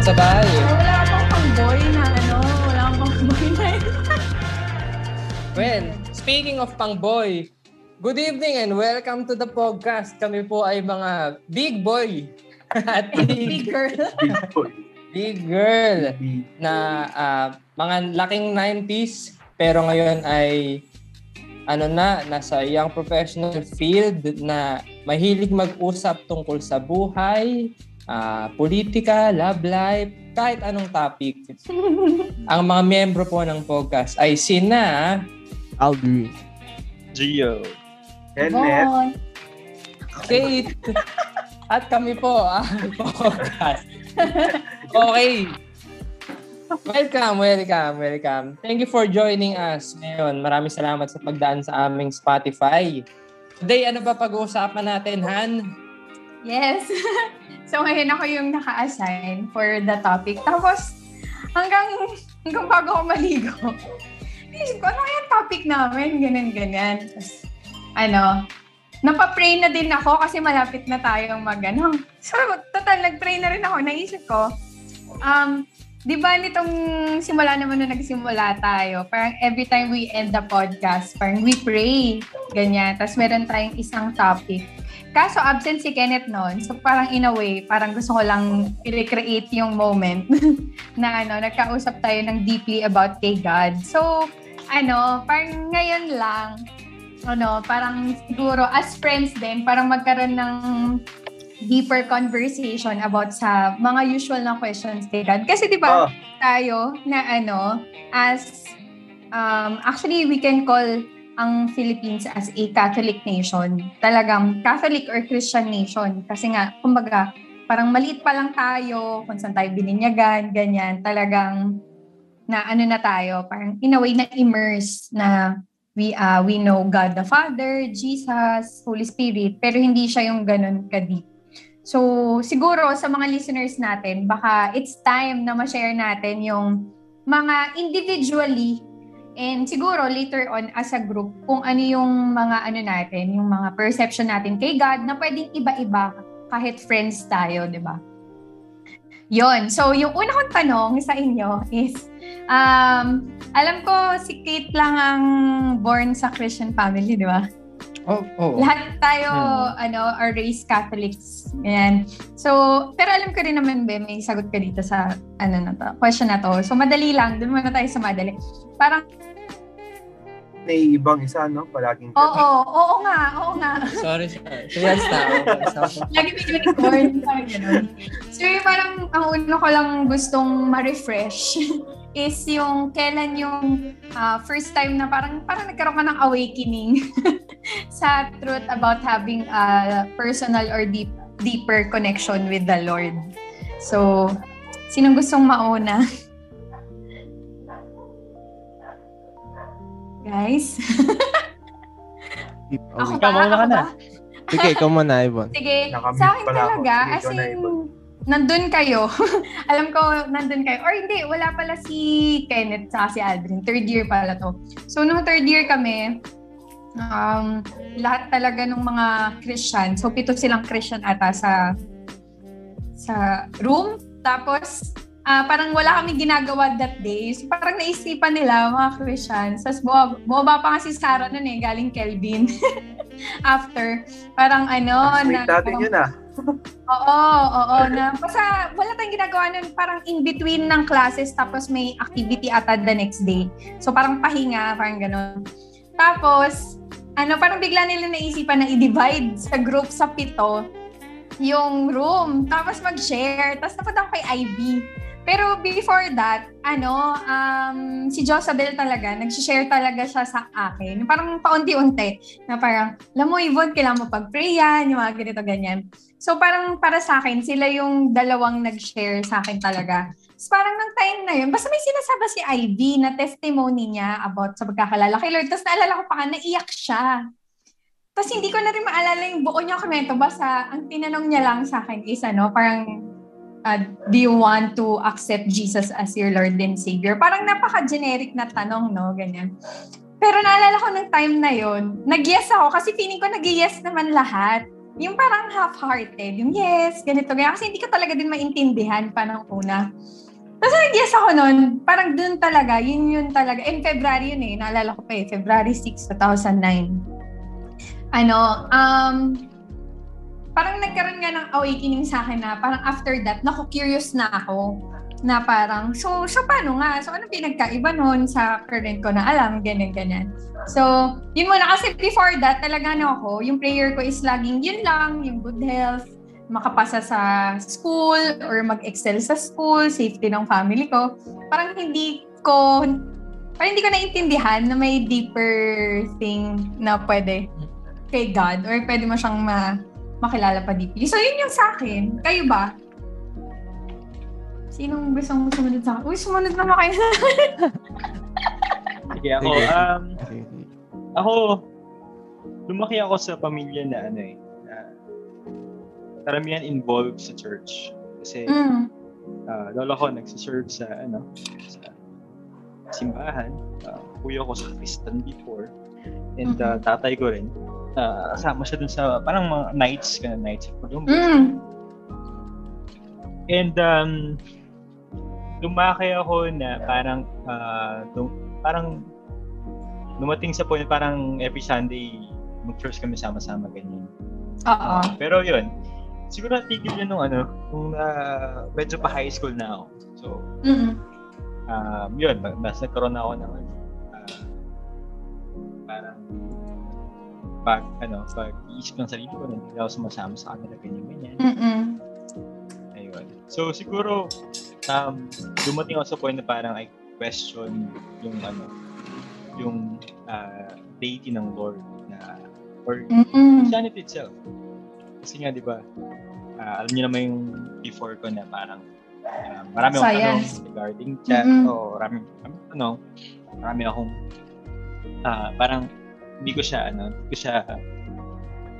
dyan sa bahay. Wala akong pang-boy na ano. Wala akong pang-boy na Well, speaking of pang-boy, good evening and welcome to the podcast. Kami po ay mga big boy. At big girl. Big boy. big girl na ah, mga laking 90s pero ngayon ay ano na, nasa young professional field na mahilig mag-usap tungkol sa buhay, ah, politika, love life, kahit anong topic. Ang mga miyembro po ng podcast ay sina Aldrin. Gio. Kenneth. Kate at kami po ang podcast. Okay. Welcome, welcome, welcome. Thank you for joining us ngayon. Maraming salamat sa pagdaan sa aming Spotify. Today, ano ba pag-uusapan natin, Han? Yes. So ngayon ako yung naka-assign for the topic. Tapos hanggang hanggang bago ako maligo, isip ko, ano yung topic namin? Ganyan, ganyan. Tapos, ano, napapray na din ako kasi malapit na tayong mag, ano. So, total, nag-pray na rin ako. Naisip ko, um, di ba nitong simula naman na nagsimula tayo, parang every time we end the podcast, parang we pray. Ganyan. Tapos meron tayong isang topic. Kaso absent si Kenneth noon. So parang in a way, parang gusto ko lang i-recreate yung moment na ano, nagkausap tayo ng deeply about kay God. So, ano, parang ngayon lang, ano, parang siguro as friends din, parang magkaroon ng deeper conversation about sa mga usual na questions kay God. Kasi di ba, Oh. tayo na ano, as, um, actually we can call ang Philippines as a Catholic nation. Talagang Catholic or Christian nation. Kasi nga, kumbaga, parang maliit pa lang tayo, kung saan tayo bininyagan, ganyan. Talagang, na ano na tayo, parang in a way na immerse na we uh, we know God the Father, Jesus, Holy Spirit, pero hindi siya yung ganun ka-deep. So, siguro sa mga listeners natin, baka it's time na ma-share natin yung mga individually and siguro later on as a group kung ano yung mga ano natin, yung mga perception natin kay God na pwedeng iba-iba kahit friends tayo, di ba? Yon. So, yung una kong tanong sa inyo is, um, alam ko si Kate lang ang born sa Christian family, di ba? Oh, oh. Lahat tayo, ano, are raised Catholics. Ayan. So, pero alam ko rin naman, Be, may sagot ka dito sa, ano na to, question na to. So, madali lang. Doon muna tayo sa madali. Parang, Naiibang isa, no? Palaging oo, oo nga, oo nga. Sorry, sorry. Ako. Lagi may unicorn, parang gano'n. So, yung parang, ang uno ko lang gustong ma-refresh is yung kailan yung ah, first time na parang parang nagkaroon ka ng awakening sa truth about having a personal or deep deeper connection with the Lord. So, sinong gustong mauna? Guys? Ako ba? mauna ka Ako na. Sige, ikaw muna, Ivon. Sige, Nakamute sa akin ako. talaga, as ikaw in, Ibon. nandun kayo. Alam ko, nandun kayo. Or hindi, wala pala si Kenneth sa si Aldrin. Third year pala to. So, nung third year kami, um, lahat talaga ng mga Christian, so pito silang Christian ata sa sa room. Tapos, ah, parang wala kami ginagawa that day. So, parang naisipan nila, mga Christians. Tapos, bumaba, bumaba pa nga si Sarah nun eh, galing Kelvin. After, parang ano, Sweet natin parang- yun, ah. Oo, oo. Na, basta wala tayong ginagawa nun, parang in between ng classes tapos may activity ata the next day. So parang pahinga, parang gano'n. Tapos, ano, parang bigla nila naisipan na i-divide sa group sa pito yung room. Tapos mag-share. Tapos napunta kay Ivy. Pero before that, ano, um, si Josabel talaga, nag-share talaga siya sa akin. Parang paunti-unti. Na parang, alam mo, Yvonne, kailangan mo pag-pray yung mga ganito, ganyan. So parang para sa akin, sila yung dalawang nag-share sa akin talaga. So parang nang time na yun, basta may sinasabi si Ivy na testimony niya about sa pagkakalala kay Lord. Tapos naalala ko pa nga, naiyak siya. Tapos hindi ko na rin maalala yung buo niya komento. Basta ang tinanong niya lang sa akin is ano, parang uh, do you want to accept Jesus as your Lord and Savior? Parang napaka-generic na tanong, no? Ganyan. Pero naalala ko ng time na yon nag-yes ako kasi feeling ko nag-yes naman lahat. yung parang half-hearted. Yung yes, ganito, ganyan. Kasi hindi ko talaga din maintindihan pa ng una. Tapos nag-yes ako noon, parang dun talaga, yun yun talaga. In February yun eh, naalala ko pa eh, February 6, 2009. Ano, um, parang nagkaroon nga ng awakening sa akin na parang after that, naku-curious na ako na parang, so, so paano nga? So, ano pinagkaiba noon sa current ko na alam, ganyan, ganyan. So, yun muna. Kasi before that, talaga na ako, yung prayer ko is laging yun lang, yung good health, makapasa sa school or mag-excel sa school, safety ng family ko. Parang hindi ko, parang hindi ko naintindihan na may deeper thing na pwede kay God or pwede mo siyang ma makilala pa deeply. So, yun yung sa akin. Kayo ba? Sinong gustong sumunod sa akin? Uy, sumunod naman kayo sa akin. Sige, ako, um, ako, lumaki ako sa pamilya na ano eh, na karamihan involved sa church. Kasi, Mm. uh, lolo ko nagsiserve sa, ano, sa simbahan. Uh, kuya ko sa Christian before. And uh, tatay ko rin. Uh, kasama siya dun sa, parang mga nights, ka nights of Columbus. Mm. And um, lumaki ako na parang ah, dum- parang dumating sa point parang every Sunday mag-church kami sama-sama ganyan. Oo. Pero yun, siguro natigil yun nung ano, nung ah, medyo pa high school na ako. So, Mm. um, yun, ma- mas nagkaroon na ako ng ah, parang pag ano, pag iisip ng sarili ko, hindi ako sumasama sa kanila ganyan-ganyan. Mm-mm. Ayun. So siguro um dumating ako sa point na parang I question yung ano yung uh, deity ng Lord na or Mm-mm. Christianity itself. Kasi nga 'di ba? ah, alam niyo naman yung before ko na parang ah, marami akong tanong regarding chat Mhm. o marami marami ano marami akong ah, parang hindi ko siya ano hindi ko siya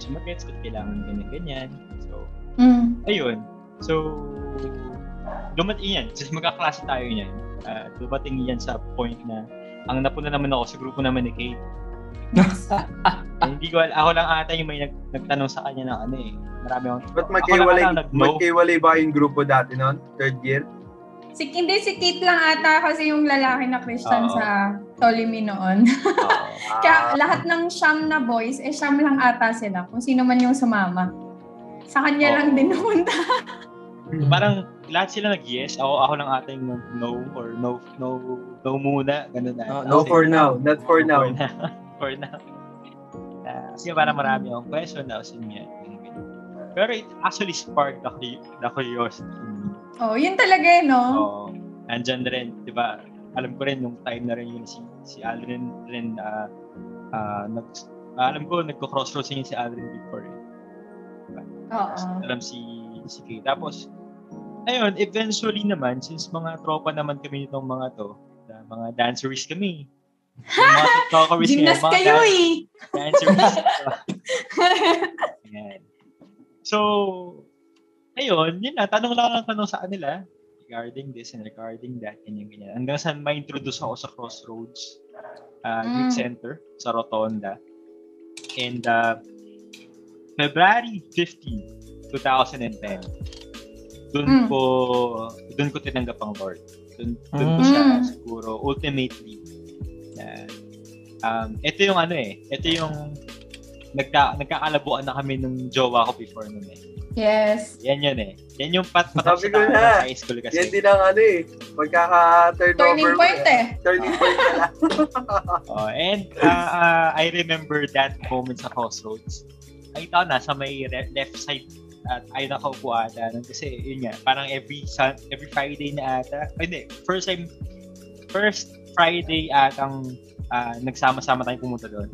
siya mag-gets ko kailangan ganyan ganyan so Mm. ayun. So, dumating yan. Since magkaklase tayo yan, uh, dumating yan sa point na ang napuna naman ako sa grupo naman ni Kate. Hindi ko, al- ako lang ata yung may nag, nagtanong sa kanya ng ano eh. Marami akong, Ba't ako lang magkaiwalay, magkaiwalay ba yung grupo dati noon? Third year? Si, hindi, si Kate lang ata kasi yung lalaki na Christian Oo. sa Tolimi noon. Oo. Kaya lahat ng siyam na boys, eh siyam lang ata sila. Kung sino man yung sumama. Sa kanya Oo. lang din namunta. parang lahat sila nag-yes. Ako, ako lang ata yung no or no, no, no muna. Ganun na. Oh, No Kasi- for now, not for now. For now. for now. Uh, kasi parang marami akong question na kasi niya. Pero it actually sparked the, the curiosity. Oh, yun talaga eh, no? Oo. Nandyan na rin, di ba? Alam ko rin, nung time na rin yun, si, si Aldrin rin, ah ah, nag, ah, alam ko, nagko-crossroads yun si Aldrin before. Eh. Oo. Alam si, si Kay. Tapos, ayun, eventually naman, since mga tropa naman kami nitong mga to, na mga danceries kami. Yung mga TikTokers Gymnast kayo dan- eh. Danceries. Ayan. So, ayun, yun na, tanong lang ang tanong sa kanila regarding this and regarding that, ganyan, ganyan. Hanggang sa ma-introduce ako sa Crossroads uh, Youth Mm. Center sa Rotonda. And uh, February 15, 2010, dun Mm. ko, dun ko tinanggap ang Lord. Dun, dun ko siya Mm. siguro ultimately na um, ito yung ano eh, ito yung nagka, nagkakalabuan na kami nung jowa ko before nun eh. Yes. Yan yun eh. Yan yung pat Sabi patapos ko na na. high school kasi. Yan din ang ano eh. Magkaka-turnover. Turning point eh. Turning point pala. Oh, and uh, uh, I remember that moment sa crossroads. Nakita ko nasa may re- left side at ay nakaupo ata. nun. Kasi yun nga, parang every sun, every Friday na ata. Ay, hindi, first time, first Friday atang uh, nagsama-sama tayong pumunta doon.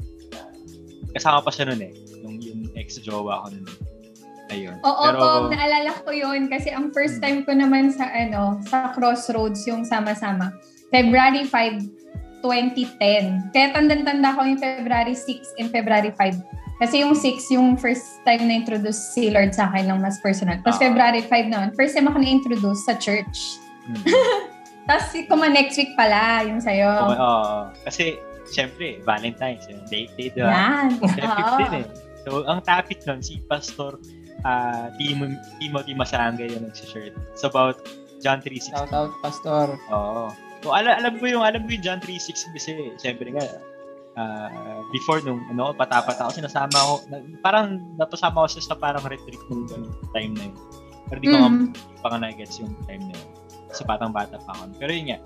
Kasama pa siya nun eh. Yung, yung ex-jowa ko nun. Ayun. Oo, Pero, Tom, naalala ko yun kasi ang first time ko naman sa ano, sa Crossroads yung sama-sama. February 5, 2010. Kaya tandang-tanda ko yung February 6 and February 5. Kasi yung 6, yung first time na-introduce si Lord sa akin ng mas personal. Tapos Ah. February 5 naman, first time ako na-introduce sa church. mm, Tapos kuma next week pala, yung sa'yo. oo. kasi, syempre, Valentine's, yun, date date, di ba? Yan. Feb Oo. 15 eh. So, ang topic nun, si Pastor uh, Tim- Timothy Masangay yung nagsishare. It's about John 3.16. Shout out, Pastor. Oo. So, alam, alam ko yung, alam ko yung John 3.16 kasi, siyempre nga, uh, before nung, ano, patapat ako, sinasama ako, na, parang napasama ako sa, sa parang retreat nung ganun, time na yun. Pero di ko Mm. pa nga na-gets yung time na yun. Kasi patang bata pa ako. Pero yun nga,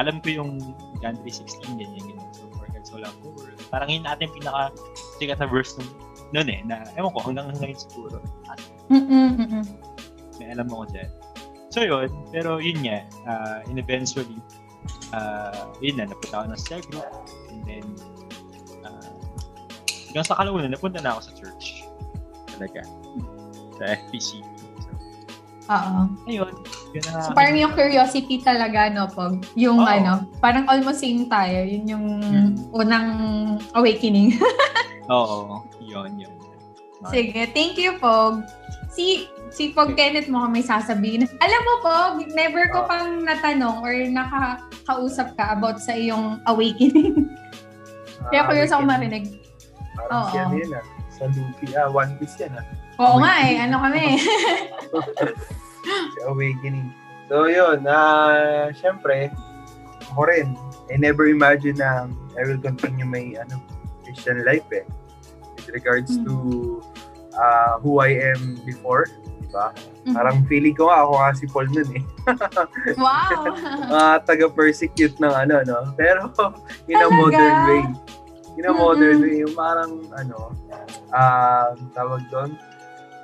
alam ko yung John 3.16, ganyan, ganyan. So, for God so the world. Parang yun natin pinaka sikat na verse nung noon eh, na, ewan ko, hanggang ngayon siguro. Mm-mm, mm-mm. may alam ako dyan. So yun, pero yun nga, uh, and eventually, uh, yun na, napunta ako na sa group, and then, uh, hanggang sa kalaunan, napunta na ako sa church. Talaga. Sa FPC. Oo. ayun, yun na. So parang yung curiosity talaga, no, Pog? Yung Oo. ano, parang almost same tayo. Yun yung Mm. unang awakening. Oo, yun, yun. Sige, thank you, Pog. Si, si Pog Kenneth mo may sasabihin. Alam mo, Pog, never ko Ah. pang natanong or nakakausap ka about sa iyong awakening. Kaya curious ako marinig. Parang Oo. si ano yun ah. Sa Luffy, ah, One Piece yan ah. Oo nga eh, ano kami. Si Awakening. So yun, ah, syempre, ako rin, I never imagine na I will continue my ano, Christian life eh. With regards to uh, who I am before, di ba? Mhm. Parang feeling ko nga ako nga si Paul nun eh. wow! Mga taga-persecute ng ano, no? Pero in a Talaga? modern way. In a modern Mm-mm. way, yung parang ano, ah, tawag doon,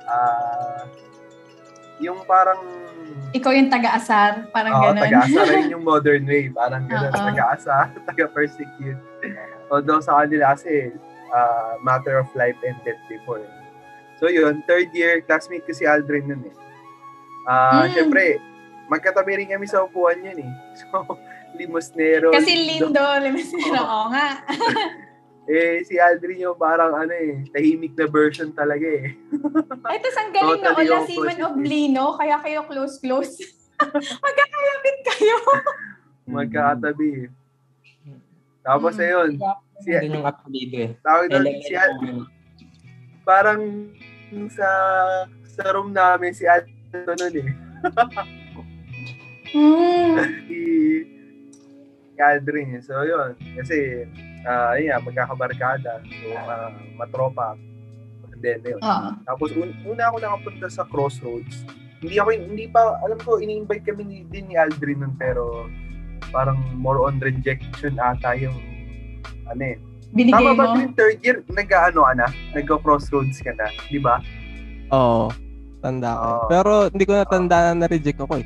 ah, yung parang Ikaw yung taga-asar, parang Oo, ganun. taga-asa rin yung modern way. Parang gano'n, Oo. taga-asa, taga-persecute. Although sa kanila kasi, uh, matter of life and death before. So yun, third year, classmate ko si Aldrin nun eh. Ah, Mm. Syempre, magkatabi rin kami sa upuan yun eh. So, limosnero. Kasi lindo, limusero. Oo nga. Eh, si Aldrin yung parang ano eh, tahimik na version talaga eh. Ay, tas ang galing na Totally Ola Simon opposite. of Lino, kaya kayo close-close. Magkakalapit kayo. Magkakatabi eh. Tapos Mm. ayun, si, Doon yung apelido eh. tawag doon, si, Al- parang sa sa room namin si Alto nun eh. Hmm. Si, si Aldrin eh. So yun. Kasi, ah yun nga, magkakabarkada. So, ah, matropa. And then, yun. Oo. Tapos, un- una ako nakapunta sa Crossroads. Hindi ako, hindi pa, alam ko, ini-invite kami ni, din ni Aldrin nun, pero parang more on rejection ata yung, ano eh. Binigay Tama ba mo. yung third year, nag-ano ka na? Nag-crossroads ka na, di ba? Oo. Tanda ko. Oo. Pero hindi ko natanda na na-reject ako eh.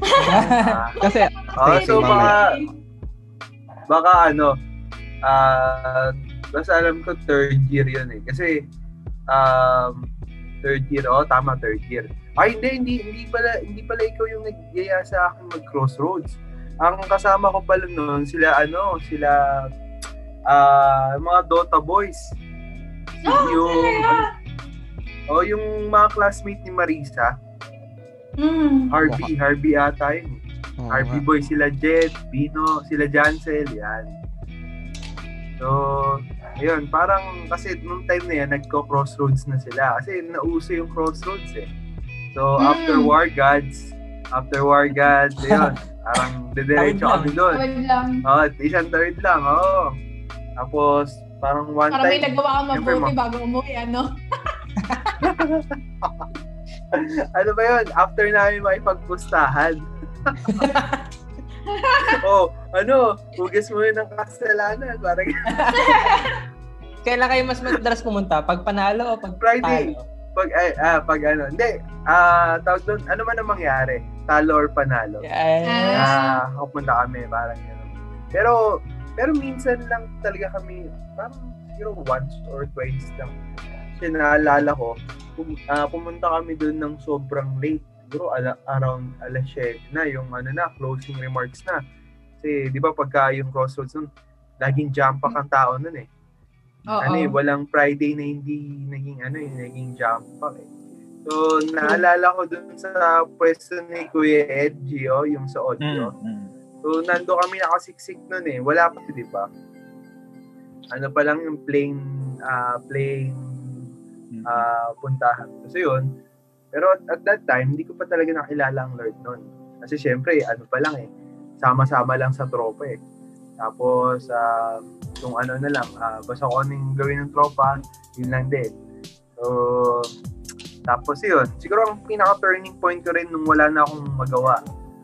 Kasi, ah, Sige, so baka, baka ano, ah, basta alam ko third year yun eh. Kasi, um, third year, oh, tama, third year. Ay, hindi, hindi, hindi pala, hindi pala ikaw yung nagyaya sa akin mag-crossroads. Ang kasama ko pala noon, sila, ano, sila, ah, mga Dota boys. Oh, yung, talaga? oh, yung mga classmate ni Marisa, Hmm. Harvey, Harvey ata yun. Nga. Boy, sila Jed, Bino, sila Jancel, yan. So, ayun, parang kasi nung time na yan, nagko-crossroads na sila. Kasi nauso yung crossroads eh. So, Mm. after War Gods, after War Gods, ayun, parang dediretso Tawid kami doon. Tawad lang. Oh, isang third lang, oo. Tapos, parang one Para may time, nagawa ka Siyempre, mabuti ma- bago umuwi, ano? ano ba yun? After namin makipagpustahan. oh, ano, hugas mo yun ng kasalanan. Parang Kailan kayo mas madalas pumunta? Pag panalo o pag Friday. talo? pag ay, ah, pag ano, hindi, ah, tawag doon, ano man ang mangyari, talo or panalo. Yes. Ah, pupunta kami, parang gano'n. Pero, pero minsan lang talaga kami, parang siguro once or twice lang. Kasi naalala ko, pum, ah, pumunta kami doon ng sobrang late. Siguro ala, around alas 7 na, yung ano na, closing remarks na. Kasi, di ba, pagka yung crossroads nun, laging jam pack ang tao nun eh Oo. ano eh, walang Friday na hindi naging ano eh, naging jump pack eh. So, naalala ko dun sa pwesto ni Kuya Ed Gio, yung sa audio. Mm, mm. So, nando kami nakasiksik nun eh. Wala pa, di ba? Ano pa lang yung plain, ah plain ah, puntahan. Kasi yun, pero at, at that time, hindi ko pa talaga nakilala ang Lord noon. Kasi syempre, ano pa lang eh, sama-sama lang sa tropa eh. Tapos, ah, kung ano na lang, ah, basta kung anong gawin ng tropa, yun lang din. So, tapos yun, siguro ang pinaka-turning point ko rin nung wala na akong magawa.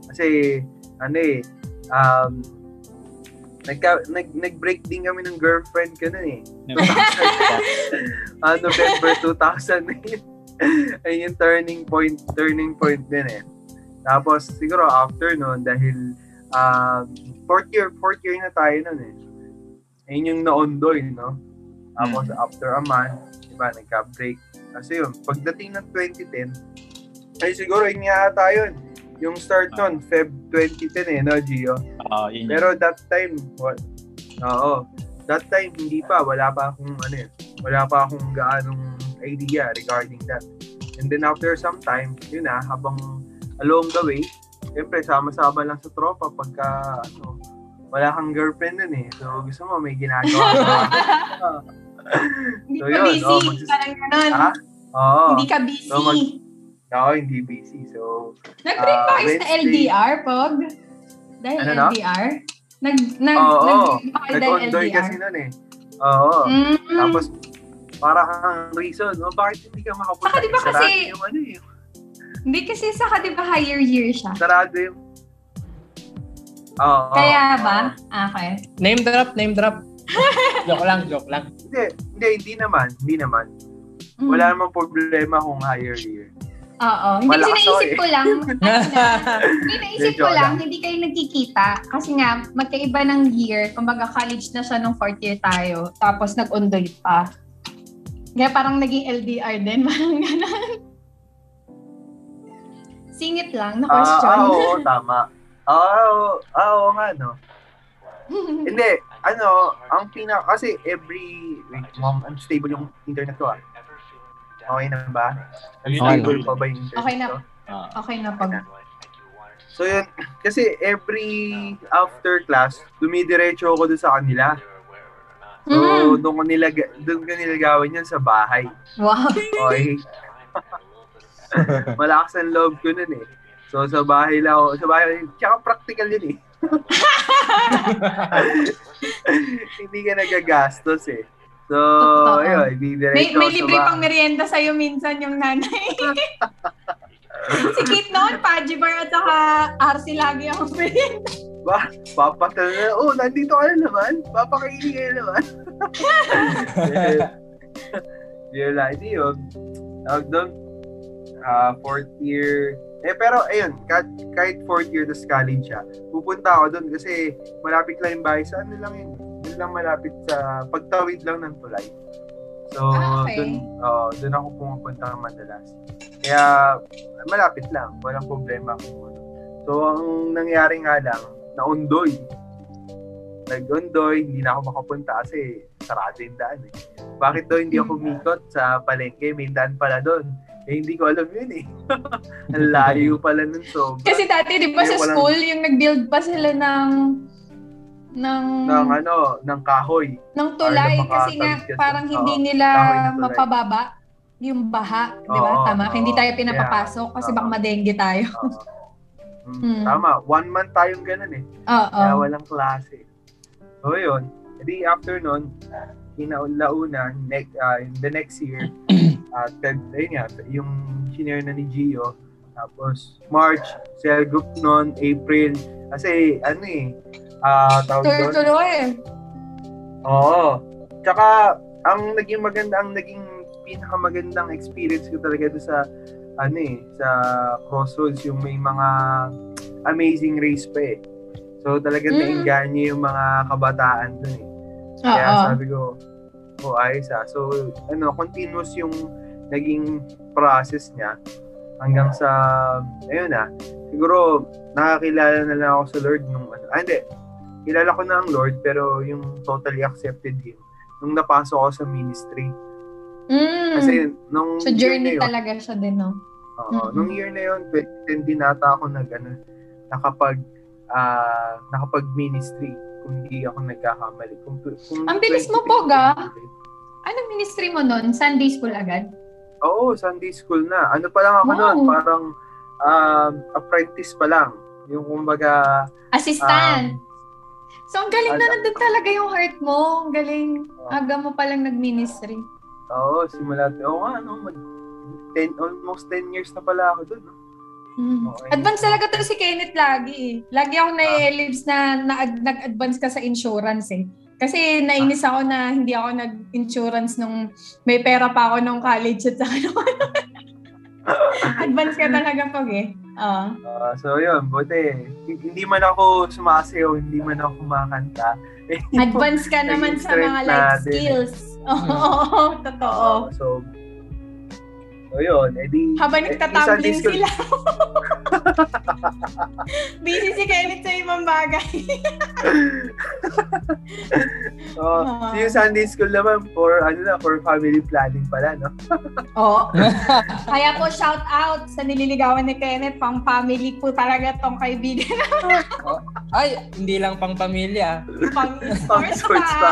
Kasi, ano eh, um, nagka, nag, nag-break din kami ng girlfriend ko nun eh. Ah, November 2000 eh. Ayun yung turning point, turning point din eh. Tapos siguro after noon dahil um, fourth year, fourth year na tayo noon eh. Ayun yung naondoy, no? Tapos after a month, diba, nagka-break. Kasi yun, pagdating ng 2010, ay siguro yun nga tayo Yung start nun, Feb 2010 eh, no, Gio? Oo, yun yun. Pero that time, what? Oo. That time, hindi pa. Wala pa akong, ano eh, wala pa akong gaanong idea regarding that. And then after some time, yun na, habang along the way, siyempre, sama-sama lang sa tropa pagka, ano, wala kang girlfriend nun eh. So, gusto mo, may ginagawa ka. Hindi So, ka yun, busy. oh, magsis- Parang ganun. ha? Oo. Hindi ka busy. So, mag- Oo, hindi busy. So, Nag-break ah, ba kayo sa LDR, Pog? Dahil Ano, no? LDR? Nag, nag, Oo, nag-break ba kayo dahil nag-ondoy LDR? kasi nun eh. Oo. Mm. Tapos, para kang reason, oh, bakit hindi ka makapunta? Saka di ba sarado kasi- yung ano eh. Hindi kasi sa di ba higher year siya? Sarado yung... Oo. Kaya oo, ba? oo. Ah, Okay. Name drop, name drop. joke lang, joke lang. Hindi, hindi, hindi naman. Hindi naman. Mm. Wala namang problema kung higher year. Oo. Hindi kasi Malakas ako naisip eh. ko lang. Hindi naisip Hindi, ko lang. hindi kayo nagkikita. Kasi nga, magkaiba ng year. Kumbaga, college na siya nung fourth year tayo. Tapos nag-undoy pa. Kaya parang naging LDR din. Parang gano'n. Singit lang na Ah, question. ah, oo, tama. Ah, oo, ah, oo nga, no. Hindi, ano, ang pina, kasi every, wait, mom, unstable yung internet ko ah. Okay na ba? Okay Unstable na. pa ba yung internet Okay na. ko? Okay na pag. So yun, kasi every after class, dumidiretso ako doon sa kanila. So, Mm. doon ko nilag doon ko nilagawin yun sa bahay. Wow. Okay. Malakas ang loob ko nun eh. So, sa bahay lang ako. Sa bahay, tsaka practical yun eh. Hindi ka nagagastos eh. So, Totoo. ayun, ibidiretso May, may ako libre pang merienda sa'yo minsan yung nanay. si Kate noon, Paji Bar at saka RC lagi ang merienda. Ba, papatal na, oh, nandito ka na naman. Papakainin ka na naman. yun lang, hindi yun. Tawag doon, ah, fourth year. Eh, pero ayun, kahit, kahit fourth year tas college siya, pupunta ako doon kasi malapit lang yung bahay sa ano lang yun. Yun lang malapit sa pagtawid lang ng tulay. So, Ah, okay. doon, oh, doon ako pumupunta madalas. Kaya, malapit lang. Walang problema kung ano. So, ang nangyari nga lang, naundoy. Nag-undoy, hindi na ako makapunta kasi sarado yung daan eh. Bakit daw hindi ako umikot sa palengke? May daan pala doon. Eh, hindi ko alam yun eh. Ang layo pala nun sobra. Kasi dati, di ba sa Yung walang- school, yung nag-build pa sila ng ng ng ano, ng kahoy. ng tulay kasi nga sa- parang hindi Oo, nila mapababa yung baha, di ba? Tama. oo. hindi tayo pinapapasok kasi baka madengge tayo. Mm, Hmm. Tama, one month tayong ganun eh. Oo. Kaya walang klase. So yun, edi after nun, kinaulauna, next, uh, in the next year, at uh, ayun nga, yung senior na ni Gio, tapos March, cell group nun, April, kasi ano eh, ah tawag doon, Tuloy-tuloy. Oo. Tsaka, ang naging maganda, ang naging pinakamagandang experience ko talaga doon sa, ano eh, sa Crossroads, yung may mga amazing race pa eh. So, talagang Mm. nainganyo yung mga kabataan doon eh. Kaya Oo. sabi ko, oh, ayos ah. So, ano, continuous yung naging process niya hanggang sa, ayun ah, siguro, nakakilala na lang ako sa Lord nung, ano, ah, hindi, kilala ko na ang Lord, pero yung totally accepted Him, nung napasok ako sa ministry. Mm. Kasi, nung so journey yun, talaga siya din, no? Oo, Mm-mm. nung year na yun, 2010 din nata ako nag, ano, nakapag, ah, nakapag-ministry kung hindi ako nagkakamali. Kung, kung Ang bilis mo, 2015, Pog, ah. Ano yung ministry mo nun? Sunday school agad? Oo, Sunday school na. Ano pa lang ako Wow. noon, parang um, apprentice pa lang. Yung kumbaga, Assistant. so, ang galing na nandun talaga yung heart mo. Ang galing. Aga mo palang nag-ministry. Oo, simula, oo nga, no, mag, 10, almost 10 years na pala ako doon. No? Mm. Okay. Advance talaga to si Kenneth lagi eh. Lagi ako na-elips na, na nag-advance ka sa insurance eh. Kasi nainis ako na hindi ako nag-insurance nung may pera pa ako nung college at saka nung Advance ka talaga pag eh. Oo. Ah, so yun, buti. Hindi man ako sumasayaw, hindi man ako kumakanta. Eh, Advance ka naman sa mga life natin. skills. Oo, totoo. Oo, so, so yun, edi... Habang eh, nagtatumbling school- sila. Busy si Kenneth sa ibang bagay. Oh, Ah. so yung Sunday school naman for ano na for family planning pala no. Oo. Kaya po shout out sa nililigawan ni Kenneth. Pang family po talaga tong kaibigan. Ay, hindi lang pang pamilya. Pang Pang sports pa.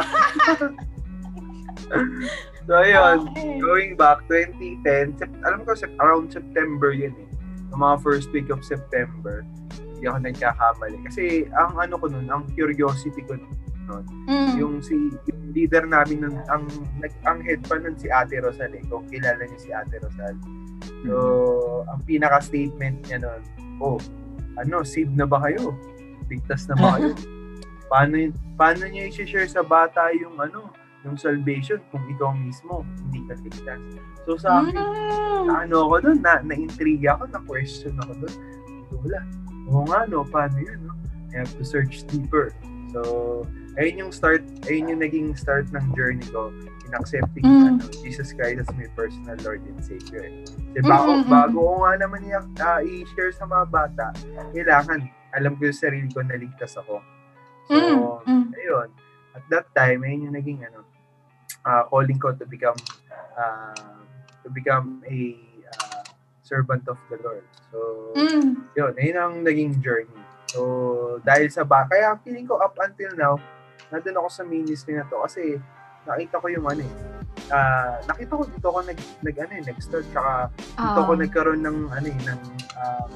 So ayun, Okay. going back 2010, sep- alam ko sep- around September yun eh. Yung mga first week of September, hindi ako nagkakamali. Kasi ang ano ko nun, ang curiosity ko nun, Mm. yung si yung leader namin nun, ang nag ang head pa nun si Ate Rosal eh, kung kilala niyo si Ate Rosal. So, ang pinaka-statement niya nun, oh, ano, save na ba kayo? Ligtas na ba kayo? paano, paano niya i-share sa bata yung ano, yung salvation kung ikaw mismo hindi ka ligtas? So sa akin, Mm. na ano ako doon, na, na-intriga ako, na-question ako doon. Wala. Oo nga, no, paano yun, no? I have to search deeper. So, ayun yung start, ayun yung naging start ng journey ko in accepting Mm. ano, Jesus Christ as my personal Lord and Savior. Kasi bago, Mm, mm, mm. bago ko nga naman i- ah, i-share sa mga bata, kailangan, alam ko yung sarili ko na ligtas ako. So, Mm, mm. ayun. At that time, ayun yung naging ano, ah, calling ko to become ah, to become a ah, servant of the Lord. So, Mm. yun, ayun ang naging journey. So, dahil sa ba, kaya feeling ko up until now, nandun ako sa ministry na to kasi nakita ko yung ano eh. ah, nakita ko dito ako nag, nag ano eh, nag-start tsaka dito ako Ah. nagkaroon ng ano eh, ng um,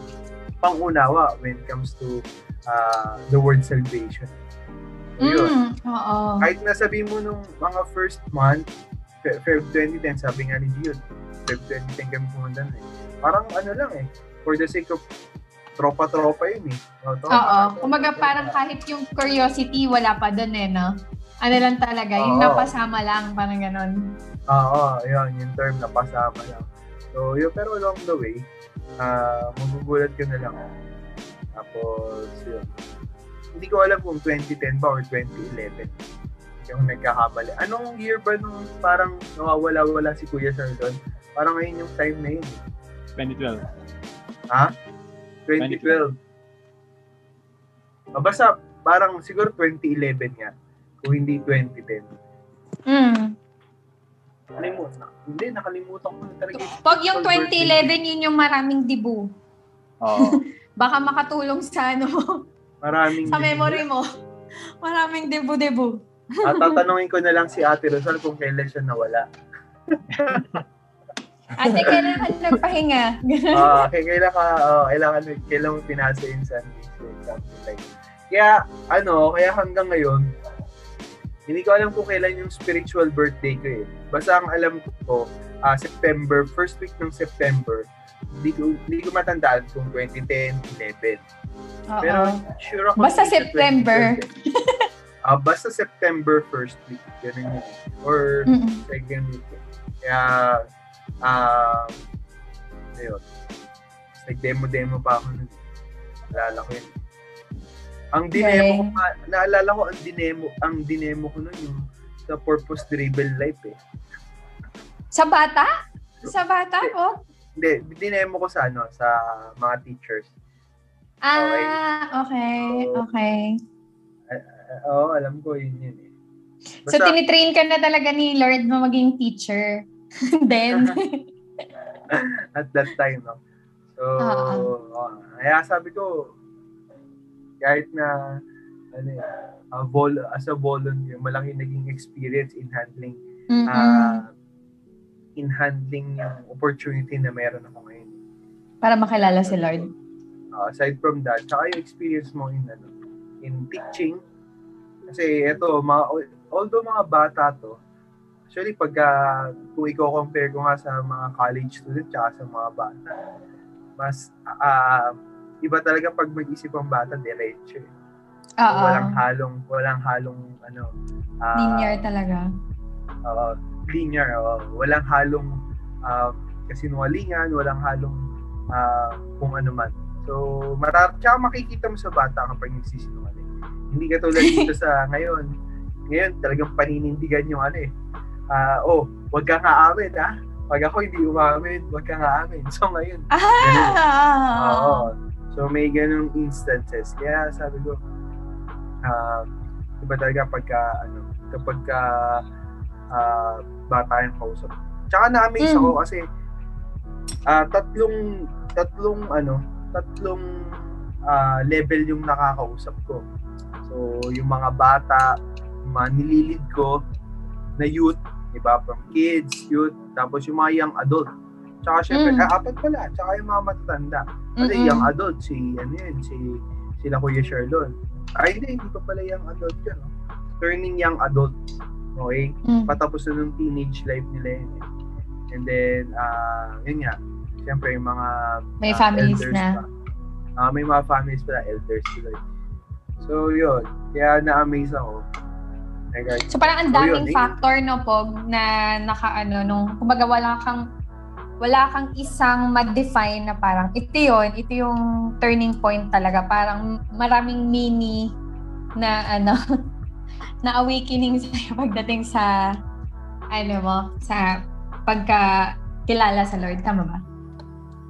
pangunawa when it comes to ah, the word salvation. Yun Mm. Oo. kahit nasabi mo nung mga first month, Fe- Feb 2010, sabi nga ni Gion, Feb 2010 kami pumunta na eh. Parang ano lang eh, for the sake of tropa-tropa yun eh. O, tropa, Oo. Kumaga parang kahit yung curiosity wala pa dun eh, no? Ano lang talaga, yung Oo. napasama lang, parang ganon. Oo, yun, yung term na pasama lang. So, yun, pero along the way, ah magugulat ka na lang. Tapos, yun. Hindi ko alam kung 2010 ba or 2011. Hindi ako nagkakamali. Anong year ba nung parang nawawala-wala si Kuya Sir doon? Parang ngayon yung time na yun. eh. 2012. Ha? 2012. Ah, basta parang siguro 2011 nga. Kung hindi 2010. Mm. Nakalimutan. Hindi, nakalimutan ko na talaga. yung Pag yung actual birthday. 2011, yun yung maraming dibu. Oo. Baka makatulong sa ano Maraming sa memory mo. Maraming dibu-dibu. At tatanungin ko na lang si Ate Rosal kung kailan siya nawala. Ate, kailan ka nagpahinga? Ah, kaya kailan ka, oh, kailangan, kailan mo pinasa yung something like Kaya, ano, kaya hanggang ngayon, hindi ko alam kung kailan yung spiritual birthday ko eh. Basta ang alam ko, ah, September, first week ng September, hindi ko, hindi ko matandaan kung 2010, 11. Oo. Pero sure ako. Basta September. 2012. Ah, basta September first week. Ganun yun. Or Mm-mm. second week. Kaya, um, ayun. Tapos Nag-demo-demo pa ako nun. Naalala ko yun. Ang dinemo ko, Galing. nga- naalala ko ang dinemo, ang dinemo ko nun yung sa purpose driven life eh. Sa bata? Sa bata ko? Hindi, dinemo ko sa ano, sa mga teachers. Ah, okay. Okay. Ah, Oo, alam ko yun yun eh. So, tinitrain ka na talaga ni Lord na maging teacher. Then, at that time, no? So, oh, kaya sabi ko, kahit na, ano eh, ah, vol- as a volunteer, malaki naging experience in handling ah, in handling yung opportunity na meron ako ngayon. Para makilala si Lord. Uh, aside from that, tsaka yung experience mo in, ano, in teaching. Kasi ito, mga, although mga bata to, actually pagka, kung i-compare ko nga sa mga college student tsaka sa mga bata, mas, ah, iba talaga pag mag-isip ang bata, diretso. eh. Oo. Walang halong, walang halong, ano, ah, Linear talaga. uh, linear. oo. walang halong uh, kasinungalingan, walang halong uh, kung ano man. So, marar tsaka makikita mo sa bata kapag nagsisinungaling. Hindi ka tulad dito sa ngayon. Ngayon, talagang paninindigan yung ano eh. Ah, oh, wag kang aamin ha. Pag ako hindi umamin, wag kang aamin. So ngayon, Ah! Oo. So may ganung instances. Kaya sabi ko, ah, iba talaga pagka, ano, kapag ka, ah, bata yung kausap. Tsaka na-amaze Mm. ako kasi, ah, tatlong, tatlong, ano, tatlong ah, level yung nakakausap ko. So, yung mga bata, yung mga nililid ko na youth, iba from kids, youth, tapos yung mga young adult. Tsaka syempre, Mm. apat pala, tsaka yung mga matatanda. Kasi Mm-mm. young adult, si, ano yun, si, sila Kuya Sherlon. Ay, hindi, hindi pa pala young adult yun. No? Turning young adult. Okay? Mm. Patapos na ng teenage life nila yun. eh. And then, ah, yun nga, syempre yung mga May ah, families na. pa. Ah, may mga families pala, elders sila. So, yun. Kaya na-amaze ako. Regard- So parang ang So, daming yun, eh. factor no pog na nakaano nung kumbaga wala kang wala kang isang ma-define na parang ito yun, ito yung turning point talaga. Parang maraming mini na ano na awakening sa pagdating sa ano mo, sa pagka kilala sa Lord. Tama ba?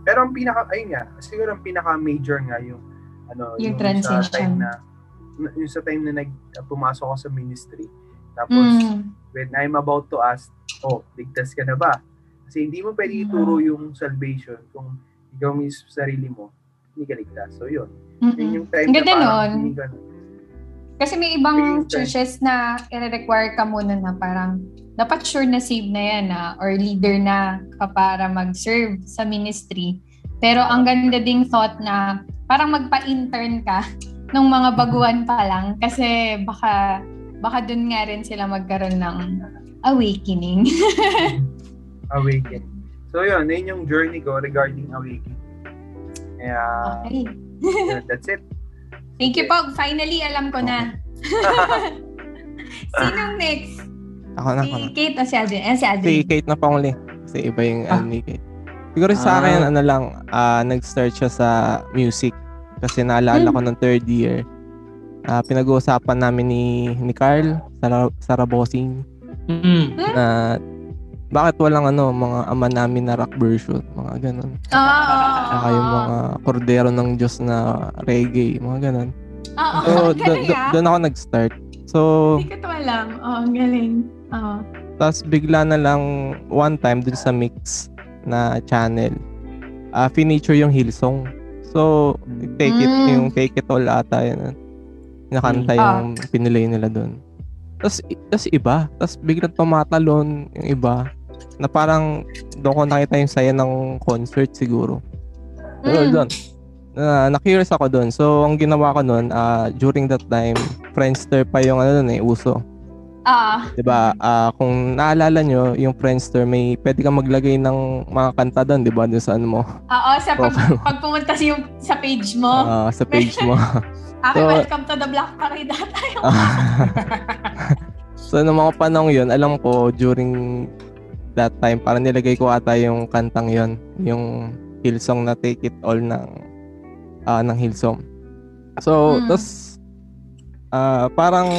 Pero ang pinaka, ayun nga, siguro ang pinaka-major nga yung, ano, Yung sa transition. time na, yung sa time na nag, pumasok ako sa ministry. Tapos, Mm. when I'm about to ask, oh, ligtas ka na ba? Kasi hindi mo pwede ituro yung salvation kung ikaw mismo sa sarili mo, hindi ka ligtas. So, yun. Yun Mm-mm. yung time ganda na parang nun. ka, Kasi may ibang churches na i-require ka muna na parang dapat sure na save na yan na or leader na ka para mag-serve sa ministry. Pero ang ganda ding thought na parang magpa-intern ka nung mga baguhan pa lang kasi baka baka dun nga rin sila magkaroon ng awakening. awaken. So, yun. Yun yung journey ko regarding awakening. Kaya, okay. that's it. Thank you, Pog. Finally, alam ko na. Sinong next? Ako na, Si ako na. Kate o si Adrian? Eh, si Si Adrian. Kate na panguli. Kasi iba yung Ah. ano ni Kate. Siguro sa akin, Ah. ano lang, ah, nag-start siya sa music. Kasi naalala Hmm. ko ng third year. Ah, pinag-uusapan namin ni, ni Carl, Sara, Sara Bossing, Mm. na bakit walang ano, mga ama namin na rock version, mga ganun. Ah, Saka yung mga kordero ng Diyos na reggae, mga ganun. Oo, So, ang do- galing do- ah. doon ako nag-start. So, Hindi ko to alam. Oo, ang galing. Oo. Tapos bigla na lang one time dun sa mix na channel, ah finiture yung Hillsong. So, take it, Mm. yung take it all ata yun. Nakanta Mm. yung pinilay nila dun. Tapos, tapos iba. Tapos biglang tumatalon yung iba. Na parang doon ko nakita yung saya ng concert siguro. So, Mm. doon. Na, na-curious ako doon. So, ang ginawa ko noon, ah, during that time, Friendster pa yung ano dun eh, uso. Ah, 'di ba? Ah, kung naalala nyo, yung Friendster may pwede kang maglagay ng mga kanta doon, 'di ba? Doon sa ano mo, oo, sa pag, pag pumunta sa, yung, sa page mo. ah, sa page mo. okay, so- welcome to the Black Parade tayo. so, nung mga panahon 'yon, alam ko during that time, parang nilagay ko ata yung kantang 'yon, yung Hillsong na Take It All ng ah ng Hillsong. So, Mm. tas ah, parang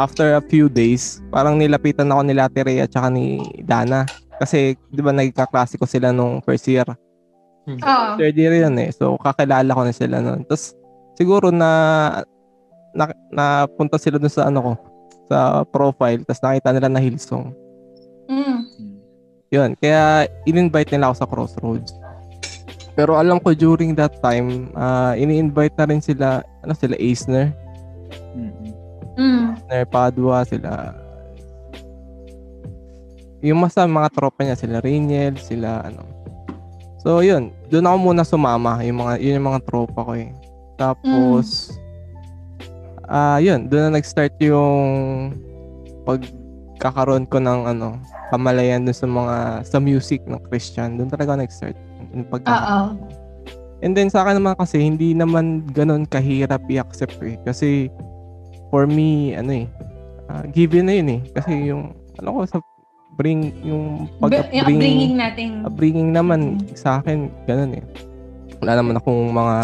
after a few days, parang nilapitan ako nila Ate Rhea at ni Dana. Kasi, di ba, nagkaklase ko sila nung first year. Oo. Third year yun eh. So, kakilala ko na sila nun. Tapos, siguro na, na napunta sila dun sa ano ko, sa profile. Tapos nakita nila na Hillsong. Mm. Yun. Kaya, in-invite nila ako sa Crossroads. Pero alam ko during that time, ah, ini-invite na rin sila, ano sila, Aisner. Mm-mm. Mm. Aisner, Padua, sila yung mas mga tropa niya, sila Rainiel, sila ano. So, yun. Doon ako muna sumama. Yung mga, yun yung mga tropa ko eh. Tapos, ah yun. Doon na nag-start yung pagkakaroon ko ng ano, kamalayan dun sa mga, sa music ng Christian. Doon talaga ako nag-start. Yung pagka. And then sa akin naman kasi hindi naman ganun kahirap i-accept eh. Kasi for me, ano eh, ah, given na yun eh. Kasi yung, ano ko, sa bring, yung Yung pag-upbringing, upbringing natin. upbringing naman sa akin, ganun eh. Wala naman akong mga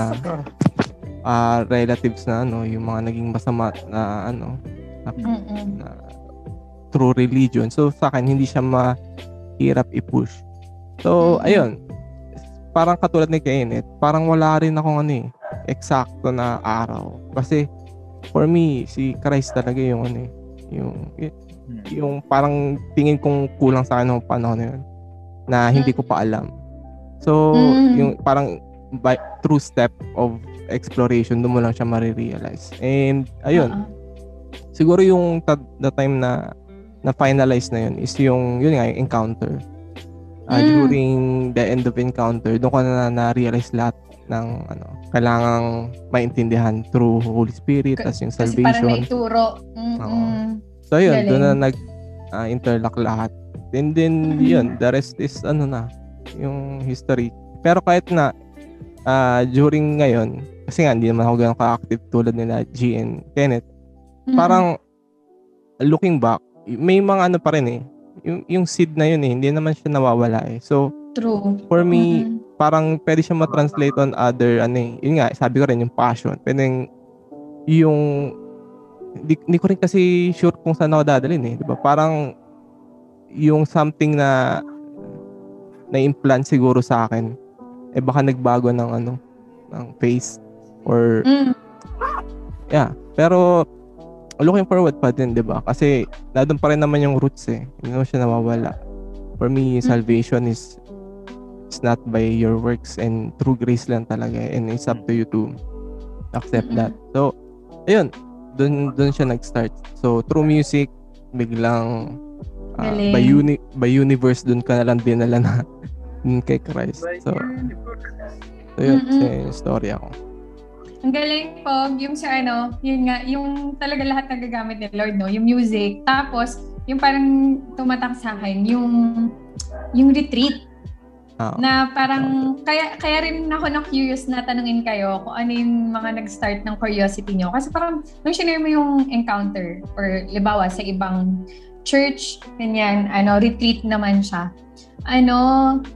ah, relatives na ano, yung mga naging masama na ano, na, Mm-mm. na true religion. So sa akin, hindi siya mahirap i-push. So, Mhm. ayun. Parang katulad ni Kenneth, parang wala rin akong ano eh, eksakto na araw. Kasi for me, si Christ talaga yung ano eh, yung, yung parang tingin kong kulang sa akin ng panahon na yun na hindi ko pa alam. So, Mm. yung parang by, true step of exploration, doon mo lang siya marirealize. And, ayun, Oo. siguro yung ta- the time na na finalize na yun is yung yun nga yung encounter Ah, Mm. during the end of encounter doon ko na na-realize lahat ng ano kailangang maintindihan through Holy Spirit as yung Kasi parang salvation naituro. Mm-mm. so yun doon na nag ah, interlock lahat and then Mhm. yun the rest is ano na yung history pero kahit na ah, during ngayon kasi nga hindi naman ako ganun ka-active tulad nila G and Kenneth Mm-mm. parang looking back, may mga ano pa rin eh. Yung, yung seed na yun eh, hindi naman siya nawawala eh. So, True. for me, Mm-mm. parang pwede siya ma-translate on other, ano eh. Yun nga, sabi ko rin, yung passion. Pwede yung, di, di ko rin kasi sure kung saan ako dadalhin eh. Di ba? Parang, yung something na na-implant siguro sa akin, eh baka nagbago ng ano, ng face or Mm. Yeah. Pero looking forward pa din, 'di ba? Kasi nandun pa rin naman yung roots eh. Hindi naman siya nawawala. For me, Mm. salvation is is not by your works and through grace lang talaga and it's up to you to accept Mm-mm. that. So, ayun, dun dun siya nag-start. So, through music, biglang Galing. by uni by universe dun ka na lang dinala na dun kay Christ. So, so yun, yung story ako. Ang galing po, yung sa ano, yun nga, yung talaga lahat nagagamit ni Lord, no? Yung music. Tapos, yung parang tumatak sa akin, yung yung retreat. Ah. Na parang, kaya kaya rin ako na curious na tanungin kayo kung ano yung mga nag-start ng curiosity nyo. Kasi parang, nung sinare mo yung encounter, or libawa sa ibang church, ganyan, ano, retreat naman siya. Ano,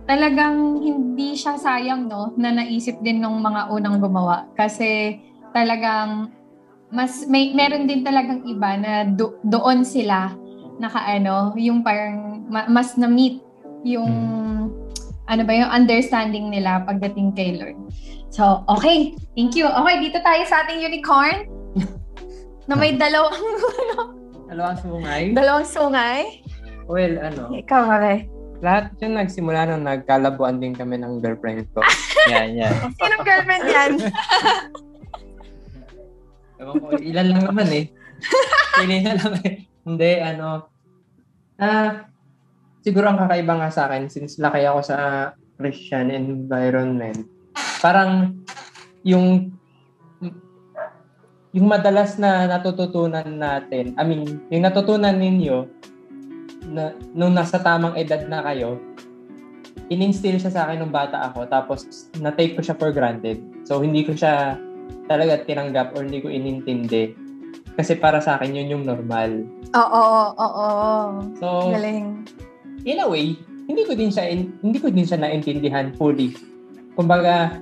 talagang hindi siya sayang, no, na naisip din ng mga unang gumawa. Kasi talagang mas may meron din talagang iba na do, doon sila nakaano, yung parang ma- mas na-meet yung ano ba yung understanding nila pagdating kay Lord. So, okay. Thank you. Okay, dito tayo sa ating unicorn na may dalawang Dalawang sungay. dalawang sungay. Well, ano, Ikaw, Mare. lahat yun nagsimula nung nagkalabuan din kami ng girlfriend ko. Yan, yan. Sinong girlfriend yan? Ewan ko, ilan lang naman eh. Pili na lang eh. Hindi, ano, ah, siguro ang kakaiba nga sa akin, since laki ako sa Christian environment, parang yung yung madalas na natututunan natin, I mean, yung natutunan ninyo na nung nasa tamang edad na kayo, in-instill siya sa akin nung bata ako, tapos na-take ko siya for granted. So, hindi ko siya talaga tinanggap or hindi ko inintindi. Kasi para sa akin, yun yung normal. Oo, oo, oo. So, Galing. In a way, hindi ko din siya in- hindi ko din siya naintindihan fully. Kumbaga,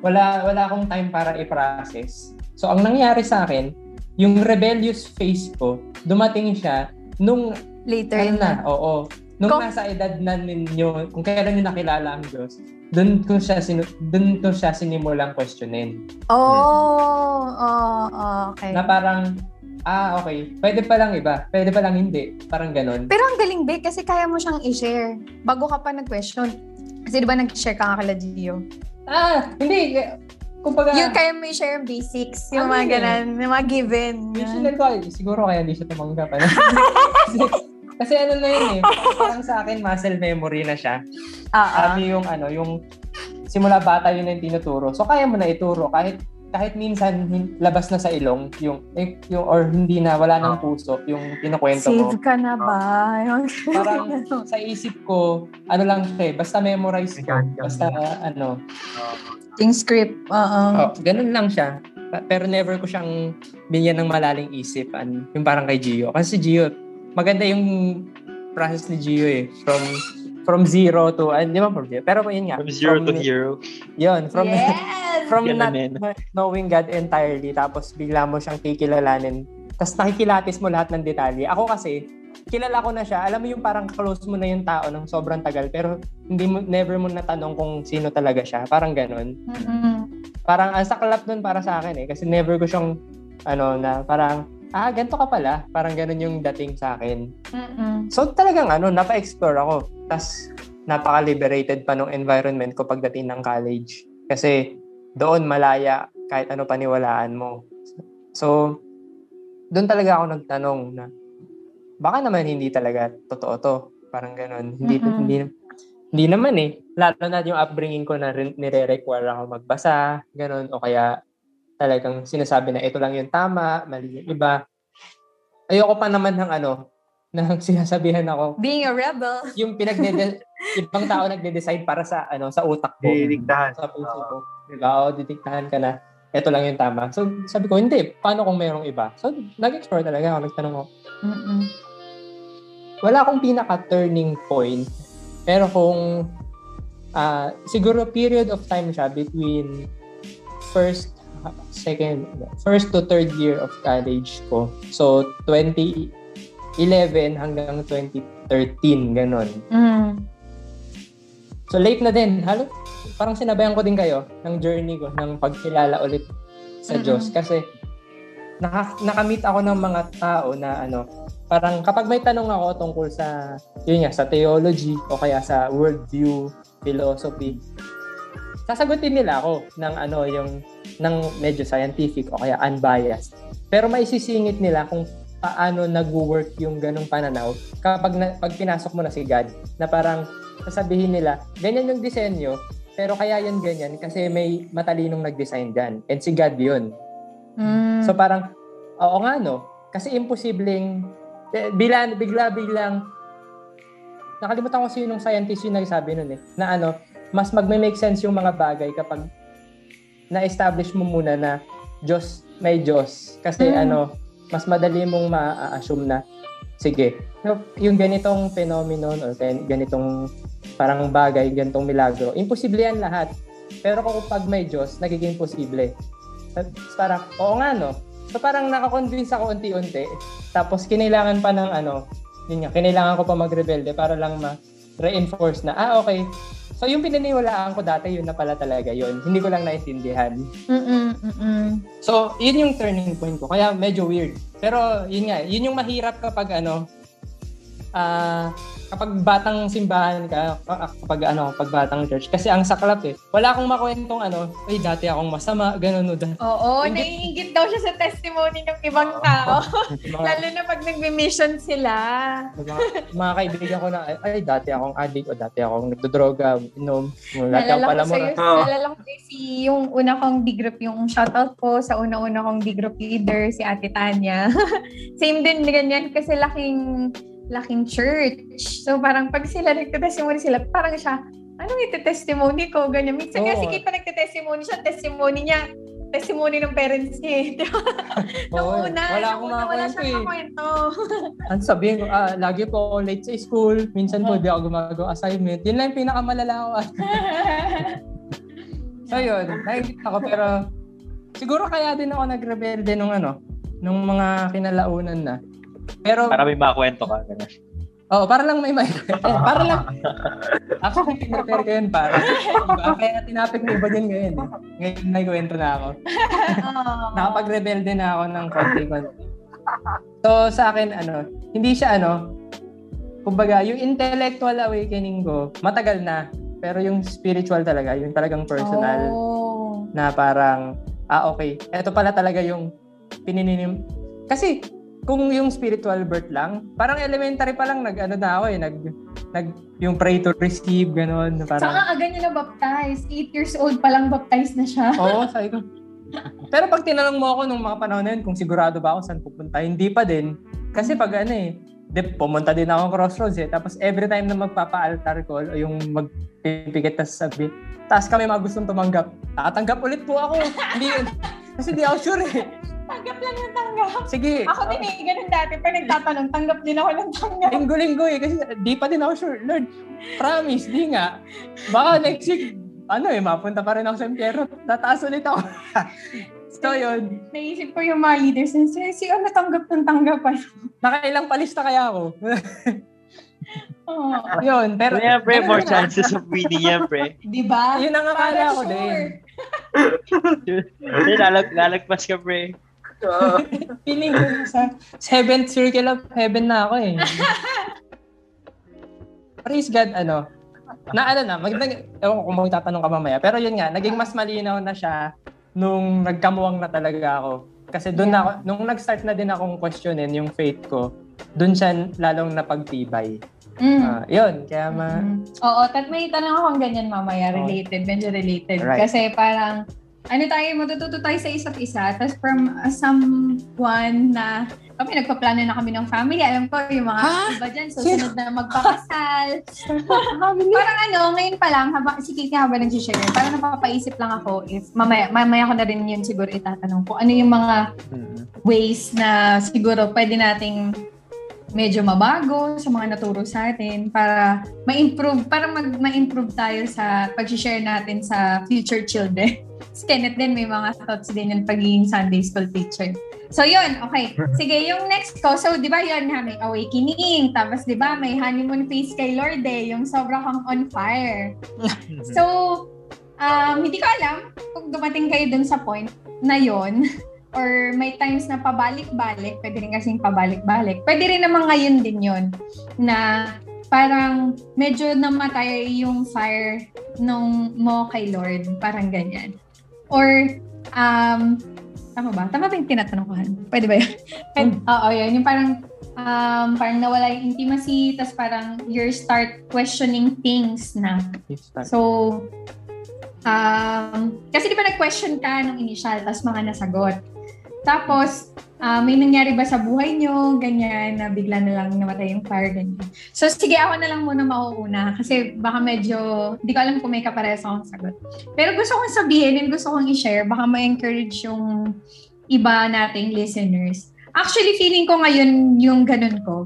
wala wala akong time para i-process. So ang nangyari sa akin, yung rebellious phase ko, dumating siya nung Later ano na, na. oo. Nung Kung- nasa edad na ninyo, kung kailan niyo nakilala ang Diyos, doon ko siya sinu- doon ko siya sinimulang questionin. Oh, oh, oh, okay. Na parang ah, okay. Pwede pa lang iba. Pwede pa lang hindi. Parang ganon. Pero ang galing, Be, kasi kaya mo siyang i-share bago ka pa nag-question. Kasi di ba nag-share ka nga kala Gio? Ah, hindi. Kumbaga, Yung kaya mo i-share yung basics, yung Ano mga yun? ganan, yung mga given. Yung sinend ko, siguro kaya hindi siya tumanggap. Ano? kasi, ano na yun eh. Parang sa akin, muscle memory na siya. Ah, ah. Sabi yung ano, yung simula bata yun yung tinuturo. So kaya mo na ituro kahit kahit minsan labas na sa ilong yung eh, yung or hindi na wala nang puso yung kinukwento mo. Save ka na ba? Yung- Parang sa isip ko, ano lang siya, eh, basta memorize ko, basta uh, ano, Yung script. Oo. oh, ganun lang siya. Pero never ko siyang binigyan ng malaling isipan, yung parang kay Gio. Kasi si Gio, maganda yung process ni Gio eh, from from zero to, ah, di ba from zero? Pero yun nga. From zero to hero. Yun, from yes! from Yan not knowing God entirely tapos bigla mo siyang kikilalanin tapos nakikilatis mo lahat ng detalye. Ako kasi, kilala ko na siya. Alam mo yung parang close mo na yung tao ng sobrang tagal pero hindi mo never mo natanong kung sino talaga siya. Parang ganun. Mm-mm. Parang ang saklap nun para sa akin eh kasi never ko siyang ano na parang ah ganito ka pala. Parang ganun yung dating sa akin. Mm-mm. So talagang ano, napa-explore ako. Tapos napaka-liberated pa nung environment ko pagdating ng college. Kasi doon malaya kahit ano paniwalaan mo. So, doon talaga ako nagtanong na baka naman hindi talaga totoo to. Parang ganun. Hindi, Mm-mm. hindi, hindi naman eh. Lalo na yung upbringing ko na nire-require ako magbasa, ganun. O kaya talagang sinasabi na ito lang yung tama, mali yung iba. Ayoko pa naman ng ano, nang sinasabihan ako, Being a rebel. yung pinagde ibang tao nagde-decide para sa ano sa utak ko. Didiktahan. Sa puso ko. Diba? O, didiktahan ka na. Ito lang yung tama. So, sabi ko, hindi. Paano kung mayroong iba? So, nag-explore talaga ako. Nagtanong ako. Mm-mm. Wala akong pinaka-turning point. Pero kung ah siguro period of time siya between first second first to third year of college ko. So 2011 hanggang 2013 ganon. Mm. So late na din. Halo, parang sinabayan ko din kayo ng journey ko ng pagkilala ulit sa Mm-mm. Diyos kasi naka, nakamit ako ng mga tao na ano, parang kapag may tanong ako tungkol sa yun nga, sa theology o kaya sa worldview, philosophy, sasagutin nila ako ng ano yung ng medyo scientific o kaya unbiased. Pero maisisingit nila kung paano nag-work yung ganong pananaw kapag na, pag pinasok mo na si God na parang sasabihin nila, ganyan yung disenyo, pero kaya yan ganyan kasi may matalinong nag-design dyan. And si God yun. Mm. So parang, oo nga no, kasi imposibleng, eh, bila, bigla biglang, nakalimutan ko sino yung scientist yung nagsabi nun eh, na ano, mas magme-make sense yung mga bagay kapag na-establish mo muna na Diyos, may Diyos. Kasi Mm. ano, mas madali mong ma-assume na, sige, no, yung ganitong phenomenon or gan- ganitong parang bagay, ganitong milagro, imposible yan lahat. Pero kung pag may Diyos, nagiging posible. Tapos parang, oo nga no. So parang nakakonvince ako unti-unti. Tapos kinailangan pa ng ano, yun nga, kinailangan ko pa magrebelde para lang ma-reinforce na, ah okay, So yung pinaniwalaan ko dati, yun na pala talaga yun. Hindi ko lang naintindihan. Mm-mm. Mm-mm. So, yun yung turning point ko. Kaya medyo weird. Pero yun nga, yun yung mahirap kapag ano, ah kapag batang simbahan ka, ka- kapag ano, kapag batang church. Kasi ang saklap eh. Wala akong makwentong ano, ay dati akong masama, ganun o dati. Oo, Ingit- naiingit daw siya sa testimony ng ibang tao. Lalo na pag nagme-mission sila. mga, mga kaibigan ko na, ay, ay, dati akong addict o dati akong nagdodroga, inom, Naalala ko sa'yo, Oo. naalala ko sa'yo si yung una kong B-group, yung shoutout ko sa una-una kong B-group leader, si Ate Tanya. Same din ganyan kasi laking laking church. So parang pag sila nagte-testimony sila, parang siya, anong ite-testimony ko? Ganyan. Minsan Oo. kasi kita nagte-testimony siya, testimony niya, testimony ng parents niya. eh. Di ba? Oo, una, wala akong una, wala siyang eh. makwento. Ang sabihin ko, ah, lagi po ako late sa school. Minsan po di ako gumagawa assignment. Yun lang yung pinakamalala ko. so yun, naingit ako pero siguro kaya din ako nagrebelde nung ano, nung mga kinalaunan na. Pero, Para may makwento ka. Ganun. oh, para lang may may eh, para lang. Ako kung prepare ko yun para. Diba? Kaya tinapik mo iba din ngayon. Eh. Ngayon may kwento na ako. Oo. Nakapag-rebelde na ako ng konti-konti. So, sa akin, ano, hindi siya, ano, kumbaga, yung intellectual awakening ko, matagal na. Pero yung spiritual talaga, yung talagang personal, Oh. na parang, ah, okay, eto pala talaga yung pinininim. Kasi, kung yung spiritual birth lang, parang elementary pa lang nag ano na ako eh, nag nag yung pray to receive ganon, parang Saka aga niya na baptize. 8 years old pa lang baptize na siya. Oo, sabi ko. Pero pag tinanong mo ako nung mga panahon na yun, kung sigurado ba ako saan pupunta, hindi pa din. Kasi pag ano eh, di, pumunta din ako crossroads eh. Tapos every time na magpapa-altar call, o yung magpipikit tas sabi, taas kami mga gustong tumanggap. Tatanggap ulit po ako. hindi, kasi di ako sure eh. Tanggap lang ng tanggap. Sige. Ako din eh, ganun dati. Pag nagtatanong, tanggap din ako ng tanggap. Linggo-linggo eh. Kasi di pa din ako sure. Lord, promise, di nga. Baka next week, ano eh, mapunta pa rin ako sa impyerno. Tataas ulit ako. so yun, Naisip ko yung mga leaders si, si ano tanggap ng tanggapan. nakailang palista kaya ako. Oo. yun, pero... Kaya, pre, more chances of winning yan, pre. Di ba? Yun ang akala ko din. sure. Hindi, lalag, lalagpas ka, pre. Ah, Feeling ko sa seventh circle of heaven na ako eh. Praise God, ano, na ano na, mag, nag, ewan ko kung magtatanong ka mamaya, pero yun nga, naging mas malinaw na siya nung nagkamuwang na talaga ako. Kasi doon na ako, nung nag-start na din akong questionin yung faith ko, doon siya lalong napagtibay. Mm. Ah, yun, kaya ma... Mm. Oo, tat may tanong akong ganyan mamaya, related, medyo related. Right. Kasi parang, ano tayo, matututo tayo sa isa't isa. Tapos from uh, someone na, kami nagpaplano na kami ng family. Alam ko, yung mga Ha? iba dyan, susunod na magpakasal. parang ano, ngayon pa lang, habang, si Kiki habang nag-share, parang napapaisip lang ako if, mamaya, mamaya ko na rin yun siguro itatanong ko, ano yung mga ways na siguro pwede nating medyo mabago sa mga naturo sa atin para ma-improve, para mag, ma-improve tayo sa pag-share natin sa future children. Si Kenneth din, may mga thoughts din yung pagiging Sunday school teacher. So yun, okay. Sige, yung next ko, so di ba yun nga, may awakening, tapos di ba may honeymoon phase kay Lord eh, yung sobra kang on fire. So, um, hindi ko alam kung dumating kayo dun sa point na yon or may times na pabalik-balik, pwede rin kasing pabalik-balik. Pwede rin naman ngayon din yon na parang medyo namatay yung fire nung mo kay Lord. Parang ganyan. Or, um, tama ba? Tama ba yung tinatanong ko? Pwede ba yun? Pwede, Oo, yun. Yung parang, um, parang nawala yung intimacy, tapos parang you start questioning things na. So, um, kasi di ba nag-question ka nung initial, tapos mga nasagot. Tapos, ah, may nangyari ba sa buhay nyo, ganyan, na bigla na lang namatay yung fire, ganyan. So, sige, ako na lang muna mauuna kasi baka medyo, hindi ko alam kung may kapares akong sagot. Pero gusto kong sabihin and gusto kong i-share, baka ma-encourage yung iba nating listeners. Actually, feeling ko ngayon yung ganun ko.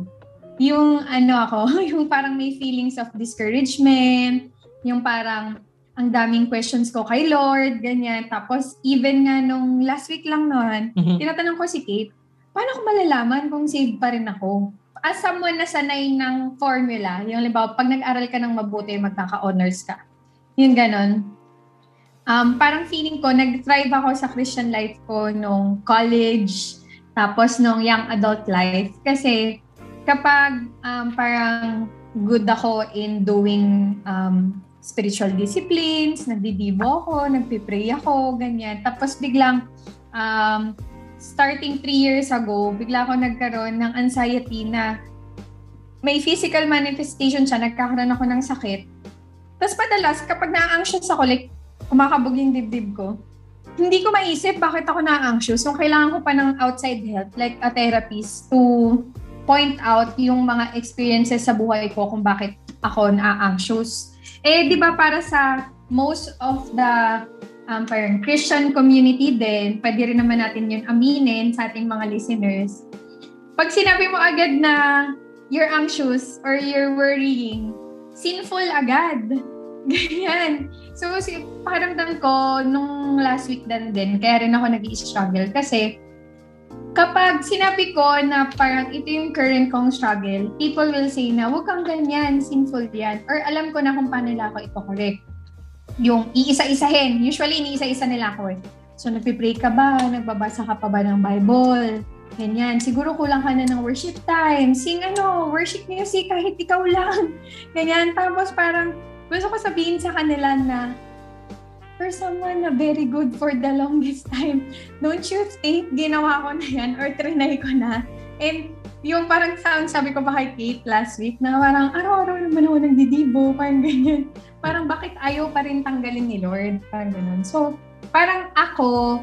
Yung ano ako, yung parang may feelings of discouragement, yung parang ang daming questions ko kay Lord, ganyan. Tapos, even nga nung last week lang noon, Mhm. tinatanong ko si Kate, paano ko malalaman kung saved pa rin ako? As someone na sanay ng formula, yung halimbawa, pag nag-aral ka ng mabuti, magkaka-honors ka. Yung ganon. Um, parang feeling ko, nag-thrive ako sa Christian life ko nung college, tapos nung young adult life. Kasi kapag um, parang good ako in doing um, spiritual disciplines, nagdidibo ako, nagpipray ako, ganyan. Tapos biglang, um, starting three years ago, bigla ako nagkaroon ng anxiety na may physical manifestation siya, nagkakaroon ako ng sakit. Tapos padalas, kapag na-anxious ako, like, kumakabog yung dibdib ko, hindi ko maisip bakit ako na-anxious. So, kailangan ko pa ng outside help, like a therapist, to point out yung mga experiences sa buhay ko kung bakit ako na-anxious. Eh, di ba para sa most of the um, parang Christian community din, pwede rin naman natin yun aminin sa ating mga listeners. Pag sinabi mo agad na you're anxious or you're worrying, sinful agad. Ganyan. So, si, pakiramdam ko, nung last week din din, kaya rin ako nag struggle kasi kapag sinabi ko na parang ito yung current kong struggle, people will say na, huwag kang ganyan, sinful yan. Or alam ko na kung paano nila ako ito-correct. Yung iisa-isahin. Usually, iniisa-isa nila ako eh. So, nagpipray ka ba? Nagbabasa ka pa ba ng Bible? Ganyan. Siguro kulang ka na ng worship time. Sing ano, worship music kahit ikaw lang. Ganyan. Tapos parang gusto ko sabihin sa kanila na for someone na very good for the longest time, don't you think ginawa ko na yan or trinay ko na And yung parang sound, sabi ko ba kay Kate last week, na parang araw-araw naman ako nagdidibo, parang ganyan. Parang bakit ayaw pa rin tanggalin ni Lord? Parang ganun. So, parang ako,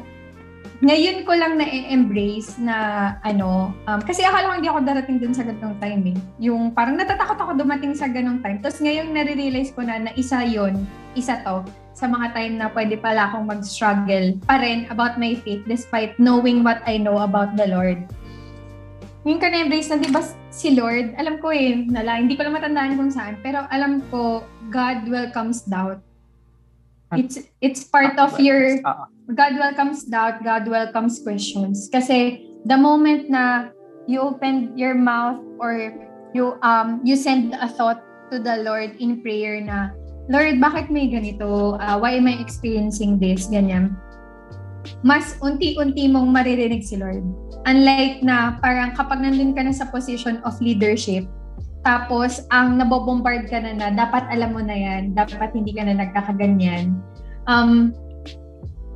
ngayon ko lang na-embrace na ano, um, kasi akala ko hindi ako darating dun sa ganong time eh. Yung parang natatakot ako dumating sa ganong time. Tapos ngayon nare-realize ko na na isa yon isa to sa mga time na pwede pala akong mag-struggle pa rin about my faith despite knowing what I know about the Lord. Ngayon ka na-embrace na, di ba si Lord, alam ko eh, nala, hindi ko lang matandaan kung saan, pero alam ko, God welcomes doubt. It's it's part of your Ah, God welcomes doubt, God welcomes questions. Kasi the moment na you open your mouth or you um you send a thought to the Lord in prayer na Lord, bakit may ganito? Uh, why am I experiencing this? Ganyan. Mas unti-unti mong maririnig si Lord. Unlike na parang kapag nandun ka na sa position of leadership, tapos ang nabobombard ka na na, dapat alam mo na yan, dapat hindi ka na nagkakaganyan. Um,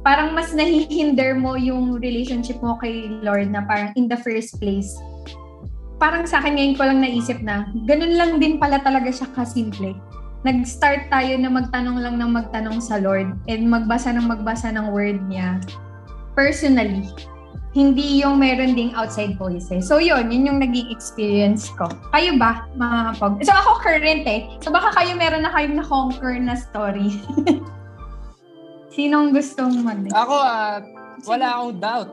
parang mas nahihinder mo yung relationship mo kay Lord na parang in the first place. Parang sa akin ngayon ko lang naisip na, ganun lang din pala talaga siya kasimple. Nag-start tayo na magtanong lang ng magtanong sa Lord and magbasa ng magbasa ng word niya personally. Hindi yung meron ding outside voices. So yun, yun yung naging experience ko. Kayo ba, mga pog? So ako current eh. So baka kayo meron na kayong na-conquer na story. Sinong gustong mag Ako, ah, wala akong doubt.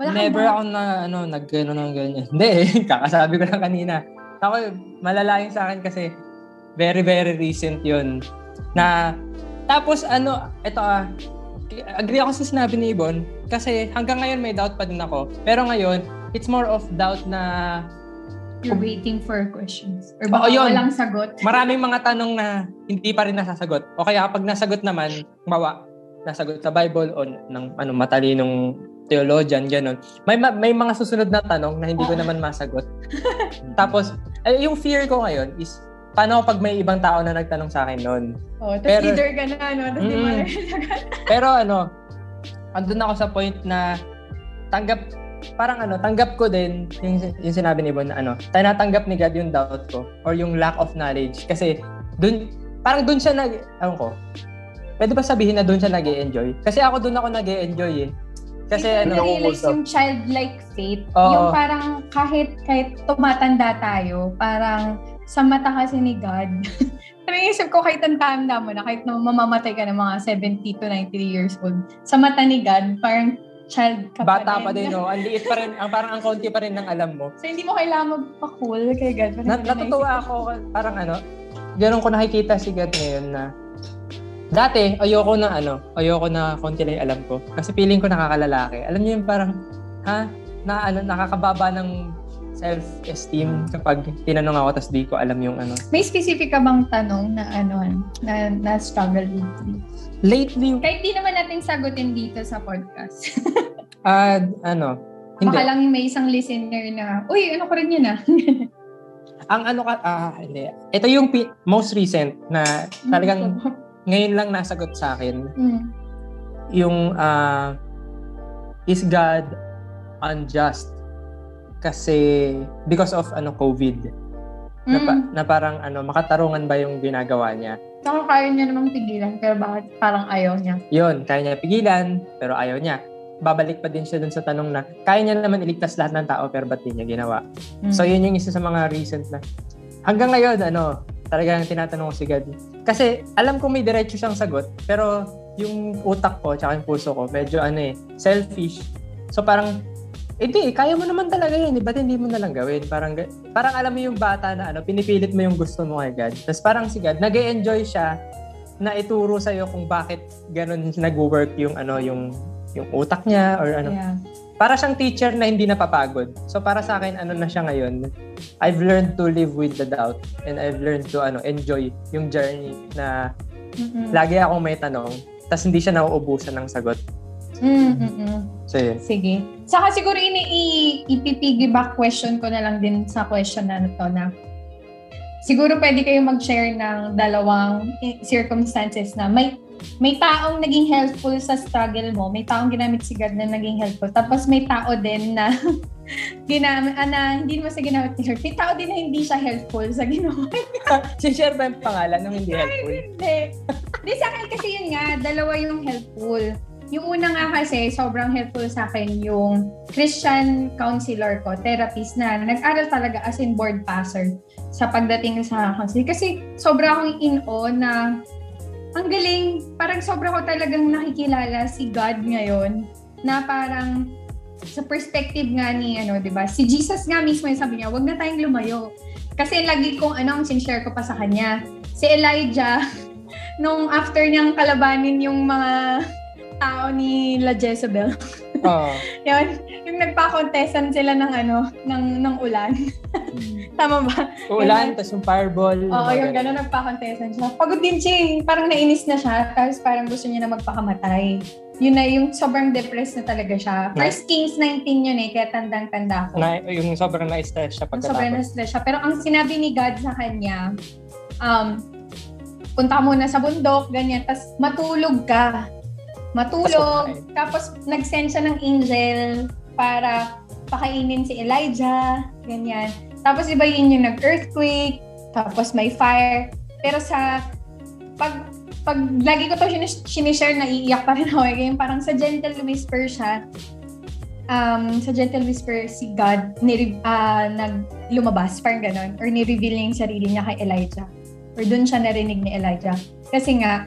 Wala Never doubt? ako na, ano, nag-ano ng ganyan. Hindi eh, kakasabi ko lang kanina. Ako, malalaking sa akin kasi very, very recent yun. Na, tapos ano, ito ah, agree ako sa sinabi ni Ibon kasi hanggang ngayon may doubt pa din ako. Pero ngayon, it's more of doubt na You're waiting for questions. Or baka yun. walang sagot. maraming mga tanong na hindi pa rin nasasagot. O kaya kapag nasagot naman, bawa, nasagot sa Bible o ng ano, matalinong theologian, gano'n. May, ma- may mga susunod na tanong na hindi ko naman masagot. Tapos, eh, yung fear ko ngayon is, paano pag may ibang tao na nagtanong sa akin noon? Oh, tapos Pero- leader ka na, no? Tapos Mm. Pero ano, andun ako sa point na tanggap, parang ano, tanggap ko din yung, yung sinabi ni Bon na ano, tinatanggap ni God yung doubt ko or yung lack of knowledge. Kasi dun, parang dun siya nag, ewan ko, pwede ba sabihin na dun siya nag enjoy Kasi ako dun ako nag enjoy eh. Kasi Hindi ano, realize yung childlike faith. Oo. Yung parang kahit kahit tumatanda tayo, parang sa mata kasi ni God. Naisip ko kahit ang tanda mo na, kahit na mamamatay ka ng mga 70 to 90 years old, sa mata ni God, parang child ka bata pa din. din, no? Ang liit pa rin, ang parang ang konti pa rin ng alam mo. So, hindi mo kailangan magpa-cool kay God. Nat- natutuwa ako, parang ano, ganun ko nakikita si God ngayon na dati, ayoko na ano, ayoko na konti lang alam ko. Kasi feeling ko nakakalalaki. Alam niyo yung parang, ha? Na, ano, nakakababa ng self-esteem kapag tinanong ako tapos di ko alam yung ano. May specific ka bang tanong na ano, na, na struggle lately? Lately, Kahit di naman natin sagutin dito sa podcast. ah, ano, hindi. Baka lang may isang listener na, uy, ano ko rin yun ah. Ang ano ka, ah, hindi. Ito yung pi- most recent na talagang ngayon lang nasagot sa akin. Mm. yung ah, is God unjust kasi because of ano COVID na, pa- Mm. na parang ano makatarungan ba yung ginagawa niya Saka kaya niya namang pigilan, pero bakit parang ayaw niya? yun kaya niya pigilan pero ayaw niya babalik pa din siya dun sa tanong na kaya niya naman iligtas lahat ng tao pero ba't niya ginawa Mm. so yun yung isa sa mga recent na hanggang ngayon ano talagang tinatanong ko si God kasi alam ko may diretso siyang sagot pero yung utak ko tsaka yung puso ko medyo ano eh selfish so parang hindi, kaya mo naman talaga yun. eh. Ba't hindi mo nalang gawin? Parang, parang alam mo yung bata na ano, pinipilit mo yung gusto mo kay God. Tapos parang si God, nag enjoy siya na ituro sa'yo kung bakit ganun nag-work yung ano, yung yung utak niya or ano. Yeah. Para siyang teacher na hindi napapagod. So para sa akin, ano na siya ngayon, I've learned to live with the doubt and I've learned to ano enjoy yung journey na Mm-mm. lagi akong may tanong tapos hindi siya nauubusan ng sagot. Mm, mm-mm. Yun. Sige. Saka siguro ini ipipiggyback question ko na lang din sa question na to na siguro pwede kayo mag-share ng dalawang circumstances na may may taong naging helpful sa struggle mo, may taong ginamit si God na naging helpful. Tapos may tao din na ginamit, ah, na hindi mo sa ginamit ni Lord. May tao din na hindi siya helpful sa ginawa niya. Si-share ba yung pangalan ng hindi helpful? Hindi. Hindi sa akin kasi yun nga, dalawa yung helpful. Yung una nga kasi, sobrang helpful sa akin yung Christian counselor ko, therapist na nag-aral talaga as in board passer sa pagdating sa counseling. Kasi sobra akong in-awe na ang galing, parang sobra ko talagang nakikilala si God ngayon na parang sa perspective nga ni ano, 'di ba? Si Jesus nga mismo yung sabi niya, "Huwag na tayong lumayo." Kasi lagi kong ano, ang sinshare ko pa sa kanya. Si Elijah nung after niyang kalabanin yung mga tao ni La Jezebel. Oo. yun, yung nagpa-contestan sila ng ano, ng ng ulan. Tama ba? Ulan, tapos yung fireball. Oo, yung gano'n nagpa-contestan siya. Pagod din siya eh. Parang nainis na siya. Tapos parang gusto niya na magpakamatay. Yun na yung sobrang depressed na talaga siya. First Kings 19 yun eh, kaya tandang-tanda ko. Na, yung sobrang na-stress siya Yung sobrang pagkatapos. na-stress siya. Pero ang sinabi ni God sa kanya, um, punta muna sa bundok, ganyan, tapos matulog ka. Matulog, tapos nag-send siya ng angel para pakainin si Elijah, ganyan. Tapos iba yun yung nag-earthquake, tapos may fire. Pero sa, pag, pag lagi ko to sinis- sinishare, naiiyak pa rin ako. eh. Yung parang sa gentle whisper siya, um, sa gentle whisper si God ni uh, nag lumabas parang ganon or ni-reveal niya yung sarili niya kay Elijah or dun siya narinig ni Elijah kasi nga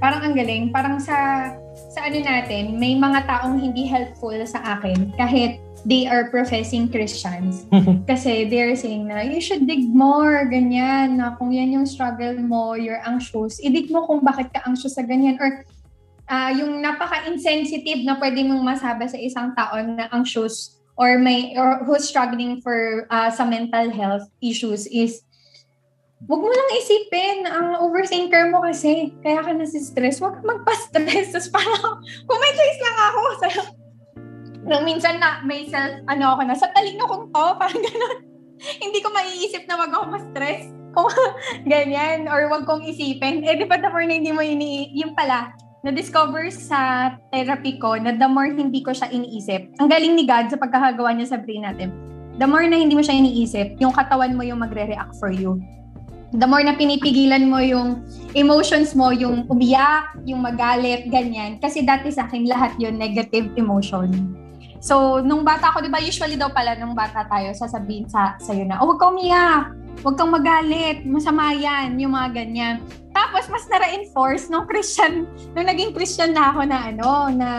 parang ang galing. Parang sa sa ano natin may mga taong hindi helpful sa akin kahit they are professing Christians. Kasi they're saying na you should dig more ganyan na kung yan yung struggle mo you're anxious idig mo kung bakit ka anxious sa ganyan. Or ah yung napaka-insensitive na pwede mong masabi sa isang tao na anxious or may or who's struggling for ah, sa mental health issues is Huwag mo lang isipin, ang overthinker mo kasi, kaya ka nasi-stress, huwag ka magpa-stress. Tapos parang, choice lang ako, sa'yo, nung minsan na may self, ano ako na, sa talino kong to, parang gano'n. Hindi ko maiisip na wag ako ma-stress. Kung ganyan, or wag kong isipin. Eh, di ba the more na hindi mo ini, yung pala, na-discover sa therapy ko na the more hindi ko siya iniisip. Ang galing ni God sa pagkakagawa niya sa brain natin. The more na hindi mo siya iniisip, yung katawan mo yung magre-react for you. The more na pinipigilan mo yung emotions mo, yung umiyak, yung magalit, ganyan. Kasi dati sa akin lahat yun negative emotion. So, nung bata ako, di ba, usually daw pala nung bata tayo, sasabihin sa sa'yo na, oh, huwag kang umiyak, huwag kang magalit, masama yan, yung mga ganyan. Tapos, mas na-reinforce nung Christian, nung naging Christian na ako na ano, na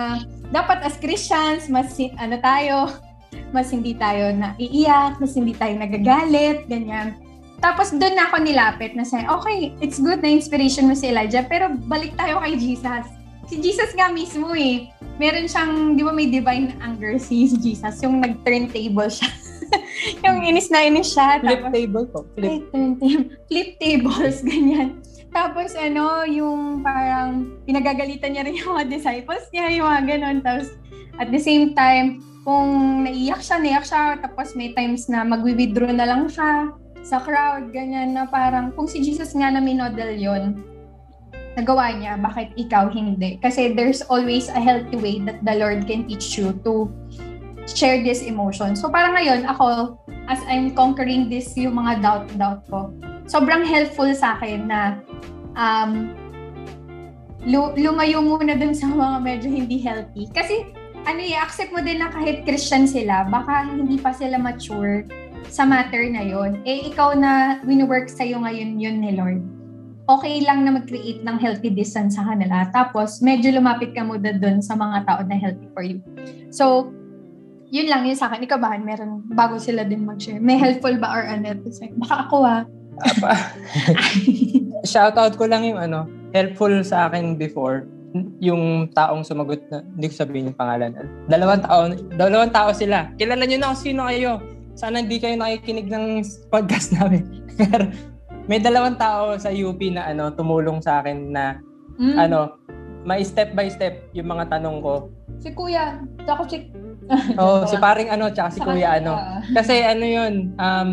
dapat as Christians, mas ano tayo, mas hindi tayo naiiyak, mas hindi tayo nagagalit, ganyan. Tapos doon na ako nilapit na say, okay, it's good na inspiration mo si Elijah, pero balik tayo kay Jesus. Si Jesus nga mismo eh. Meron siyang, di ba may divine anger si Jesus, yung nag-turn table siya. yung inis na inis siya. Flip tapos- table po. Flip. ay, turn table. Flip tables, ganyan. Tapos ano, yung parang pinagagalitan niya rin yung mga disciples niya, yung mga ganon. Tapos at the same time, kung naiyak siya, naiyak siya, tapos may times na magwi-withdraw na lang siya sa crowd, ganyan na parang kung si Jesus nga na minodel yon nagawa niya, bakit ikaw hindi? Kasi there's always a healthy way that the Lord can teach you to share this emotion. So parang ngayon, ako, as I'm conquering this, yung mga doubt-doubt ko, sobrang helpful sa akin na um, lu- lumayo muna dun sa mga medyo hindi healthy. Kasi, ano eh, accept mo din na kahit Christian sila, baka hindi pa sila mature sa matter na yon. Eh, ikaw na wino-work sa'yo ngayon yun ni Lord. Okay lang na mag-create ng healthy distance sa kanila. Tapos, medyo lumapit ka muna dun sa mga tao na healthy for you. So, yun lang yun sa akin. Ikaw ba, meron bago sila din mag-share? May helpful ba or ano? Tapos, Baka ako ah. Shoutout ko lang yung ano, helpful sa akin before yung taong sumagot na, hindi ko sabihin yung pangalan. Dalawang tao, dalawang tao sila. Kilala nyo na kung sino kayo. Sana hindi kayo nakikinig ng podcast namin. Pero may dalawang tao sa UP na ano tumulong sa akin na Mm. ano, may step by step yung mga tanong ko. Si Kuya. Ako si... Oh, si paring ano, tsaka si Saka kuya ano. Kasi ano yun, um,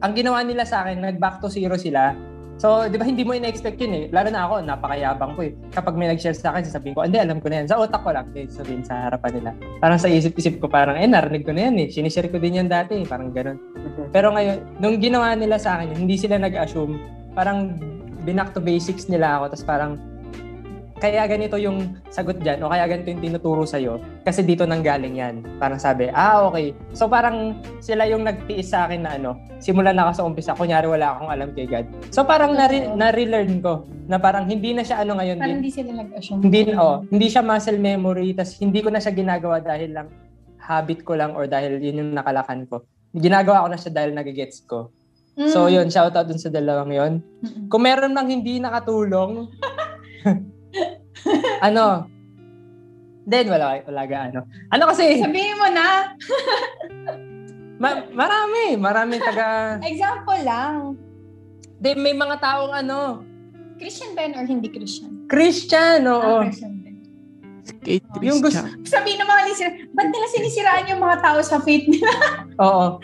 ang ginawa nila sa akin, nag back to zero sila. So, di ba hindi mo ina-expect yun eh. Lalo na ako, napakayabang ko eh. Kapag may nag-share sa akin, sasabihin ko, hindi, alam ko na yan. Sa utak ko lang, eh, sabihin sa harapan nila. Parang sa isip-isip ko, parang, eh, narinig ko na yan eh. Sinishare ko din yan dati eh. Parang ganun. Pero ngayon, nung ginawa nila sa akin, hindi sila nag-assume. Parang, binak to basics nila ako. Tapos parang, kaya ganito yung sagot dyan o kaya ganito yung tinuturo sa'yo kasi dito nang galing yan. Parang sabi, ah, okay. So parang sila yung nagtiis sa akin na ano, simula na ako sa umpisa, kunyari wala akong alam kay God. So parang nare- nare-learn ko na parang hindi na siya ano ngayon Parang din. hindi sila nag-assume. Hindi, oh, hindi siya muscle memory, tas hindi ko na siya ginagawa dahil lang habit ko lang or dahil yun yung nakalakan ko. Ginagawa ko na siya dahil nagigets ko. Mm. So yun, shoutout dun sa dalawang yun. Mm-mm. Kung meron mang hindi nakatulong, ano, then wala, wala ga ano. Ano kasi, Sabihin mo na, ma- marami, marami taga, example lang. de, may mga taong ano, Christian ba yun or hindi Christian? Christian, oo. Ah, Christian. Skate Yung gusto- Christian. Sabihin ng mga listener, ba't nila sinisiraan yung mga tao sa faith nila? Oo.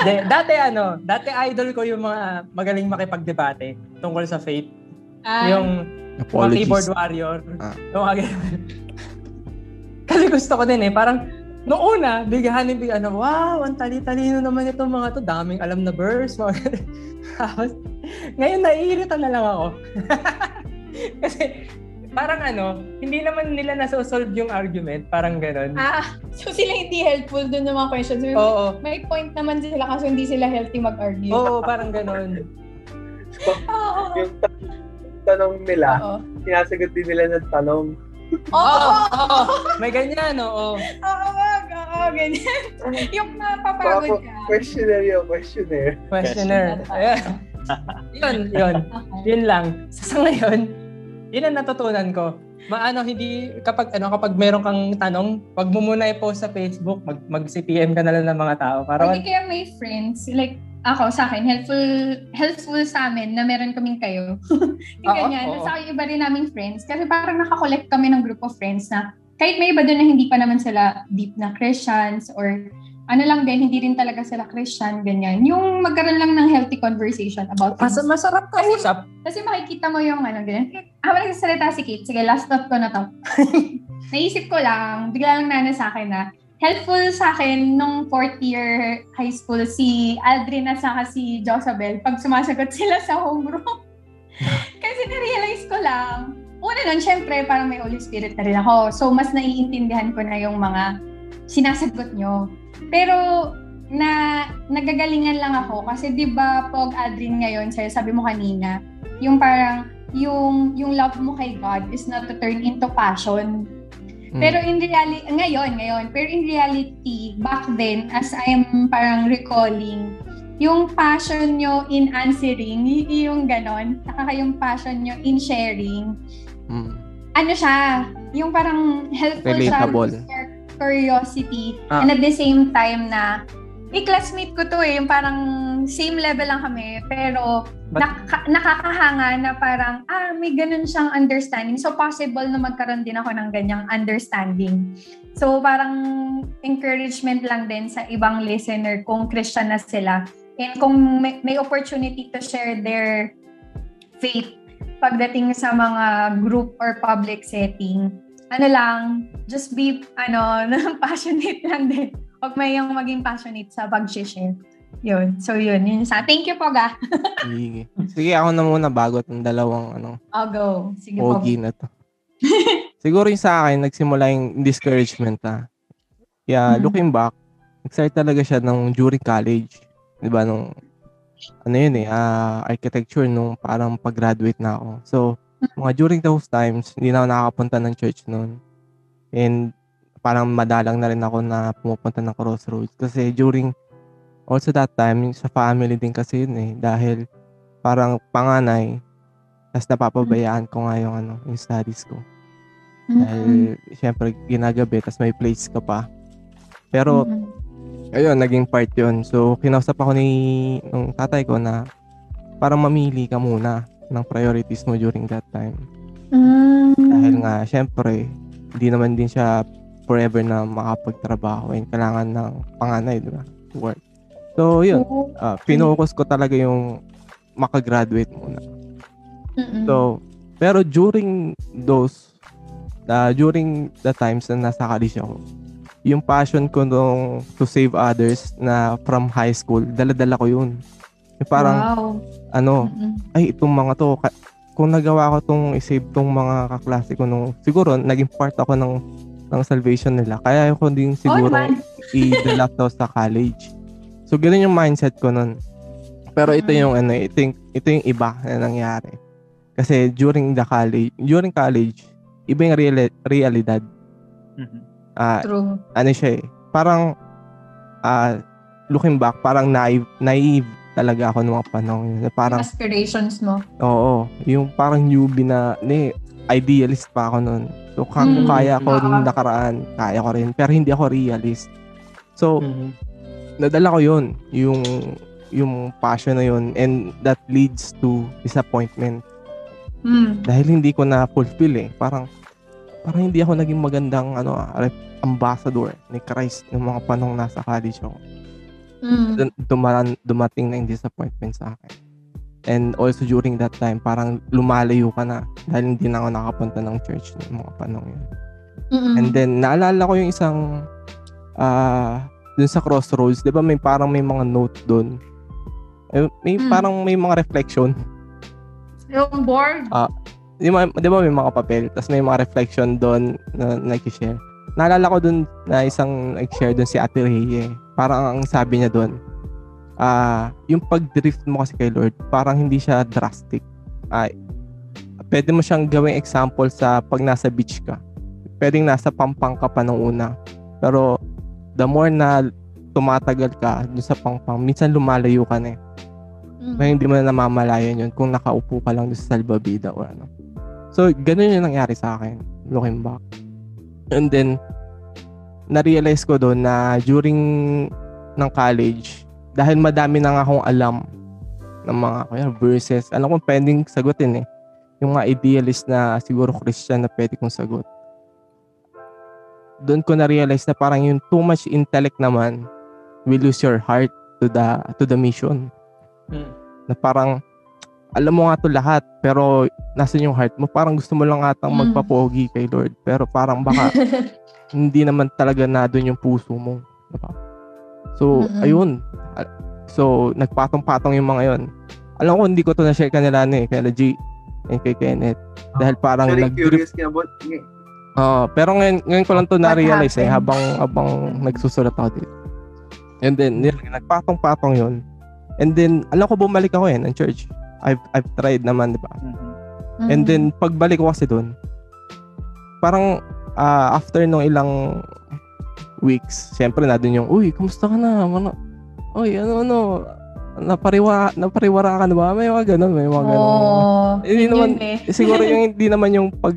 De, dati ano, dati idol ko yung mga magaling makipagdebate tungkol sa faith. Ah, Yung Apologies. keyboard warrior. Ah. Yung mga ganun. Kasi gusto ko din eh, parang Noong una, bigahanin big ano, wow, ang tali-talino naman itong mga to, daming alam na verse. Tapos, ngayon naiirita na lang ako. Kasi, parang ano, hindi naman nila nasosolve yung argument, parang ganun. ah, so sila hindi helpful dun ng mga questions. May, Oo. may point naman sila kasi hindi sila healthy mag-argue. Oo, parang ganun. Oo. Yung ta- tanong nila, Oo. sinasagot din nila ng tanong. Oo. Oo, oo. May ganyan, oo. Oo, wag. Oo, ganyan. yung mapapagod ka. Questionnaire yung questionnaire. Questioner. Ayan. yun, yun. Okay. Yun lang. Sa, sa ngayon, yun ang natutunan ko. Maano, hindi, kapag, ano, kapag meron kang tanong, wag mo muna i-post sa Facebook, mag, mag-CPM ka na lang ng mga tao. Para, Or di kaya may friends, like, ako sa akin, helpful helpful sa amin na meron kaming kayo. yung Oo, ganyan. oo. Sa iba rin naming friends. Kasi parang nakakollect kami ng group of friends na kahit may iba doon na hindi pa naman sila deep na Christians or ano lang din, hindi rin talaga sila Christian, ganyan. Yung magkaroon lang ng healthy conversation about Mas, things. masarap ka Kasi- usap. Kasi makikita mo yung ano, ganyan. Habang nagsasalita si Kate, sige, last thought ko na to. Naisip ko lang, bigla lang nana sa akin na, helpful sa akin nung fourth year high school si Aldrin at saka si Josabel pag sumasagot sila sa homeroom. Kasi na-realize ko lang, una nun, syempre, parang may Holy Spirit na rin ako. So, mas naiintindihan ko na yung mga sinasagot nyo. Pero, na nagagalingan lang ako kasi 'di ba pag Aldrin ngayon sa'yo sabi mo kanina yung parang yung yung love mo kay God is not to turn into passion Mm. pero in reality, ngayon, ngayon, pero in reality, back then, as I am parang recalling, yung passion nyo in answering, yung ganon, saka yung passion nyo in sharing, Mm. ano siya, yung parang helpful Relatable. siya curiosity, Ah. and at the same time na, eh, classmate ko to eh, yung parang same level lang kami, pero But- nakaka- nakakahanga na parang, ah, may ganun siyang understanding. So, possible na magkaroon din ako ng ganyang understanding. So, parang encouragement lang din sa ibang listener kung Christian na sila. And kung may, may opportunity to share their faith pagdating sa mga group or public setting, ano lang, just be, ano, passionate lang din. Huwag may yung maging passionate sa pag-share. Yun. So, yun. yun sa, thank you po, ga. Sige. Sige, ako na muna bago itong dalawang ano, I'll go. Sige po. pogi na to. Siguro yung sa akin, nagsimula yung discouragement ah. Yeah, Mhm. looking back, nag-start talaga siya nung during college. Di ba, nung, ano yun eh, ah, architecture nung parang pag-graduate na ako. So, mga during those times, hindi na ako nakakapunta ng church noon. And parang madalang na rin ako na pumupunta ng crossroads. Kasi during, also that time, sa family din kasi yun eh. Dahil parang panganay, tapos napapabayaan ko nga yung, ano, yung studies ko. Mhm. Dahil, syempre, ginagabi, tapos may place ka pa. Pero, Mhm. ayun, naging part yun. So, kinausap ako ni nung tatay ko na parang mamili ka muna ng priorities mo during that time. Mm. Dahil nga, syempre, hindi naman din siya forever na makapagtrabaho and kailangan ng panganay, di ba? To work. So, yun. Uh, pinocus ko talaga yung makagraduate muna. Mm-mm. So, pero during those, uh, during the times na nasa college ako, yung passion ko nung to save others na from high school, dala-dala ko yun. Yung parang, wow. ano, Mm-mm. ay, itong mga to, ka- kung nagawa ko tong i-save tong mga kaklase ko nung, siguro, naging part ako ng, ng salvation nila. Kaya ko din siguro Oh, i-dala to sa college. So, ganun yung mindset ko nun. Pero ito Mm. yung ano, ito yung, ito yung iba na nangyari. Kasi during the college, during college, iba yung reali- realidad. Mhm. Ah, True. ano siya eh, parang ah, looking back, parang naive, naive talaga ako nung mga yun. Na Parang, Aspirations mo. oo, yung parang newbie na, ni, idealist pa ako nun. So, kung Mm, kaya ko nung nakaraan, kaya ko rin. Pero hindi ako realist. So, Mhm. nadala ko yun, yung yung passion na yun and that leads to disappointment Mm. dahil hindi ko na fulfill eh parang parang hindi ako naging magandang ano ambassador ni Christ ng mga panong nasa college ako Mm. Dumaran, dumating na yung disappointment sa akin and also during that time parang lumalayo ka na dahil hindi na ako nakapunta ng church ng mga panong yun Mm-mm. And then, naalala ko yung isang, ah, dun sa crossroads, di ba may parang may mga note dun. Eh, may Mm. parang may mga reflection. Yung board. Di ba, di ba may mga papel, tapos may mga reflection doon na nag-share. Naalala ko dun na isang nag-share dun si Ate Rhea. Parang ang sabi niya dun, ah, yung pag-drift mo kasi kay Lord, parang hindi siya drastic. Ay, pwede mo siyang gawing example sa pag nasa beach ka. Pwedeng nasa pampang ka pa nung una. Pero the more na tumatagal ka dun sa pangpang, minsan lumalayo ka na eh. Mm. Kaya hindi mo na namamalayan yun kung nakaupo ka lang sa salbabida or ano. So, ganun yung nangyari sa akin, looking back. And then, na-realize ko doon na during ng college, dahil madami na nga akong alam ng mga kaya, verses, alam ko pwedeng sagutin eh. Yung mga idealist na siguro Christian na pwede kong sagot. Doon ko na-realize na parang yung too much intellect naman will lose your heart to the to the mission Mm. na parang alam mo nga to lahat pero nasan yung heart mo parang gusto mo lang atang Mm. magpapogi kay Lord pero parang baka hindi naman talaga na doon yung puso mo? So Mm-mm. ayun so nagpatong-patong yung mga yon alam ko hindi ko to na-share kanila ni eh, kay G and kay Kenneth dahil parang Very nag-drift curious nga about, Oo, pero ngayon, ngayon ko lang to na-realize eh, habang, habang nagsusulat ako dito. And then, yun, nagpatong-patong yun. And then, alam ko bumalik ako eh, ng church. I've, I've tried naman, di ba? Mhm. Mm. And then, pagbalik ko kasi doon, parang ah, after nung ilang weeks, syempre na dun yung, uy, kumusta ka na? Ano, uy, ano, ano, napariwa, napariwara ka na ba? May mga ganun, may mga ganun. Oh, Hindi yun naman, yun eh. siguro yung hindi naman yung pag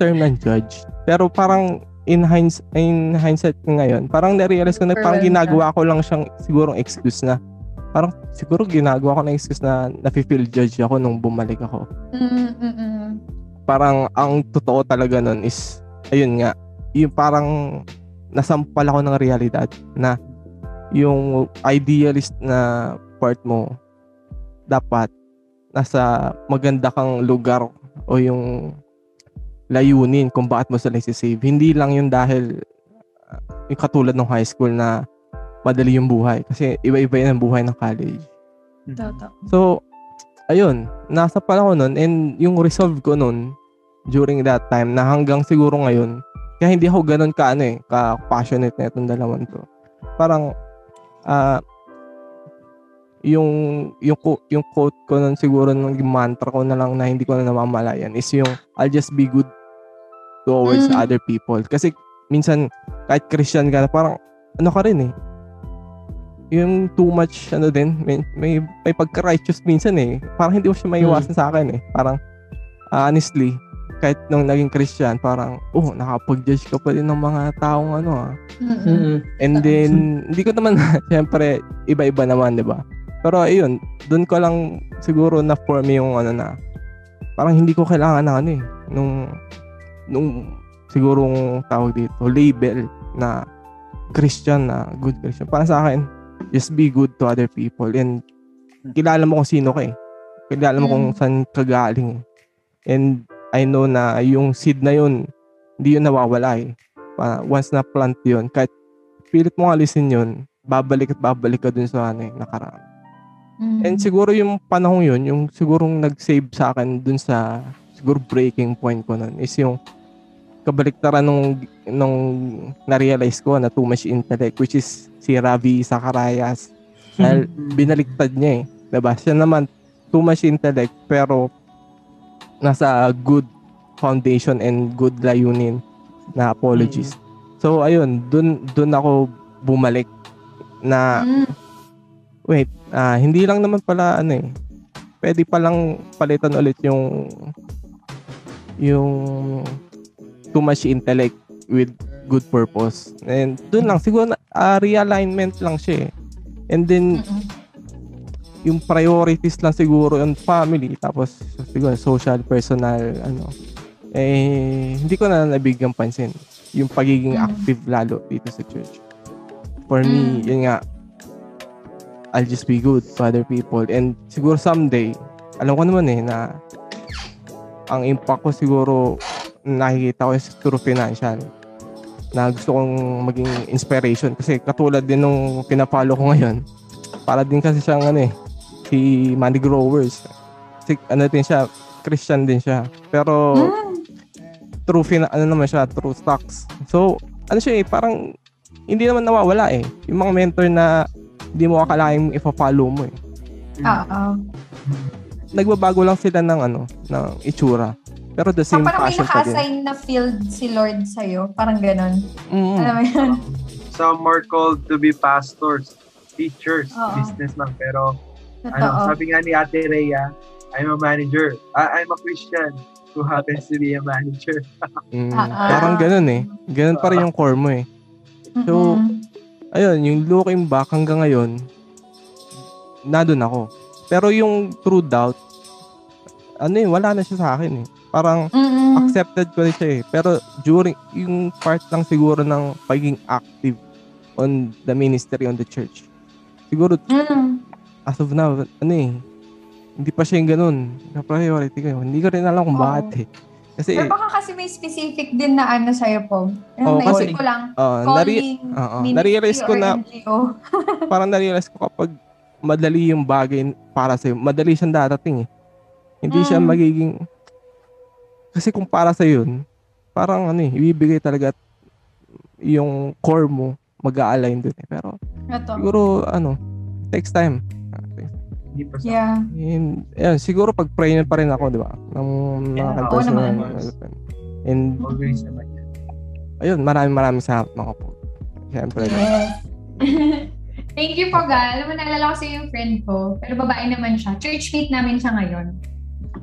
term ng judge. Pero parang in hinds in hindsight ngayon, parang na-realize ko na parang ginagawa ko lang siyang siguro excuse na parang siguro ginagawa ko na excuse na nafe-feel judge ako nung bumalik ako. Mm, mm, mm. Parang ang totoo talaga nun is ayun nga, yung parang nasampal ako ng realidad na yung idealist na part mo dapat nasa maganda kang lugar o yung layunin kung bakit mo sila save. Hindi lang yung dahil uh, yung katulad ng high school na madali yung buhay. Kasi iba-iba yun ang buhay ng college. Totoo. So, ayun, nasa pala ko nun and yung resolve ko nun during that time na hanggang siguro ngayon, kaya hindi ako ganun ka ano eh, ka passionate na itong dalawang to. Parang ah yung yung yung quote ko nun siguro ng mantra ko na lang na hindi ko na namamalayan is yung I'll just be good towards Mm. other people. Kasi minsan kahit Christian ka na parang ano ka rin eh. Yung too much ano din, may may, may pagka-righteous minsan eh. Parang hindi mo siya maiwasan sa akin eh. Parang ah, honestly, kahit nung naging Christian, parang oh, nakapag-judge ka pa din ng mga taong ano ah. Mm, mm. Mm-mm. And then, hindi ko naman, syempre, iba-iba naman, di ba? Pero ayun, doon ko lang siguro na-form yung ano na, parang hindi ko kailangan na ano eh, nung, nung sigurong tawag dito, label na Christian na good Christian. Para sa akin, just be good to other people and kilala mo kung sino ka eh. Kilala mo kung Mm. saan kagaling. And I know na yung seed na yun, hindi yun nawawala eh. Pa- Once na plant yun, kahit pilit mo alisin yun, babalik at babalik ka dun sa ano eh, nakaraan. Mm. And siguro yung panahon yun, yung sigurong nag-save sa akin dun sa siguro breaking point ko nun is yung kabaliktaran nung nung na-realize ko na too much intellect which is si Ravi Zacharias. Dahil binaliktad niya eh. Diba? Siya naman too much intellect pero nasa good foundation and good layunin na apologies. So ayun, dun dun ako bumalik na Mm. wait, ah hindi lang naman pala ano eh. Pwede pa lang palitan ulit yung yung too much intellect with good purpose. And dun lang siguro na, ah, realignment lang siya eh. And then Mm-mm. Yung priorities lang siguro yung family tapos siguro social, personal ano. Eh hindi ko na nabigyan pansin yung pagiging Mm. active lalo dito sa church. For me, Mm. yun nga I'll just be good to other people and siguro someday alam ko naman eh na ang impact ko siguro nakikita ko is through financial na gusto kong maging inspiration kasi katulad din nung pinapalo ko ngayon para din kasi siyang ano eh si Money Growers si, ano din siya Christian din siya pero Mm. true fina- ano naman siya true stocks so ano siya eh parang hindi naman nawawala eh yung mga mentor na hindi mo akalain ipa-follow mo eh Oo. nagbabago lang sila ng ano ng itsura pero the So, same parang may passion pa din naka-assign na field si Lord sa'yo. Parang ganon. Mm. Alam mo yun? Some are called to be pastors, teachers, Oo. businessman. Pero ano, sabi nga ni Ate Rhea, I'm a manager. I- I'm a Christian who happens to be a manager. Mm, Ah, ah. parang ganun eh. Ganun pa rin yung core mo eh. So, Mm-mm. Ayun, yung looking back hanggang ngayon, nandun ako. Pero yung true doubt, ano eh, wala na siya sa akin eh. Parang Mm-mm. accepted ko na siya eh. Pero during, yung part lang siguro ng pagiging active on the ministry, on the church. Siguro, Mm. As of now, ano eh, hindi pa siya yung ganun. Na-priority ko. Hindi ko rin alam kung Oo. bakit eh. Kasi, Pero baka kasi may specific din na ano sa'yo po. Ano, naisip kasi- ko lang. uh, nari- Calling, oo, ministry nare-realize ko or na parang na-realize ko kapag madali yung bagay para sa'yo, madali siyang darating eh. Hindi siya Mm. magiging... Kasi kung para sa yun, parang ano eh, ibibigay talaga yung core mo mag-a-align dun eh. Pero Ito. siguro, ano, takes time. Hindi pa sa Yeah. And, ayun, siguro pag-pray na pa rin ako, di ba? Ng mga Yeah, oo personal naman. And, always naman yan. ayun, maraming maraming salamat mga po. Siyempre. Yes. Thank you po, Gal. Alam mo, naalala ko sa yung friend ko, pero babae naman siya. Churchmate namin siya ngayon.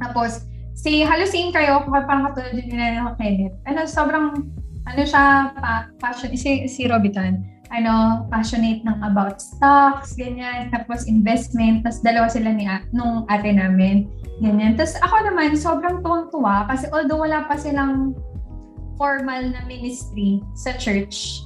Tapos, si, halos same kayo, parang katulad din nila ng Kenneth. Ano, sobrang, ano siya, pa, passion, si, si Robitan, ano, passionate ng about stocks, ganyan, tapos investment, tapos dalawa sila ni, nung ate namin, ganyan. Tapos ako naman, sobrang tuwang-tuwa, kasi although wala pa silang formal na ministry sa church,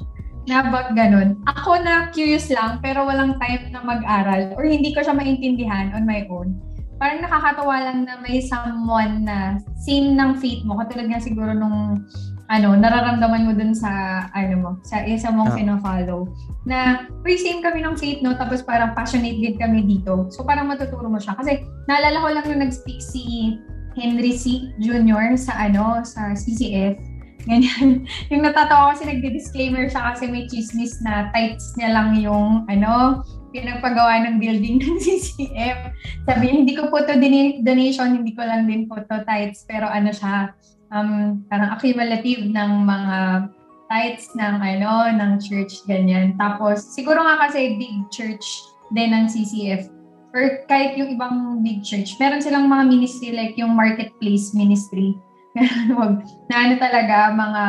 na about ganun. Ako na curious lang, pero walang time na mag-aral or hindi ko siya maintindihan on my own. Parang nakakatawa lang na may someone na same ng faith mo, katulad nga siguro nung ano, nararamdaman mo dun sa, ano mo, sa isa mong Ah. pina-follow. Na, uy, same kami ng faith, no? Tapos parang passionate din kami dito. So parang matuturo mo siya. Kasi naalala ko lang nung nag-speak si Henry C. Jr. sa ano, sa CCF. Ganyan. yung natatawa kasi nagdi-disclaimer siya kasi may chismis na tights niya lang yung ano, pinagpagawa ng building ng CCF. Sabi hindi ko po to din- donation, hindi ko lang din po to tights, pero ano siya, um, parang accumulative ng mga tights ng ano, ng church, ganyan. Tapos, siguro nga kasi big church din ng CCF or kahit yung ibang big church, meron silang mga ministry like yung marketplace ministry. Na ano talaga, mga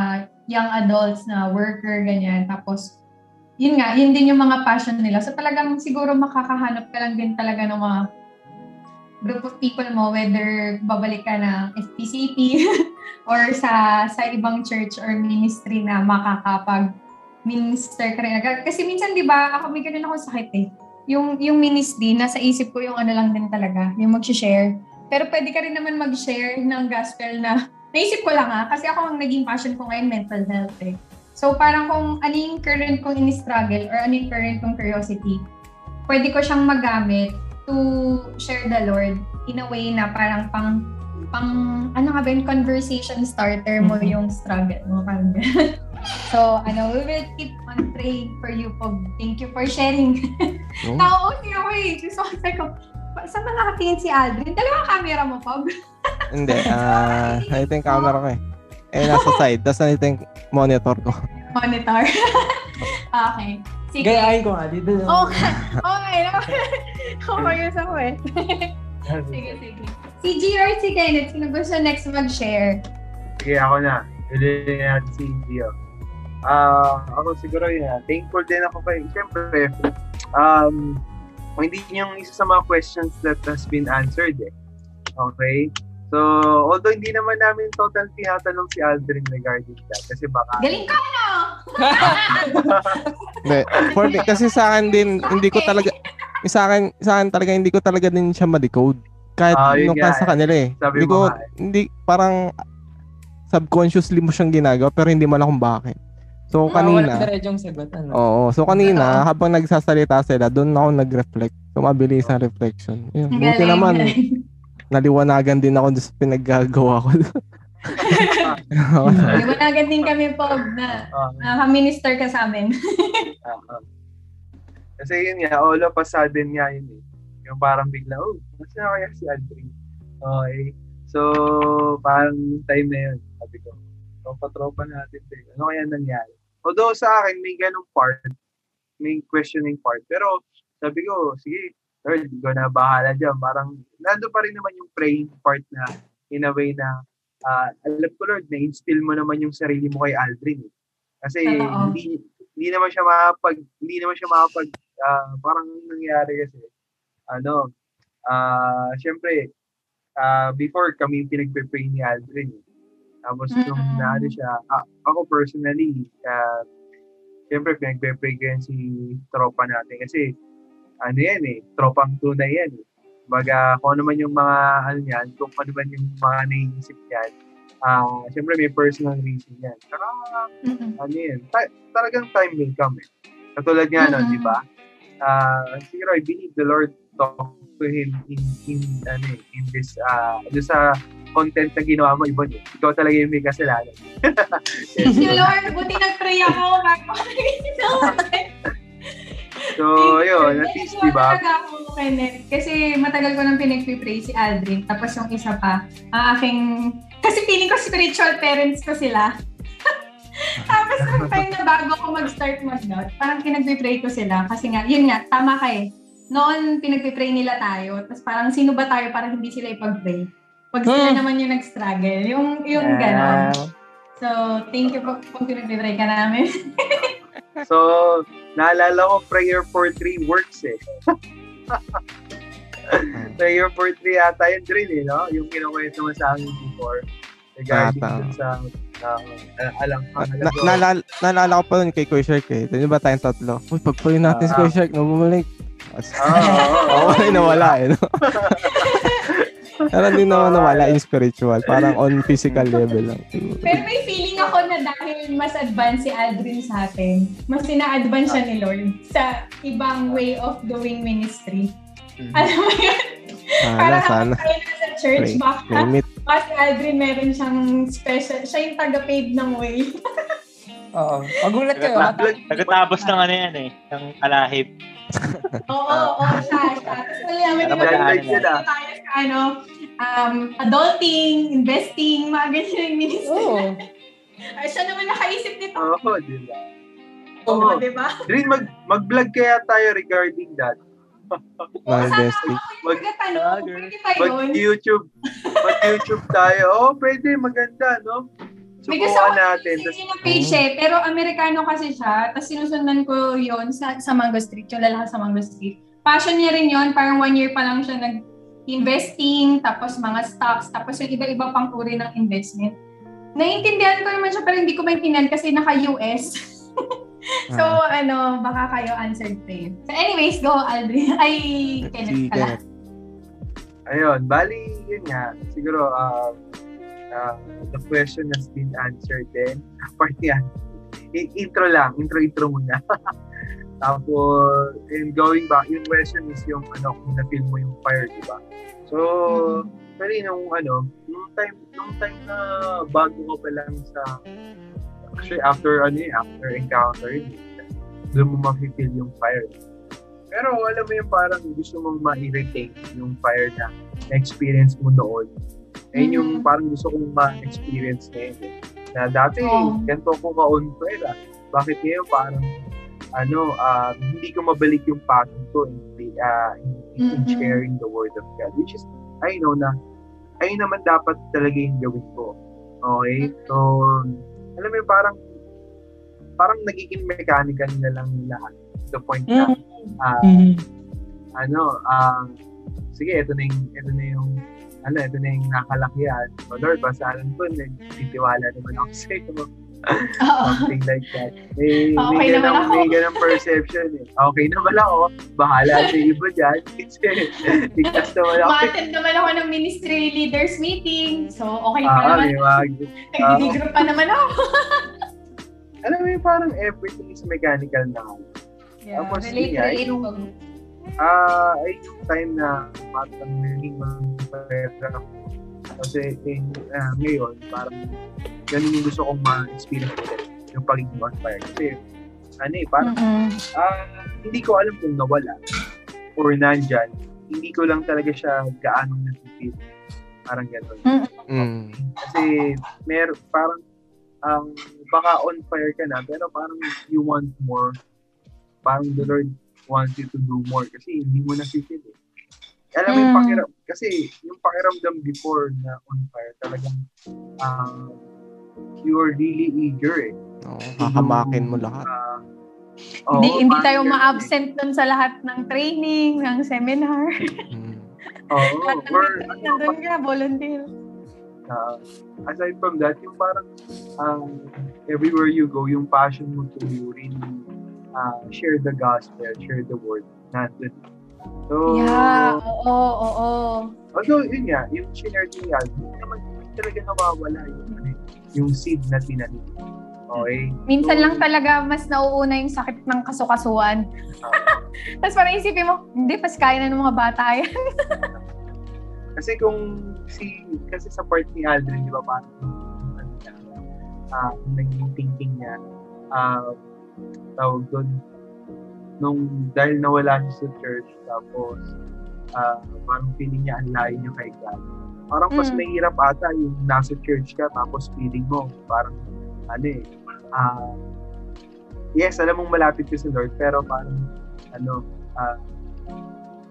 young adults na worker, ganyan. Tapos, yun nga, yun din yung mga passion nila. So talagang siguro makakahanap ka lang din talaga ng mga group of people mo, whether babalik ka ng FPCP or sa sa ibang church or ministry na makakapag minister ka rin agad. Kasi minsan, di ba, ako may ganun ako sakit eh. yung, yung minis din, nasa isip ko yung ano lang din talaga, yung mag-share. Pero pwede ka rin naman mag-share ng gospel na, naisip ko lang ha, kasi ako ang naging passion ko ngayon, mental health eh. So parang kung ano yung current kong in-struggle or ano yung current kong curiosity, pwede ko siyang magamit to share the Lord in a way na parang pang pang ano nga ba yung conversation starter mo Mhm. yung struggle mo parang so ano we will keep on praying for you Pog. thank you for sharing Oh. Tao ako eh gusto ko ko saan ba nakatingin si Aldrin? Dalawang camera mo, Pog. Hindi, ah, I think camera ko eh. Eh, nasa side. Tapos nandito yung monitor ko. Monitor. okay. Sige. Gayahin ko nga dito. Okay. Okay. Kumayos ako eh. sige, sige. Si GR, si Kenneth, sino gusto next mag-share? Sige, ako na. Pili natin si Gio. Ah, ako siguro yun. ah, Thankful din ako kay, siyempre, um, hindi yung isa sa mga questions that has been answered eh. Okay? So, although hindi naman namin total tinatanong si Aldrin regarding that kasi baka Galing ka, no? Hindi, for me, kasi sa akin din, hindi ko talaga, sa akin, sa akin talaga, hindi ko talaga din siya ma-decode. Kahit Ah, yun nung ka sa eh. kanila eh. Sabi hindi mo ko, eh. hindi, parang, subconsciously mo siyang ginagawa, pero hindi mo alam kung bakit. So, Ah, Wala kanina, diretsong sagot. Ano? oo, so kanina, habang nagsasalita sila, doon ako nag-reflect. So, mabilis ang reflection. Yun, buti naman. Naliwanagan din ako sa pinaggagawa ko. Liwanagan din kami, Pog, na Ah, naka-minister ka sa amin. ah, ah. Kasi yun nga, all of a sudden nga yun eh. Yung parang bigla, oh, mas na kaya si Aldrin? Okay. So, parang time na yun, sabi ko, tropa-tropa natin. Eh. Ano kaya nangyari? Although sa akin, may ganong part, may questioning part. Pero sabi ko, sige, Lord, ikaw na bahala dyan. Parang, nando pa rin naman yung praying part na, in a way na, ah, alam ko Lord, na-instill mo naman yung sarili mo kay Aldrin. Eh. Kasi, hindi, hindi naman siya makapag, hindi naman siya makapag, ah, parang nangyari kasi, ano, ah, syempre, ah, before kami pinagpe-pray ni Aldrin. eh. Tapos nung Mm-mm. naano siya, ah, ako personally, uh, siyempre pinagpe-pray ko yan si tropa natin kasi ano yan eh, tropang tunay yan eh. Baga, kung ano man yung mga ano yan, kung ano man yung mga naiisip yan, ah siyempre may personal reason yan. Saka Mm-mm. ano yan, ta- talagang time will come eh. Katulad nga nun, Mhm. di ba? Ah, siguro I believe the Lord talked to him in in ano eh, in this uh sa content na ginawa mo ibon eh. Ikaw talaga yung may kasalanan. Thank you, Lord. Buti nag-pray ako bago so, yun, at least, di ba? Talaga ako, Kenneth. Kasi matagal ko nang pinagpipray si Aldrin. Tapos yung isa pa, ang aking... Kasi feeling ko spiritual parents ko sila. Tapos nung time na bago ako mag-start mag-doubt, parang pinagpipray ko sila. Kasi nga, yun nga, tama ka eh. Noon, pinagpipray nila tayo. Tapos parang sino ba tayo para hindi sila ipag-pray? Pag sila Hmm. naman yung nag-struggle. Yung, yung Ah, gano'n. So, thank you po kung pinagpipray ka namin. So, naalala ko, prayer for three works eh. prayer for three yata yun rin eh, no? Yung kinukwento mo sa akin before. Regarding Ata. sa uh, alang na, naalala, naalala ko pa nun kay Kuya Shark eh. Doon ba tayong tatlo? Uy, pagpray natin si Ah. Kuya Shark, nung bumalik. As- Oo, Oo, oo. oh, nawala eh. No? Pero hindi naman nawala in spiritual. Parang on physical level lang. Pero may feeling ako na dahil mas advanced si Aldrin sa atin, mas sina-advance siya ni Lord sa ibang way of doing ministry. Alam mo yun? Sana, Parang sana. kapag tayo nasa church, Pray. baka, Limit. baka si Aldrin meron siyang special, siya yung taga-pave ng way. Oo. Magulat kayo. ha? Nagtatapos ng ano yan eh, ng alahib. Oo, oo, siya, siya. Tapos alam namin yung mga na. tayo sa ano, um, adulting, investing, mga ganyan yung ministry. Oo. Ay, siya naman nakaisip nito. Oo, di ba? Oo, Oo. di ba? Rin, mag, mag-vlog kaya tayo regarding that. Mga bestie. Mag- yun? Mag-YouTube. Mag-YouTube tayo. Oo, pwede. Maganda, no? May gusto ko Subukan natin. Tas, Yung page eh, pero Amerikano kasi siya, tapos sinusundan ko yon sa, sa Mango Street, yung lalaki sa Mango Street. Passion niya rin yon parang one year pa lang siya nag-investing, tapos mga stocks, tapos yung iba-iba pang uri ng investment. Naiintindihan ko naman siya, pero hindi ko maintindihan kasi naka-US. So, ano, baka kayo answered prayer. So, anyways, go, Aldrin. Ay, Kenneth pala. Ayun, bali, yun nga. Siguro, uh, uh, the question has been answered then. Part yan. I- intro lang. Intro-intro muna. Tapos, and going back, yung question is yung, ano, kung na-feel mo yung fire, di ba? So, Actually, nung ano, nung time, nung time na bago ka pa lang sa, actually, after, ano eh, after encounter, doon mo ma-feel yung fire. Pero alam mo yung parang gusto mong ma-irritate yung fire na na-experience mo noon. Ayun yung Mhm. parang gusto kong ma-experience ngayon. Eh. Na dati, Oo. ganito ko ka-on ah. Bakit ngayon parang, ano, ah, hindi ko mabalik yung passion ko in, uh, in, in Mhm. sharing the word of God. Which is, I know na, ayun naman dapat talaga yung gawin ko. Okay? So, alam mo yung parang, parang nagiging mechanical na lang lahat. To the point na, ah, Mhm. ano, ah, sige, ito na yung, ito na yung, ano, ito na yung nakalakihan. O Lord, basahan ko, nagtitiwala naman ako sa iyo. Something like that. May, Okay may, naman ganang, ako. may ganang perception eh. Okay naman ako. Bahala sa iba dyan. Ligtas naman ako. Ma-attend naman ako ng ministry leaders meeting. So, okay pa Ah, naman. may mga Nag-group pa naman ako. alam mo yung parang everything is mechanical na. Yeah, Tapos, relate, relate. Ah, ay yung time na parang naging mga Kasi eh, ah, ngayon, parang ganun yung gusto kong ma-experience ulit. Yung pagiging on fire. Kasi, ano eh, parang Mm-mm. ah, hindi ko alam kung nawala or nandyan. Hindi ko lang talaga siya gaanong nasipit. Parang gano'n. Mm. Kasi mer parang ang baka on fire ka na pero parang you want more. Parang the Lord wants you to do more kasi hindi mo nasipit eh. Alam mo yung Mm. pakiram, kasi yung pakiramdam before na on fire talagang um, you are really eager eh. Oo, kakamakin mo lahat. Ah, Hindi, oo, hindi parang tayo ganun eh. ma-absent dun sa lahat ng training, ng seminar. Mm. Oo, Lahat ng or ano, nandun ka, volunteer. uh, aside from that, yung parang um, everywhere you go, yung passion mo to really uh, share the gospel, share the word, nandun. So, Yeah, oo, oo. although yun nga, yung share ni Al, hindi naman hindi talaga nawawala yung, ano, yung seed na tinanim. Okay? Minsan So, lang talaga mas nauuna yung sakit ng kasukasuan. Tapos parang isipin mo, hindi, pas kaya na ng mga bata yan. Kasi kung si, kasi sa part ni Aldrin, di ba, parang, yung naging thinking niya, ah, tawag doon, nung dahil nawala siya sa church, tapos, ah, parang feeling niya ang layo niya kay God. Parang mas Mm. mahirap ata yung nasa church ka, tapos feeling mo, parang, ano eh, ah, yes, alam mong malapit ka sa Lord, pero parang, ano, ah,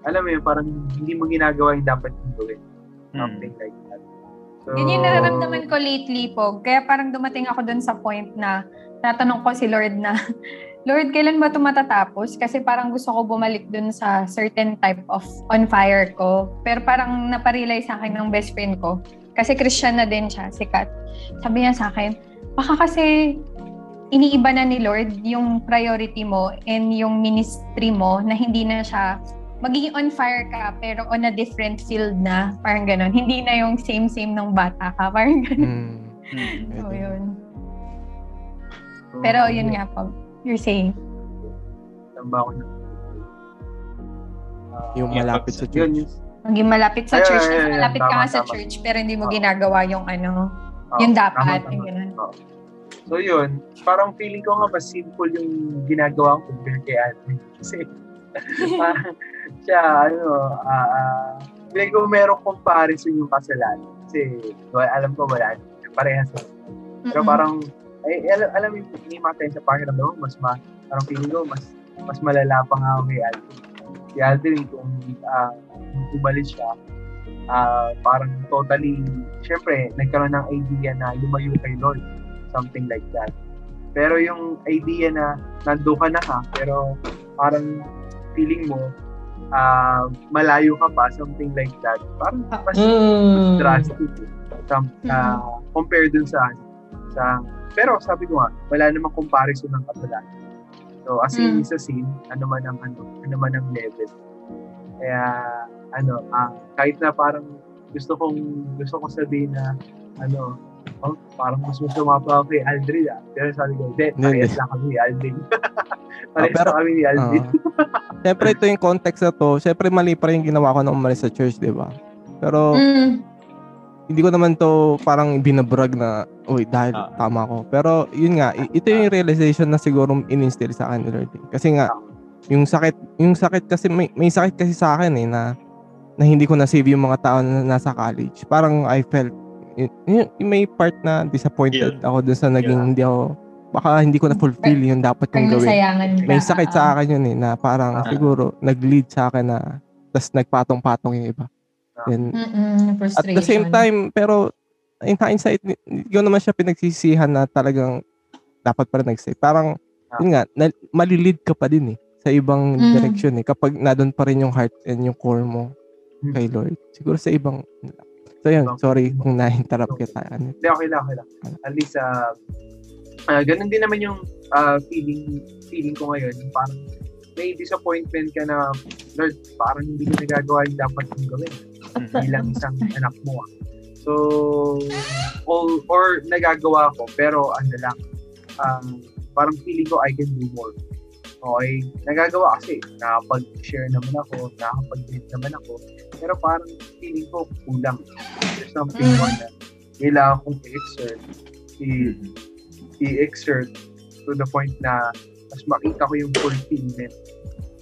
alam mo yun, parang hindi mo ginagawa yung dapat mong gawin. Something like that. So, Yun yung nararamdaman ko lately po. Kaya parang dumating ako dun sa point na tatanong ko si Lord na, Lord, kailan ba ito matatapos? Kasi parang gusto ko bumalik dun sa certain type of on fire ko. Pero parang naparealize sa akin ng best friend ko. Kasi Christian na din siya, si Kat. Sabi niya sa akin, baka kasi iniiba na ni Lord yung priority mo and yung ministry mo na hindi na siya magiging on fire ka pero on a different field na. Parang ganun. Hindi na yung same-same nung bata ka. Parang ganun. Mm. So, yun. Pero yun nga po. You're saying. Tamba ako ng Ah, Yung malapit sa church. yun. Maging malapit sa church. ay, ay, ay, malapit ka tama, nga sa tama. church pero hindi mo Oo. ginagawa yung ano. Oo, yung tama, dapat. tama. Yung ganun. Oo. So yun, parang feeling ko nga mas simple yung ginagawa ko compared kay Ate. Kasi parang siya, ano, ah, ah, feeling ko merong comparison yung kasalanan. Kasi well, alam ko wala, parehas. Pero Mm-mm. parang, ay, alam, alam mo, hindi matayin sa pakiramdam mo, mas ma, parang feeling ko, mas, mas malala pa nga ako kay Alvin. Si Alvin, kung uh, umalis siya, ah, parang totally, syempre, nagkaroon ng idea na lumayo kay Lord. Something like that. Pero yung idea na nando ka na ha, pero parang feeling mo, ah, malayo ka pa, something like that. Parang mas, mas Mm. drastic eh. Some, ah, compare dun sa sa pero sabi ko nga wala namang comparison ng kasalanan So, as in Mm. sa scene, ano man ang ano, ano man ang level. Kaya, ano, ah, kahit na parang gusto kong, gusto kong sabihin na, ano, oh, parang mas mas lumapa ako kay Aldrin ah. Pero sabi ko, hindi, parehas hindi. lang kami ni Aldrin. parehas pero- lang kami ni Aldrin. Siyempre, ito yung context na to. Siyempre, mali pa rin yung ginawa ko nung umalis sa church, di ba? Pero, Mm. Hindi ko naman to parang binabrag na, uy, dahil Ah. tama ko. Pero, yun nga, ito yung realization na siguro in-instill sa akin ni Lord. eh. Kasi nga, yung sakit, yung sakit kasi, may, may sakit kasi sa akin eh, na, na hindi ko na-save yung mga tao na nasa college. Parang I felt, y- y- yung may part na disappointed ako dun sa naging Yeah. hindi ako, baka hindi ko na-fulfill yung dapat kong gawin may sakit sa akin yun eh, na parang Ah. siguro nag-lead sa akin na tas nagpatong-patong yung iba. Mm-mm, at the same time, pero in hindsight, hindi ko naman siya pinagsisihan na talagang dapat pa rin nag-save. Parang, Ah. yun nga, na, malilid ka pa din eh sa ibang Mm. direction eh kapag nadon pa rin yung heart and yung core mo Mm. kay Lord. Siguro sa ibang So yun, sorry kung na-interrupt kita. Ano. Hindi, okay lang, okay lang. At least, uh, uh, ganun din naman yung uh, feeling feeling ko ngayon. Parang may disappointment ka na, Lord, parang hindi ko nagagawa yung dapat kong gawin bilang isang anak mo. ah. So, all, or nagagawa ko, pero ano lang, um, parang feeling ko I can do more. Okay, nagagawa kasi, nakapag-share naman ako, nakapag-lead naman ako, pero parang feeling ko kulang. There's something Mm. more na kailangan kong i-exert, i- i-exert to the point na mas makita ko yung fulfillment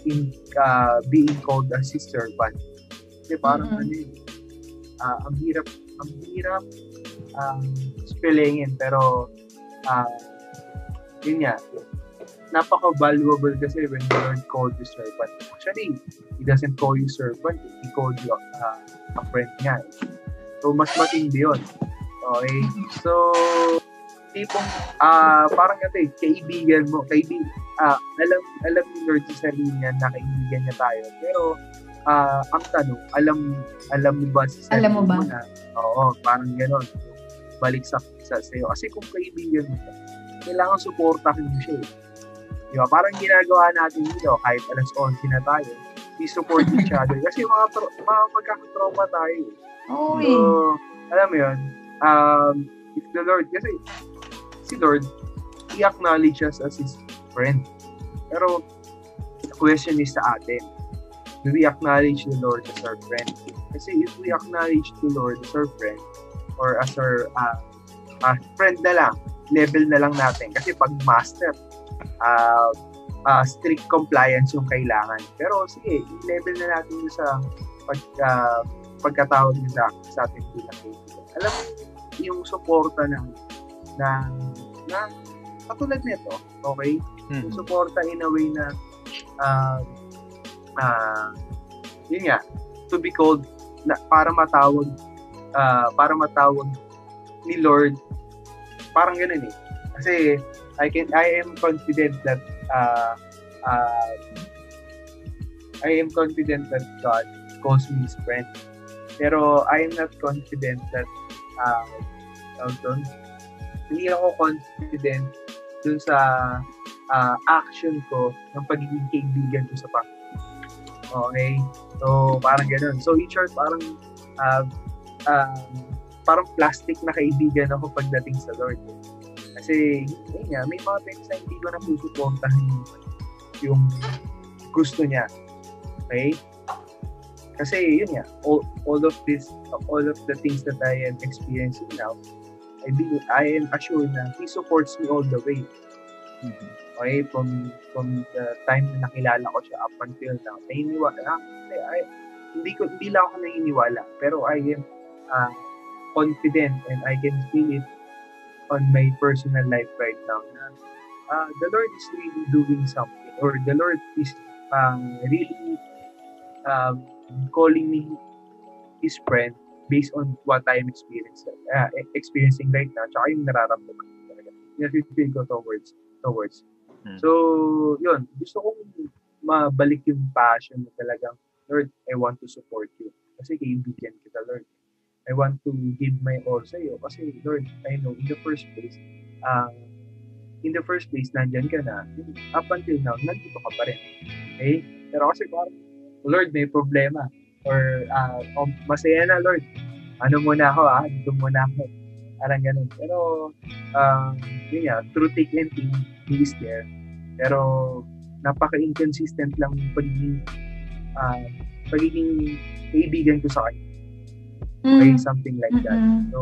in uh, being called as his servant. Kasi parang Mhm. ano yun, ah, ang hirap, ang hirap um, spellingin, pero ah, yun nga, napaka-valuable kasi when the Lord called you servant. Actually, He doesn't call you servant, He called you uh, a friend niya. So, mas matindi yun. Okay? So, tipong, ah parang ito eh, kaibigan mo, kaibigan, ah alam, alam ni Lord sa sarili niya na kaibigan niya tayo. Pero, ah ang tanong, alam, alam mo ba sa sarili Alam mo ba? na, oo, parang gano'n. Balik sa, sa sa'yo. Kasi kung kaibigan mo kailangan suportahan mo siya eh. Di ba? Parang ginagawa natin dito, kahit alas 11 na tayo, we support each other. Kasi mga, tro- mga magkakatrauma tayo eh. Uy. So, alam mo yun, um, if the Lord, kasi si Lord, he acknowledge us as his friend. Pero, the question is sa atin, do we acknowledge the Lord as our friend? Kasi if we acknowledge the Lord as our friend, or as our uh, uh, friend na lang, level na lang natin. Kasi pag master, uh, uh, strict compliance yung kailangan. Pero sige, level na natin sa pag, uh, pagkatawag niya sa, sa atin bilang kaibigan. Alam mo, yung suporta ng na, na katulad nito, okay? Yung suporta in a way na uh, uh, yun nga, to be called na, para matawag uh, para matawag ni Lord parang ganun eh. Kasi I can I am confident that uh, uh, I am confident that God calls me his friend. Pero I am not confident that uh, doon, hindi ako confident dun sa uh, action ko ng pagiging kaibigan ko sa Panginoon. Okay? So, parang ganun. So, in short, parang uh, uh, parang plastic na kaibigan ako pagdating sa Lord. Kasi, yun nga, may mga times na hindi ko nasusuportahan yung, yung gusto niya. Okay? Kasi, yun nga, all, all of this, all of the things that I am experiencing now, I, be, I am assured na He supports me all the way. Okay, from from the time na nakilala ko siya up until now, naniniwala, ah, hindi, I, hindi ko hindi lang ako naniniwala, pero I am uh, confident and I can feel it on my personal life right now na uh, the Lord is really doing something or the Lord is um, really um, calling me his friend based on what I am experiencing uh, experiencing right now tsaka yung nararamdaman ko talaga. Yung feel ko towards towards Hmm. So, yun. Gusto kong mabalik yung passion na talagang, Lord, I want to support you. Kasi kaibigan kita, Lord. I want to give my all sa iyo. Kasi, Lord, I know in the first place, uh, in the first place, nandyan ka na. Up until now, nandito ka pa rin. Okay? Pero kasi parang, Lord, may problema. Or, uh, masaya na, Lord. Ano muna ako, ah? Dito muna ako. Parang ganun. Pero, uh, yun nga, through thick and thin, He is there. Pero, napaka-inconsistent lang yung pagiging, uh, pagiging kaibigan ko sa kanya. Okay, Mm. something like that. Mm-mm. So,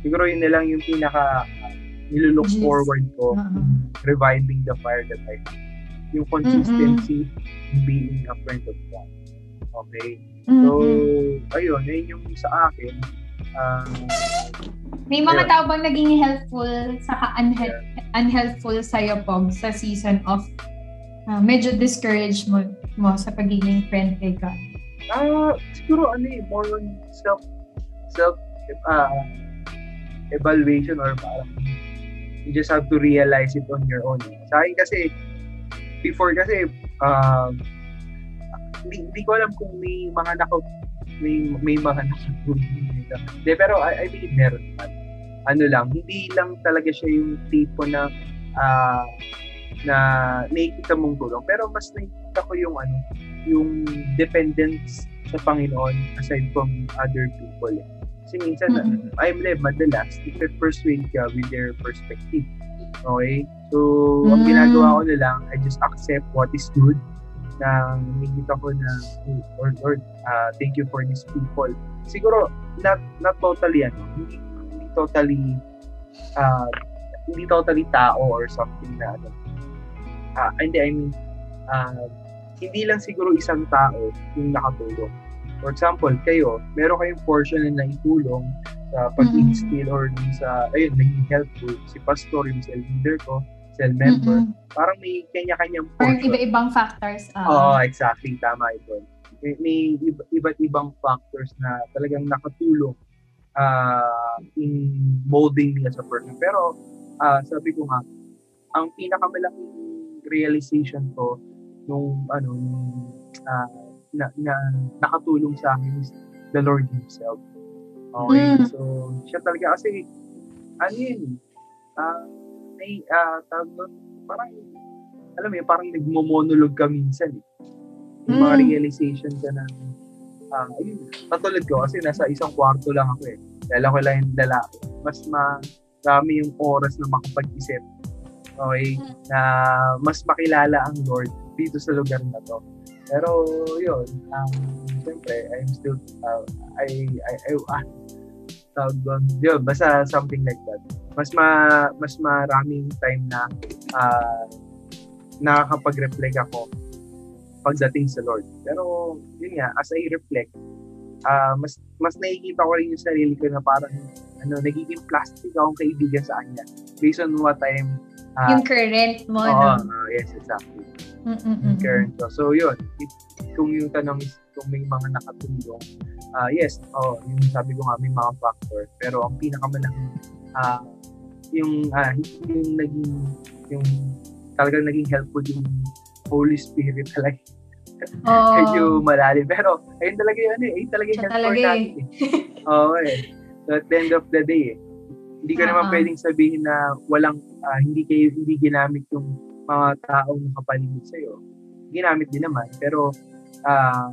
siguro yun na lang yung pinaka uh, nilulook Yes. forward ko in reviving the fire that I have. Yung consistency in being a friend of God. Okay? So, Mm-mm. ayun, yun yung sa akin. Uh, May mga ayun. tao bang naging helpful saka unhel- unhelpful sa'yo, Pog, sa season of ah, medyo discouraged mo, mo sa pagiging friend kay God? ah, siguro ano eh, more on self, self, uh, evaluation or parang you just have to realize it on your own. Sa akin kasi, before kasi, um, hindi, hindi ko alam kung may mga naka, may, may mga nakatulong dito. Hindi, pero I, I believe meron naman. Ano lang, hindi lang talaga siya yung tipo na ah, na nakikita mong tulong. Pero mas nakikita ko yung ano, yung dependence sa Panginoon aside from other people. Eh. Kasi minsan, Mhm. I'm led madalas, ipe-persuade ka with their perspective. Okay? So, ang Mm. ginagawa ko na lang, I just accept what is good na nakikita ko na, "Oh, Lord, Lord, ah, thank you for these people. Siguro, not not totally, ano, hindi, hindi totally, ah, hindi totally tao or something na, ano, ah, hindi, I mean, ah, hindi lang siguro isang tao yung nakatulong. For example, kayo, meron kayong portion na naitulong sa pag-instill or dun sa, ayun, naging helpful. Si pastor, yung cell leader ko, cell member, Mm-mm. parang may kanya-kanyang Parang portion. iba-ibang factors. ah. Oo, exactly. Tama ito. May, may iba- iba't ibang factors na talagang nakatulong uh, in molding me as a person. Pero, ah, sabi ko nga, ang pinakamalaking realization ko nung, ano, nung, ah, na, na nakatulong sa akin is the Lord Himself. Okay? Mm. So, siya talaga kasi, ano yun, ah, may, ah, tawag doon, parang, alam mo parang nagmo-monologue ka minsan eh. Yung mga Mm. realization ka na, ah, ayun, katulad ko, kasi nasa isang kwarto lang ako eh. Dahil ako lang yung lalaki. Mas marami yung oras na makapag-isip. Okay? Na mas makilala ang Lord dito sa lugar na to. Pero yun, um, siyempre, I'm still, uh, I, I, I, ah, tawag doon, yun, basta something like that. Mas ma, mas maraming time na ah, nakakapag-reflect ako pagdating sa Lord. Pero, yun nga, as I reflect, ah, mas mas nakikita ko rin yung sarili ko na parang ano, nagiging plastic akong kaibigan sa kanya. Based on what I'm ah, Yung current mo, oo, no? ah, yes, exactly Mm-mm-mm. current ko. So yun, if, kung yung tanong is kung may mga nakatulong, ah yes, oh, yung sabi ko nga may mga factor, pero ang pinakamalaking ah yung ah, yung naging yung talagang naging helpful yung Holy Spirit talaga. Oo. Medyo malalim. Pero ayun talaga yun eh. Ayun talaga yung Siya helper talaga eh. natin eh. Oo eh. So at the end of the day eh. Hindi ka naman Oo. pwedeng sabihin na walang, ah, hindi kayo, hindi ginamit yung mga taong nakapaligid sa'yo. Ginamit din naman. Pero, ah,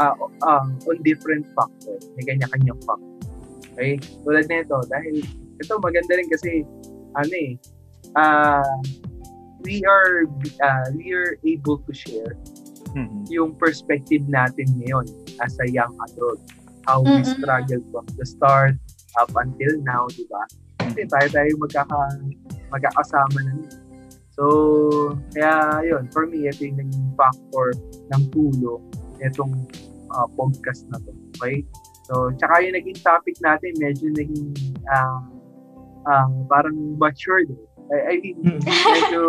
ah, o- ah, on different factors. May kanya-kanyang factor. Okay? Tulad na ito, dahil ito maganda rin kasi, ano eh, ah, we are, ah, we are able to share Mhm. yung perspective natin ngayon as a young adult. How we Mm-mm. struggled from the start up until now, di ba? Kasi tayo tayo magkaka, magkakasama na. So, kaya yun, for me, ito yung naging factor ng tulong itong ah, podcast na to. Okay? So, tsaka yung naging topic natin, medyo naging ah ah, parang matured. I, I mean, medyo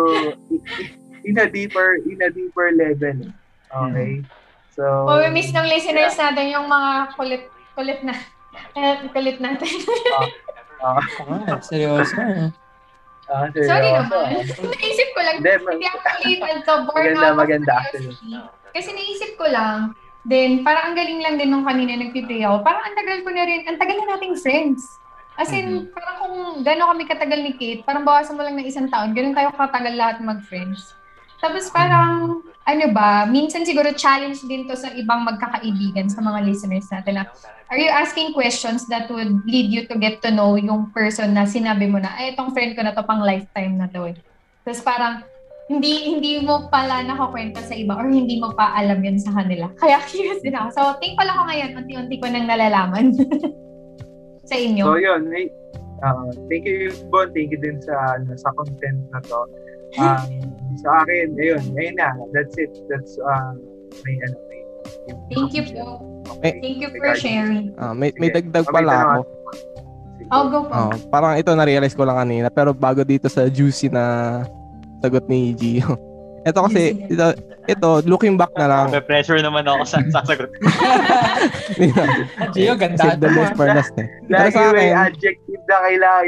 in a deeper, in a deeper level. Okay? So, Oh, miss ng listeners natin yung mga kulit kulit na eh, kulit natin. ah, Ah, seryoso. ah, Sorry seryoso, naman. ah. naisip ko lang. Hindi, ma- Hindi actually nagka-born Maganda, out maganda. Kasi naisip ko lang, then parang ang galing lang din nung kanina nagpipray ako. Parang ang tagal ko na rin, ang tagal na nating friends. As in, parang kung gano'n kami katagal ni Kate, parang bawasan mo lang ng isang taon, ganun tayo katagal lahat mag-friends. Tapos parang, ano ba, minsan siguro challenge din to sa ibang magkakaibigan, sa mga listeners natin na, are you asking questions that would lead you to get to know yung person na sinabi mo na, ay, itong friend ko na to pang lifetime na to eh. Tapos parang, hindi hindi mo pala nakakwenta sa iba or hindi mo pa alam yun sa kanila. Kaya curious din ako. So, thankful ako ngayon. Unti-unti ko nang nalalaman sa inyo. So yun, hey, uh, thank you Bon, thank you din sa ano, sa content na to. Um, sa akin, ayun, ayun na, that's it. That's uh, may ano, may, Thank you po. Eh, Thank you for sharing. Ah, may, may dagdag may pala ako. Sige. Oh, go po. Oh, parang ito na-realize ko lang kanina pero bago dito sa juicy na sagot ni Gio. ito kasi ito, ito looking back na lang. May pressure naman ako sa sasagot. Gio, ganda. Save the best for last eh. Pero sa may akin, adjective na kailangan.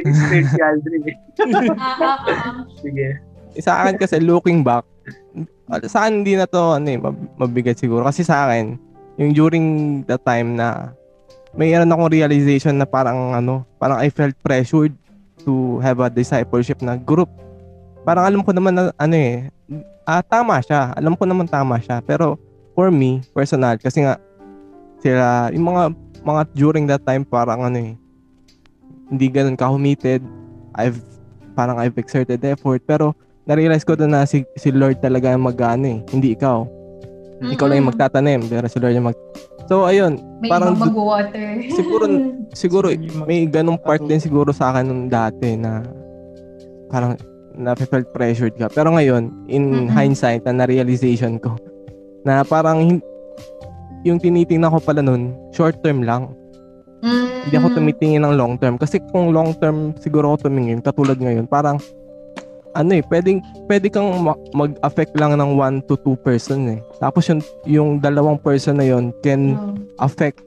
Ah, ah, ah. Sige. sa akin kasi looking back, sa akin hindi na to ano eh, mab- mabigat siguro. Kasi sa akin, yung during the time na mayroon akong realization na parang ano, parang I felt pressured to have a discipleship na group. Parang alam ko naman na ano eh, ah, tama siya. Alam ko naman tama siya. Pero for me, personal, kasi nga sila, yung mga mga during that time parang ano eh, hindi ganun ka-committed. I've parang I've exerted effort pero na-realize ko doon na si, si Lord talaga ang mag-ano eh, hindi ikaw. Ikaw lang yung magtatanim, pero si Lord yung mag... So, ayun, May parang ibang mag-water. siguro, siguro may ganong part din siguro sa akin nung dati na parang na-felt pressured ka. Pero ngayon, in Mm-mm. hindsight, na na-realization ko na parang yung tinitingnan ko pala nun, short term lang. Mm. Hindi ako tumitingin ng long term. Kasi kung long term siguro ako tumingin, katulad ngayon, parang ano eh, pwedeng, pwede kang ma- mag-affect lang ng 1 to 2 person eh. Tapos yung, yung dalawang person na yon can Oh. affect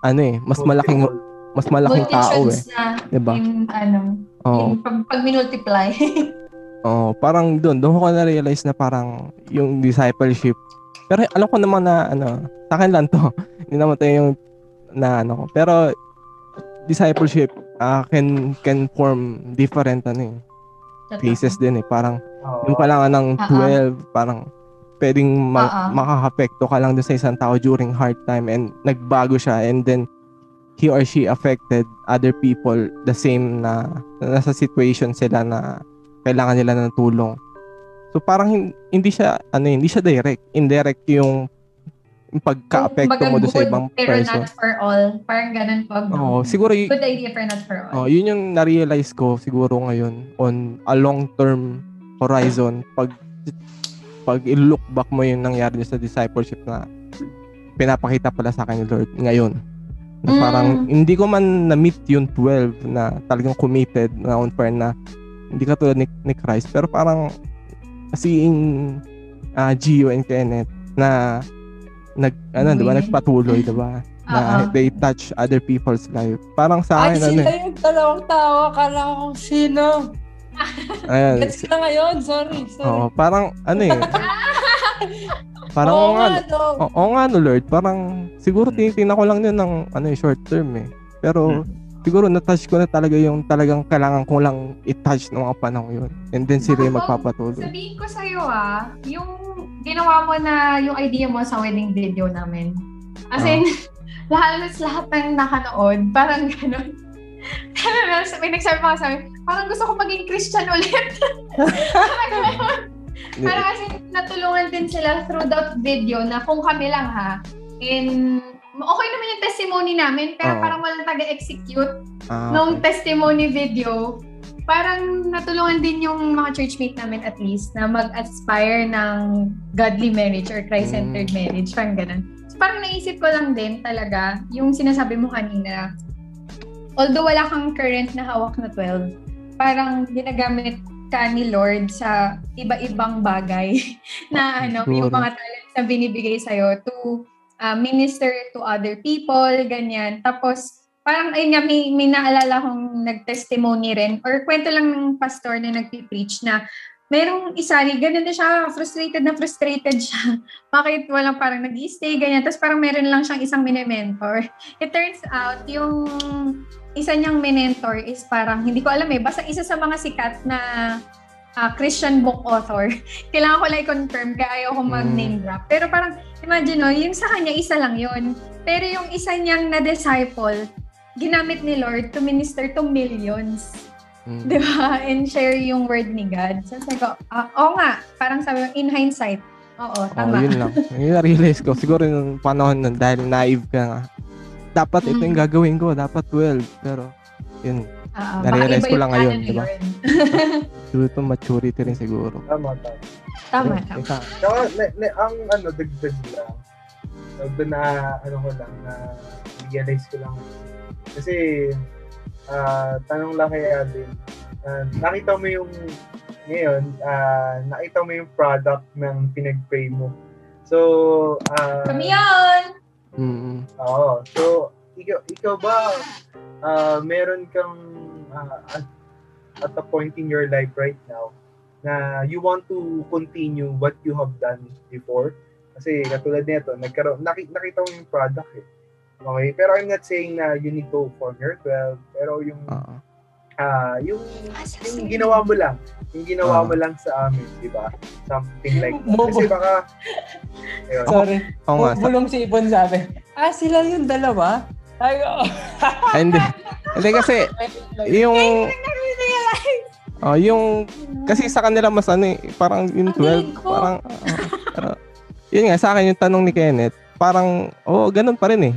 ano eh, mas malaking mas malaking tao eh. Na 'Di ba? in, ano, Oo. in, pag, pag minultiply. Oo, parang doon, doon ko na-realize na parang yung discipleship. Pero alam ko naman na ano, sa akin lang to. Hindi naman to yung na ano ko. Pero discipleship ah, can can form different ano eh, phases din eh. Parang yung pa lang ng Ah, 12, parang pwedeng ma- Ah, ah. makaka-apekto ka lang doon sa isang tao during hard time and nagbago siya and then he or she affected other people the same na, na nasa situation sila na kailangan nila ng tulong. So parang hin- hindi siya ano eh, hindi siya direct, indirect yung, pagka-apekto mo doon sa ibang pero person. not for all. Parang ganun po. Oo, siguro y- Good idea for not for Oh, all. yun yung na-realize ko siguro ngayon on a long-term horizon pag pag i-look back mo yung nangyari sa discipleship na pinapakita pala sa akin ni Lord ngayon. Na Mm. parang hindi ko man na-meet yung 12 na talagang committed na on fire na hindi ka tulad ni, ni Christ pero parang seeing uh, Gio and Kenneth na nag ano 'di ba nagpatuloy 'di ba na Oo. they touch other people's life. Parang sa Ay, akin ano sila eh. yung dalawang tao. Akala ko kung sino. Ayan. Gets ka ngayon. Sorry, sorry. Oo, parang ano eh. parang Oo nga, nga, no. oo oo nga no Lord, parang siguro tinitingnan ko lang yun ng ano eh, short term eh. Pero siguro na-touch ko na talaga yung talagang kailangan ko lang i-touch ng mga panahon yun. And then sila yung magpapatuloy. Sabihin ko sa'yo ah, yung ginawa mo na yung idea mo sa wedding video namin. As in, lahat, lahat ng nakanood, parang gano'n. may nagsabi pa sa amin, parang gusto ko maging Christian ulit. parang kasi natulungan din sila through that video na kung kami lang ha. And okay naman yung testimony namin, pero Oo. parang walang taga-execute Ah, nung okay. testimony video, parang natulungan din yung mga churchmate namin at least na mag-aspire ng godly marriage or Christ-centered Mm. marriage, parang ganun. So, parang naisip ko lang din talaga, yung sinasabi mo kanina, although wala kang current na hawak na 12, parang ginagamit ka ni Lord sa iba-ibang bagay na ano, yung Siguro. mga talents na binibigay sa'yo to uh, minister to other people, ganyan. Tapos, parang ayun nga, may, may naalala kong nag-testimony rin or kwento lang ng pastor na nagpi-preach na merong isa, ganun na siya, frustrated na frustrated siya. Bakit walang parang nag stay ganyan. Tapos parang meron lang siyang isang mini-mentor. It turns out, yung isa niyang mentor is parang, hindi ko alam eh, basta isa sa mga sikat na uh, Christian book author. Kailangan ko lang i-confirm kaya ayaw ko mag-name drop. Pero parang, imagine no, yung sa kanya, isa lang yon Pero yung isa niyang na-disciple, ginamit ni Lord to minister to millions. Mm. Di ba? And share yung word ni God. So sabi ko, uh, oo nga, parang sabi mo, in hindsight, oo, tama. Oh, yun lang. Yun na-realize ko. Siguro yung panahon nun, dahil naive ka nga. Dapat ito yung mm. gagawin ko. Dapat 12. Pero, yun. Uh, na-realize ko lang ngayon, di ba? Due to maturity rin siguro. Tama, tama. Tama, tama. Saka, na, na, ang ano, dagdag lang. Doon na, ano ko lang, na realize ko lang. Kasi, uh, tanong lang kay Alvin, uh, nakita mo yung ngayon, uh, nakita mo yung product ng pinag-pray mo. So, uh, Kami yun! Mm-hmm. Oo. So, ikaw, ikaw ba, uh, meron kang uh, at, at a point in your life right now na you want to continue what you have done before? Kasi katulad nito, nagkaroon, nakita, nakita mo yung product eh Okay? Pero I'm not saying na you need to form your 12. Pero yung, uh-huh. Uh, yung, yung ginawa mo lang. Yung ginawa uh-huh. mo lang sa amin, di ba? Something like that. Kasi baka, ayun. Sorry. Oh, oh, Bulong si Ibon sabi, ah, sila yung dalawa? Ay, oh. hindi. Hindi kasi, yung... Oh, yung kasi sa kanila mas ano eh, parang yung 12, parang uh, yun nga sa akin yung tanong ni Kenneth, parang oh, ganun pa rin eh.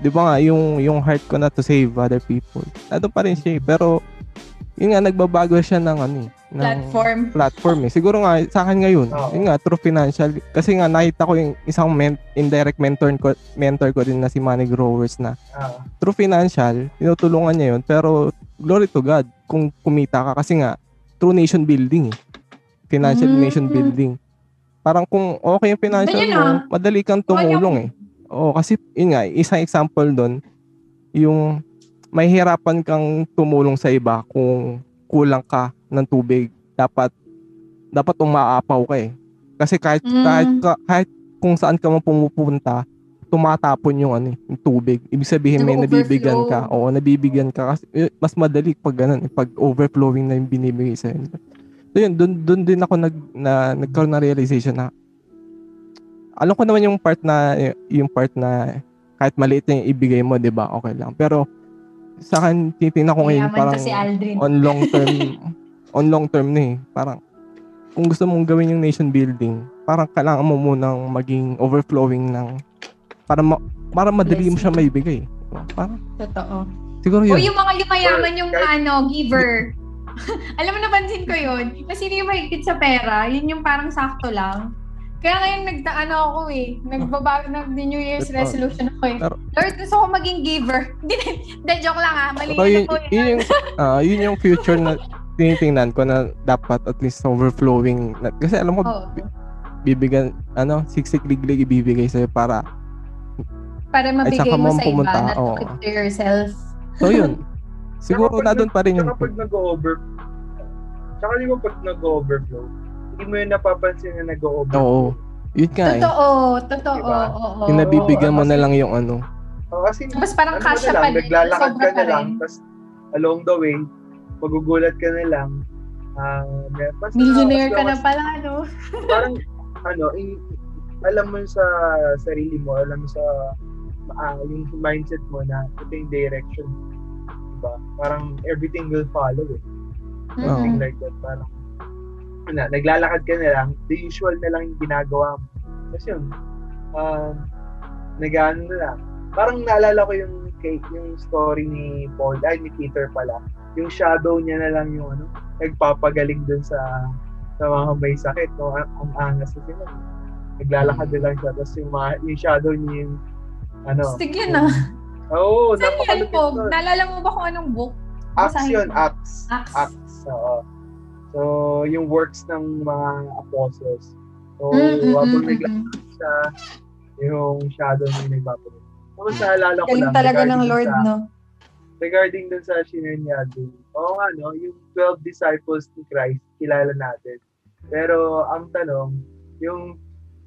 'Di ba nga yung yung heart ko na to save other people. Ano pa rin siya, eh. pero yun nga nagbabago siya ng ano eh, ng platform. Platform eh. Siguro nga sa akin ngayon, oh. yun nga through financial kasi nga nakita ko yung isang men- indirect mentor ko mentor ko din na si Money Growers na oh. through financial, tinutulungan niya yun pero glory to God kung kumita ka kasi nga through nation building eh. Financial mm-hmm. nation building. Parang kung okay yung financial mo, madali kang tumulong eh. Oo, kasi yun nga, isang example doon, yung may hirapan kang tumulong sa iba kung kulang ka ng tubig. Dapat dapat umaapaw ka eh. Kasi kahit mm. kahit kahit kung saan ka man pumupunta, tumatapon yung ano, yung tubig. Ibig sabihin may nabibigyan ka. Oo, nabibigyan ka kasi eh, mas madali pag ganun, eh, pag overflowing na yung binibigay sa. So yun, doon doon din ako nag na nagkaroon ng realization na alam ko naman yung part na yung part na kahit maliit yung ibigay mo, 'di ba? Okay lang. Pero sa akin titingnan ko ngayon parang si on long term on long term ni eh. Parang kung gusto mong gawin yung nation building, parang kailangan mo munang maging overflowing ng para ma, para madali mo siya maibigay. Parang Totoo. Siguro yun. O yung mga yumayaman yung ano, giver. Alam mo, napansin ko yun. Kasi hindi yung mahigpit sa pera, yun yung parang sakto lang. Kaya ngayon nagdaano ako eh. Nagbaba, nag-New Year's resolution ako eh. Lord, gusto ko maging giver. Hindi, joke lang ah. Mali so, yun, po yun. Yun yung, uh, yun yung future na tinitingnan ko na dapat at least overflowing. Na, kasi alam mo, oh. bibigyan, ano, siksik-liglig ibibigay sa'yo para para mabigay mo sa pumunta, iba, not oh. to keep to yourself. So yun. Siguro na doon pa rin yun. Kapag nag-over, tsaka di ba pag nag-overflow, hindi mo yung napapansin na nag-overflow. Oo. Yun nga eh. Totoo, totoo. Diba? Oo, yung nabibigyan mo na lang yung ano. Oh, kasi, Mas parang ano kasya pa rin. Naglalakad ka na lang, tapos along the way, magugulat ka na lang. Uh, mas, Millionaire ka na pala, no? parang, ano, in, alam mo sa sarili mo, alam mo sa uh, yung mindset mo na ito yung direction. Diba? Parang everything will follow eh. Something mm-hmm. like that. Parang na, naglalakad ka na lang, the usual na lang yung ginagawa mo. Tapos yun, um, nag-ano na lang. Parang naalala ko yung, yung story ni Paul, ay ni Peter pala. Yung shadow niya na lang yung ano, nagpapagaling dun sa sa mga may sakit. No? Ang, ang angas na sila. Naglalakad na lang siya. Tapos yung, mga, yung shadow niya yung ano. Stig yun ah. Oo, oh, napakalupit. Naalala mo ba kung anong book? Acts yun, Acts. Acts. Acts, oo. So, yung works ng mga apostles. So, mm-hmm. habang naglalakad siya, yung shadow niya nagbabalik. Tapos naalala ko lang. talaga ng Lord, sa, no? Regarding dun sa shinare niya. Oo nga, no? Yung 12 disciples ni Christ, kilala natin. Pero ang tanong, yung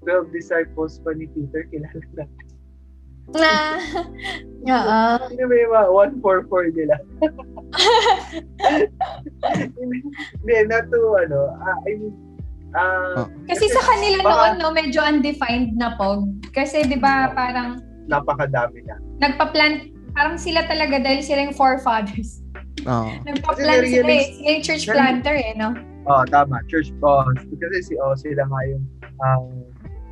12 disciples pa ni Peter, kilala na. Na, oo. Ba yung mga 144 nila? Hindi, not to, ano, ah, I mean, ah, Kasi sa kanila Baka- noon, no, medyo undefined na pog. Kasi di ba parang napakadami na. nagpa-plant, parang sila talaga dahil sila yung forefathers. Oo. Nagpa-plant Kasi sila eh. Sila yung church planter eh, no? Oh, tama. Church oh, kasi si oh, sila nga yung ang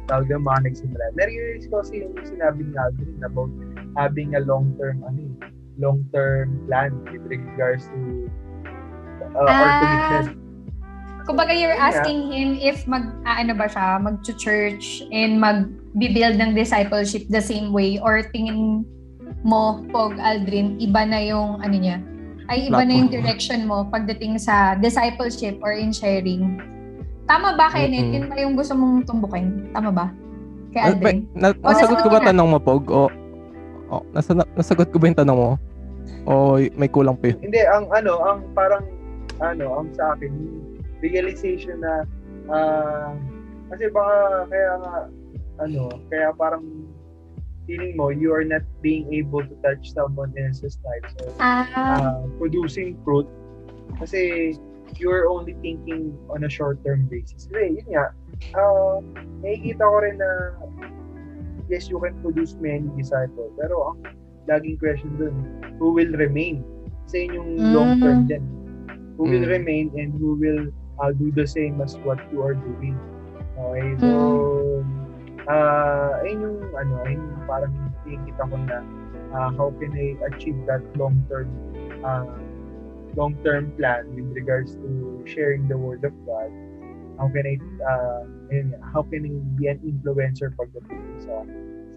tawag ng mga nagsimula. Na-realize ko kasi yung sinabi ni Aldrin about having a long-term, ano eh, long-term plan with regards to uh, or Ah. commitment. Kumbaga you're Yeah. asking him if mag, ah, ano ba siya, mag-church and mag-build ng discipleship the same way or tingin mo, Pog Aldrin, iba na yung ano niya, ay iba na yung Platform. direction mo pagdating sa discipleship or in sharing. Tama ba, Kenneth? Mm-mm. Yun ba yung gusto mong tumbukin? Tama ba? Kay Na, Aldrin? na, O, nasagot ko ba na. tanong mo, Pog? O, o nasa, nasagot ko ba yung tanong mo? O may kulang pa yun? Hindi, ang ano, ang parang ano, ang sa akin, realization na ah, kasi baka kaya nga ano, kaya parang feeling mo you are not being able to touch someone else's life. So, Ah, uh, producing fruit kasi you're only thinking on a short-term basis. Kasi yun nga, uh, nakikita ko rin na yes, you can produce many disciples. Pero ang laging question dun, who will remain? Kasi yun yung Mm. long-term din. Who will Mm. remain and who will uh, do the same as what you are doing. Okay, so, uh, ayun yung, ano, ayun yung parang nakikita ko na uh, how can I achieve that long-term uh, long-term plan with regards to sharing the word of God. How can I uh, ayun, how can I be an influencer pagdating sa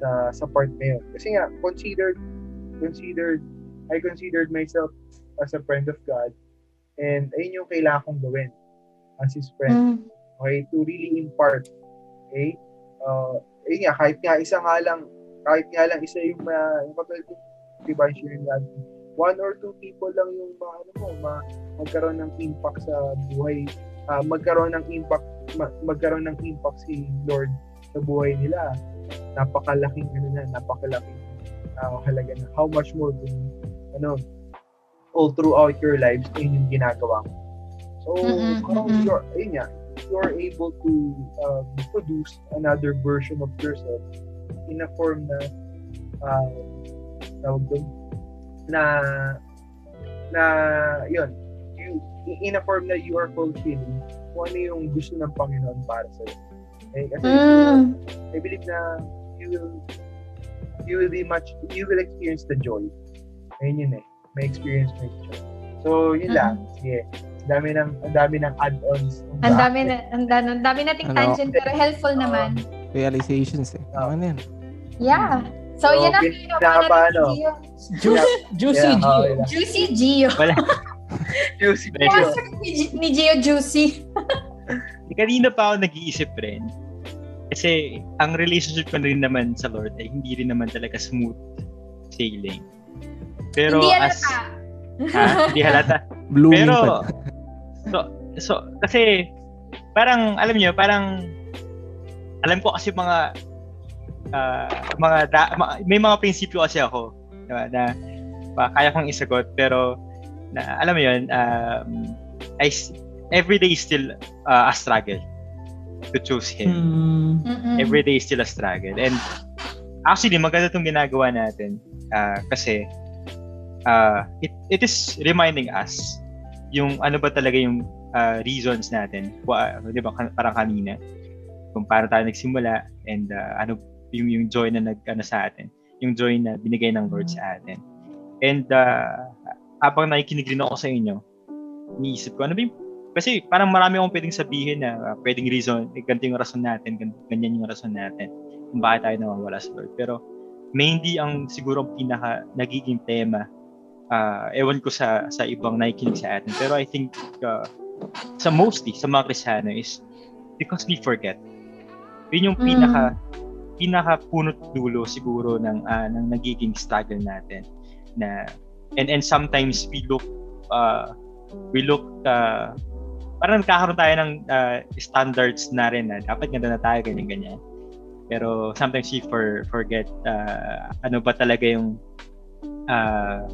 sa sa part na yun. Kasi nga considered considered I considered myself as a friend of God and ayun yung kailangan kong gawin as his friend. mm, Okay, to really impart. Okay? Uh, ayun nga, kahit nga isa nga lang, kahit nga lang isa yung, uh, yung katulad ko, di ba, yung sharing natin, one or two people lang yung ma, ano mo, ma, magkaroon ng impact sa buhay, ah, magkaroon ng impact, ma, magkaroon ng impact si Lord sa buhay nila. Napakalaking, ano na, napakalaking uh, halaga na. How much more kung, ano, all throughout your lives, yun yung ginagawa mo. So, Mm-mm, parang mm-mm. you're, ayun nga, you're able to um, produce another version of yourself in a form na uh, tawag doon, na na yun you, in a form na you are fulfilling kung ano yung gusto ng Panginoon para sa iyo. Eh, kasi mm, I believe na you will you will be much you will experience the joy. Ayun yun eh. May experience mo yung joy. So, yun lang. Sige. Ang dami ng ang dami ng add-ons. ang dami na, ang dami, ang dami nating Ano? tangent pero helpful naman. Realizations eh. Oo. Ano yan? Yeah. So, So, yun ang pin- pinaka pinaka- ano? Juicy, juicy Yeah, Gio. lang. Juicy Gio. Wala. Juicy. Medyo. Sponsor ni, Gio Juicy. Kanina pa ako nag-iisip rin. Kasi ang relationship ko rin naman sa Lord ay hindi rin naman talaga smooth sailing. Pero Hindi as... halata. Ha? Hindi halata. Blooming Pero, pa. so, so, kasi, parang, alam niyo, parang, alam ko kasi mga, ah, mga, da, ma- may mga prinsipyo kasi ako, diba, na, pa, kaya kong isagot, pero, na, alam mo yun, um, I, s- every day is still uh, a struggle to choose Him. Hmm. Mm-mm. Every day is still a struggle. And actually, maganda itong ginagawa natin ah, kasi uh, it, it is reminding us yung ano ba talaga yung ah, reasons natin. Wa, di ba, parang kanina, kung paano tayo nagsimula and ah, ano yung, yung joy na nag, ano sa atin. Yung joy na binigay ng Lord sa atin. And uh, habang nakikinig rin ako sa inyo, iniisip ko, ano ba yung kasi parang marami akong pwedeng sabihin na uh, pwedeng reason, eh, ganito yung rason natin, gan- ganyan yung rason natin kung bakit tayo nawawala sa Lord. Pero mainly ang siguro ang pinaka nagiging tema, uh, ewan ko sa sa ibang nakikinig sa atin, pero I think uh, sa mostly, sa mga Kristiyano is because we forget. Yun yung pinaka pinaka punot dulo siguro ng uh, ng nagiging struggle natin na and and sometimes we look uh, we look uh, parang nagkakaroon tayo ng uh, standards na rin na dapat ganito na tayo, ganyan-ganyan. Pero sometimes we for, forget uh, ano ba talaga yung uh,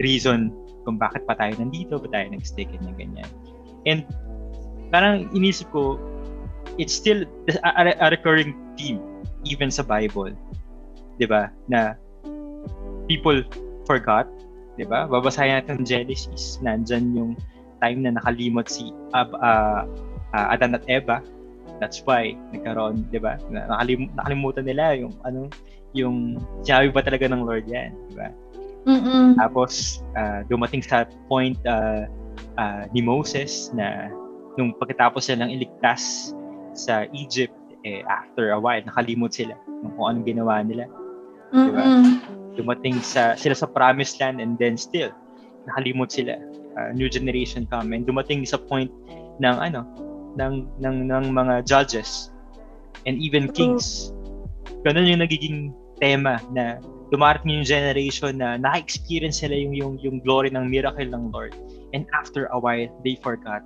reason kung bakit pa tayo nandito, ba tayo nag-stay, ganyan-ganyan. And parang inisip ko, it's still a, a recurring theme even sa Bible. 'Di ba? Na people forgot, 'di ba? Babasahin natin Genesis, nandiyan yung time na nakalimot si uh, uh, uh, Adan at Eva. That's why nagkaroon, 'di ba? Nakalim, nakalimutan nila yung ano, yung sinabi ba talaga ng Lord 'yan, 'di ba? Mm-mm. Tapos uh, dumating sa point uh, uh, ni Moses na nung pagkatapos siya ng iligtas sa Egypt, eh, after a while, nakalimot sila ng kung anong ginawa nila. Diba? Dumating sa, sila sa promised land and then still, nakalimot sila. Uh, new generation come and dumating sa point ng ano, ng, ng, ng mga judges and even kings. Ganun yung nagiging tema na dumarating yung generation na naka-experience sila yung, yung, yung glory ng miracle ng Lord. And after a while, they forgot.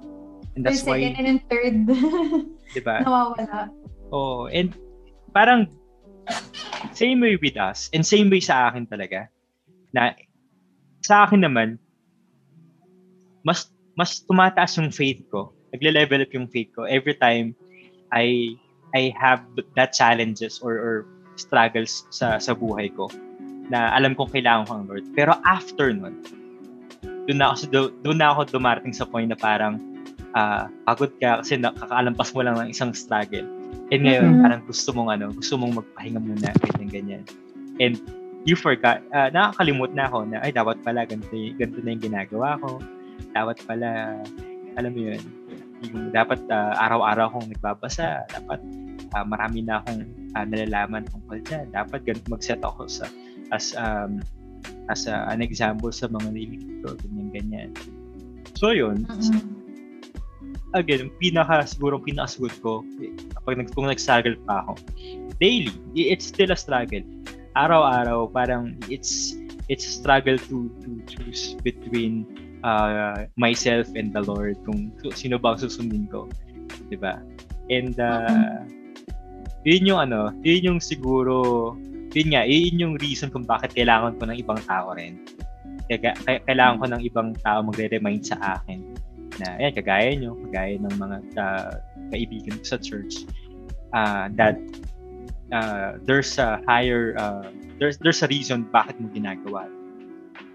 And that's why... second and third. diba? Nawawala. Oh, and parang same way with us and same way sa akin talaga na sa akin naman mas mas tumataas yung faith ko. Nagle-level up yung faith ko every time I I have that challenges or or struggles sa sa buhay ko na alam kong kailangan ko ang Lord. Pero after nun, doon na ako doon na ako dumarating sa point na parang uh, pagod ka kasi nakakalampas mo lang ng isang struggle And ngayon, mm-hmm. parang gusto mong ano, gusto mong magpahinga muna, ganyan ganyan. And you forgot, uh, nakakalimot na ako na, ay, dapat pala, ganito, ganito na yung ginagawa ko. Dapat pala, alam mo yun, yung dapat uh, araw-araw akong nagbabasa, dapat uh, marami na akong uh, nalalaman tungkol dyan. Dapat ganito mag-set ako sa, as, um, as uh, an example sa mga nililig ko, ganyan, ganyan. So, yun. Mm-hmm again, pinaka, siguro pinaka-good ko, kapag nag, kung nag-struggle pa ako, daily, it's still a struggle. Araw-araw, parang it's, it's a struggle to, to choose between uh, myself and the Lord, kung sino ba ang susundin ko. ba diba? And, uh, yun yung ano, yun yung siguro, yun nga, yun yung reason kung bakit kailangan ko ng ibang tao rin. Kaya, kailangan ko ng ibang tao magre-remind sa akin na ayan, kagaya nyo, kagaya ng mga uh, kaibigan ko sa church, uh, that uh, there's a higher, uh, there's, there's a reason bakit mo ginagawa.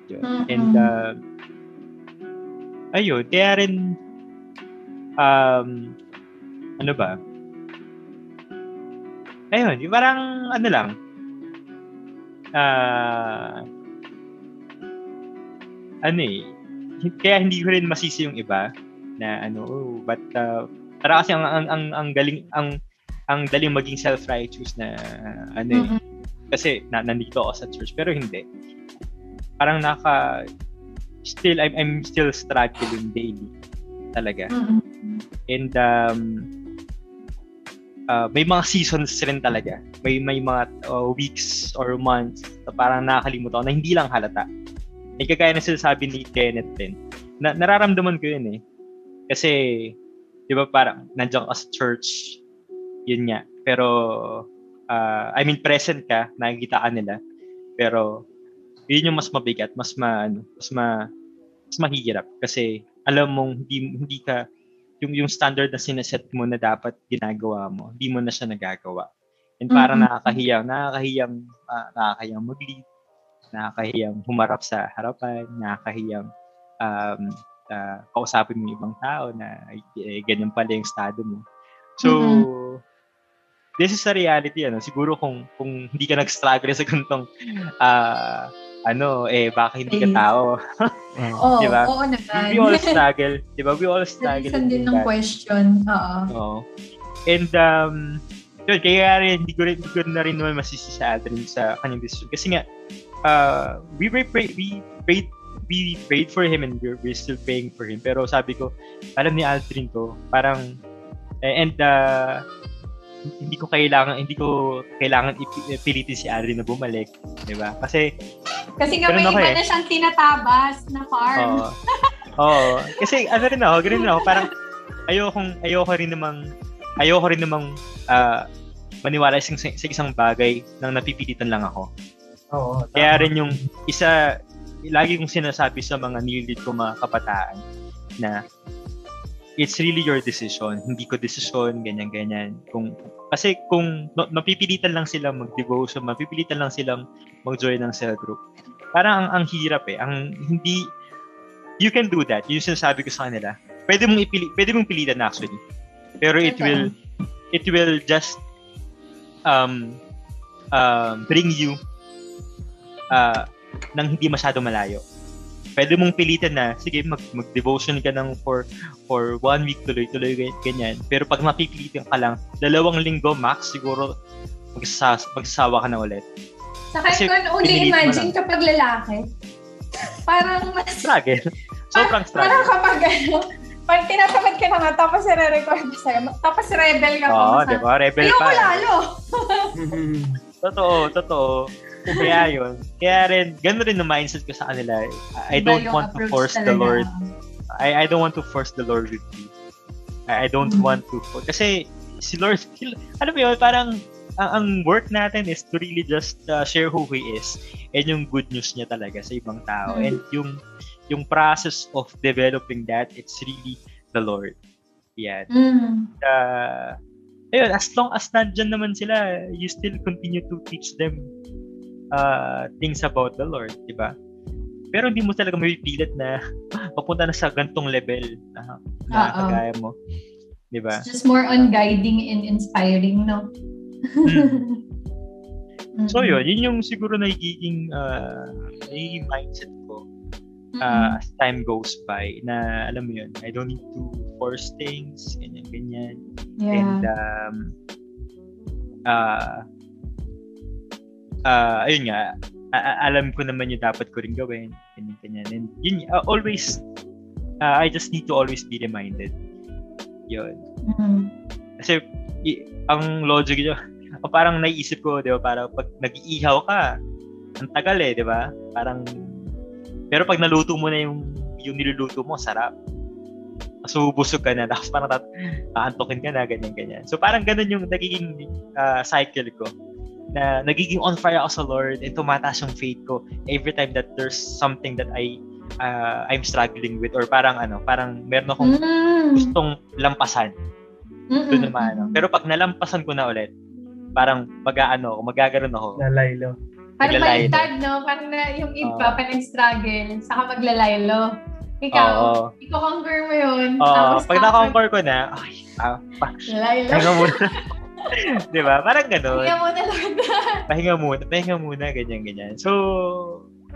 Yun. Mm-hmm. And, uh, ayun, kaya rin, um, ano ba, ayun, yung parang, ano lang, uh, ano eh, kaya hindi ko rin masisi yung iba na ano, oh, but uh, para kasi ang ang ang, ang galing ang ang daling maging self-righteous na uh, ano eh. mm-hmm. kasi na, nandito ako sa church pero hindi. Parang naka still I'm I'm still struggling daily talaga. Mm-hmm. And um uh, may mga seasons rin talaga. May may mga uh, weeks or months na parang nakakalimutan ko na hindi lang halata eh, kagaya na sinasabi ni Kenneth din, na, nararamdaman ko yun eh. Kasi, di ba parang nandiyan ka sa church, yun nga. Pero, uh, I mean, present ka, nakikita ka nila. Pero, yun yung mas mabigat, mas ma, ano, mas ma, mas mahirap. Kasi, alam mong hindi, hindi ka, yung, yung standard na sineset mo na dapat ginagawa mo, hindi mo na siya nagagawa. And parang mm-hmm. nakakahiyang, nakakahiyang, uh, nakakahiyang mag-lead, nakakahiyang humarap sa harapan, nakakahiyang um, uh, kausapin mo yung ibang tao na eh, ganyan pala yung estado mo. So, mm-hmm. this is a reality. Ano? Siguro kung kung hindi ka nag-struggle sa ganitong uh, ano, eh, baka hindi ka tao. Oo, diba? oo naman. We all struggle. Di ba? We all struggle. Saan din ng question. Oo. Oo. And, um, yun, kaya rin, hindi ko rin, hindi ko na rin naman masisi sa Adrian sa kanyang decision. Kasi nga, uh, we pray, pray, we prayed we prayed for him and we're, we're still praying for him. Pero sabi ko, alam ni Aldrin to, parang, eh, and uh, hindi ko kailangan hindi ko kailangan ipilitin si Aldrin na bumalik, 'di ba? Kasi kasi nga may iba eh. na siyang tinatabas na farm. Oo. Oo. Kasi ano rin ako, ganun ako, parang ayokong ayoko rin namang ayoko rin namang ah, maniwala sa, sa isang bagay nang napipilitan lang ako. Oo. Kaya rin yung isa, lagi kong sinasabi sa mga nilid ko mga kabataan na it's really your decision. Hindi ko decision, ganyan-ganyan. Kung, kasi kung ma- mapipilitan lang silang mag-devotion, mapipilitan lang silang mag-join ng cell group, parang ang, ang hirap eh. Ang hindi, you can do that. Yung sinasabi ko sa kanila. Pwede mong ipili, pwede mong pilitan actually. Pero it will, it will just um, um, bring you uh, nang hindi masyado malayo. Pwede mong pilitan na, sige, mag, mag-devotion ka ng for, for one week tuloy-tuloy, gan- ganyan. Pero pag mapipilitan ka lang, dalawang linggo max, siguro magsas magsasawa ka na ulit. Saka Kasi kung only pinilit mo imagine kapag lalaki, parang mas Struggle. Sobrang Parang struggle. kapag ano, pag tinatamad ka na nga, tapos i-record sa'yo, tapos rebel ka pa. Oo, sa- di ba? Rebel Ayoko pa. lalo. Totoo, totoo. Kaya yun. Kaya rin, gano'n rin ang mindset ko sa kanila. I I don't yung want to force the talaga. Lord I, I don't want to force the Lord with me. I, I don't Mhm. want to for- kasi si Lord ano ba yun parang ang, ang work natin is to really just uh, share who he is and yung good news niya talaga sa ibang tao Mhm. and yung yung process of developing that it's really the Lord. Yan. Mm. Uh, ayun, as long as nandyan naman sila, you still continue to teach them uh, things about the Lord, di ba? Pero hindi mo talaga mapipilit na papunta na sa gantong level na, na Oo. kagaya mo. Di ba? It's just more on guiding and inspiring, no? Mm. So yun, yun yung siguro nagiging uh, nagiging mindset ko uh, as time goes by na alam mo yun, I don't need to force things, ganyan, ganyan. yeah. And um uh uh ayun nga. Alam ko naman yung dapat ko rin gawin. Ganyan ganyan. And yun uh, always uh, I just need to always be reminded. Yun. Mm. kasi i- ang logic nyo parang naiisip ko di ba parang pag nag-iihaw ka ang tagal eh di ba? Parang pero pag naluto mo na yung yung niluluto mo sarap. So busog ka na tapos parang tat- aantokin ka na ganyan ganyan. So parang ganun yung nagiging ah, cycle ko na nagiging on fire ako sa Lord and tumataas yung faith ko every time that there's something that I ah, I'm struggling with or parang ano parang meron akong Mm. gustong lampasan Mm-mm. doon naman ano. Pero pag nalampasan ko na ulit, parang mag-aano ako, magaganon ako. Nalaylo. Parang baliktad, no? Parang na, yung iba, Oo. pa nag-struggle, saka maglalaylo. Ikaw, Oo. iko-conquer mo yun. Oo, tapos pag na-conquer ko na, ay, ah, pa, Laylo. pahinga muna. Di ba? Parang ganon. Kaya mo na Lord. Pahinga muna, pahinga muna, ganyan, ganyan. So,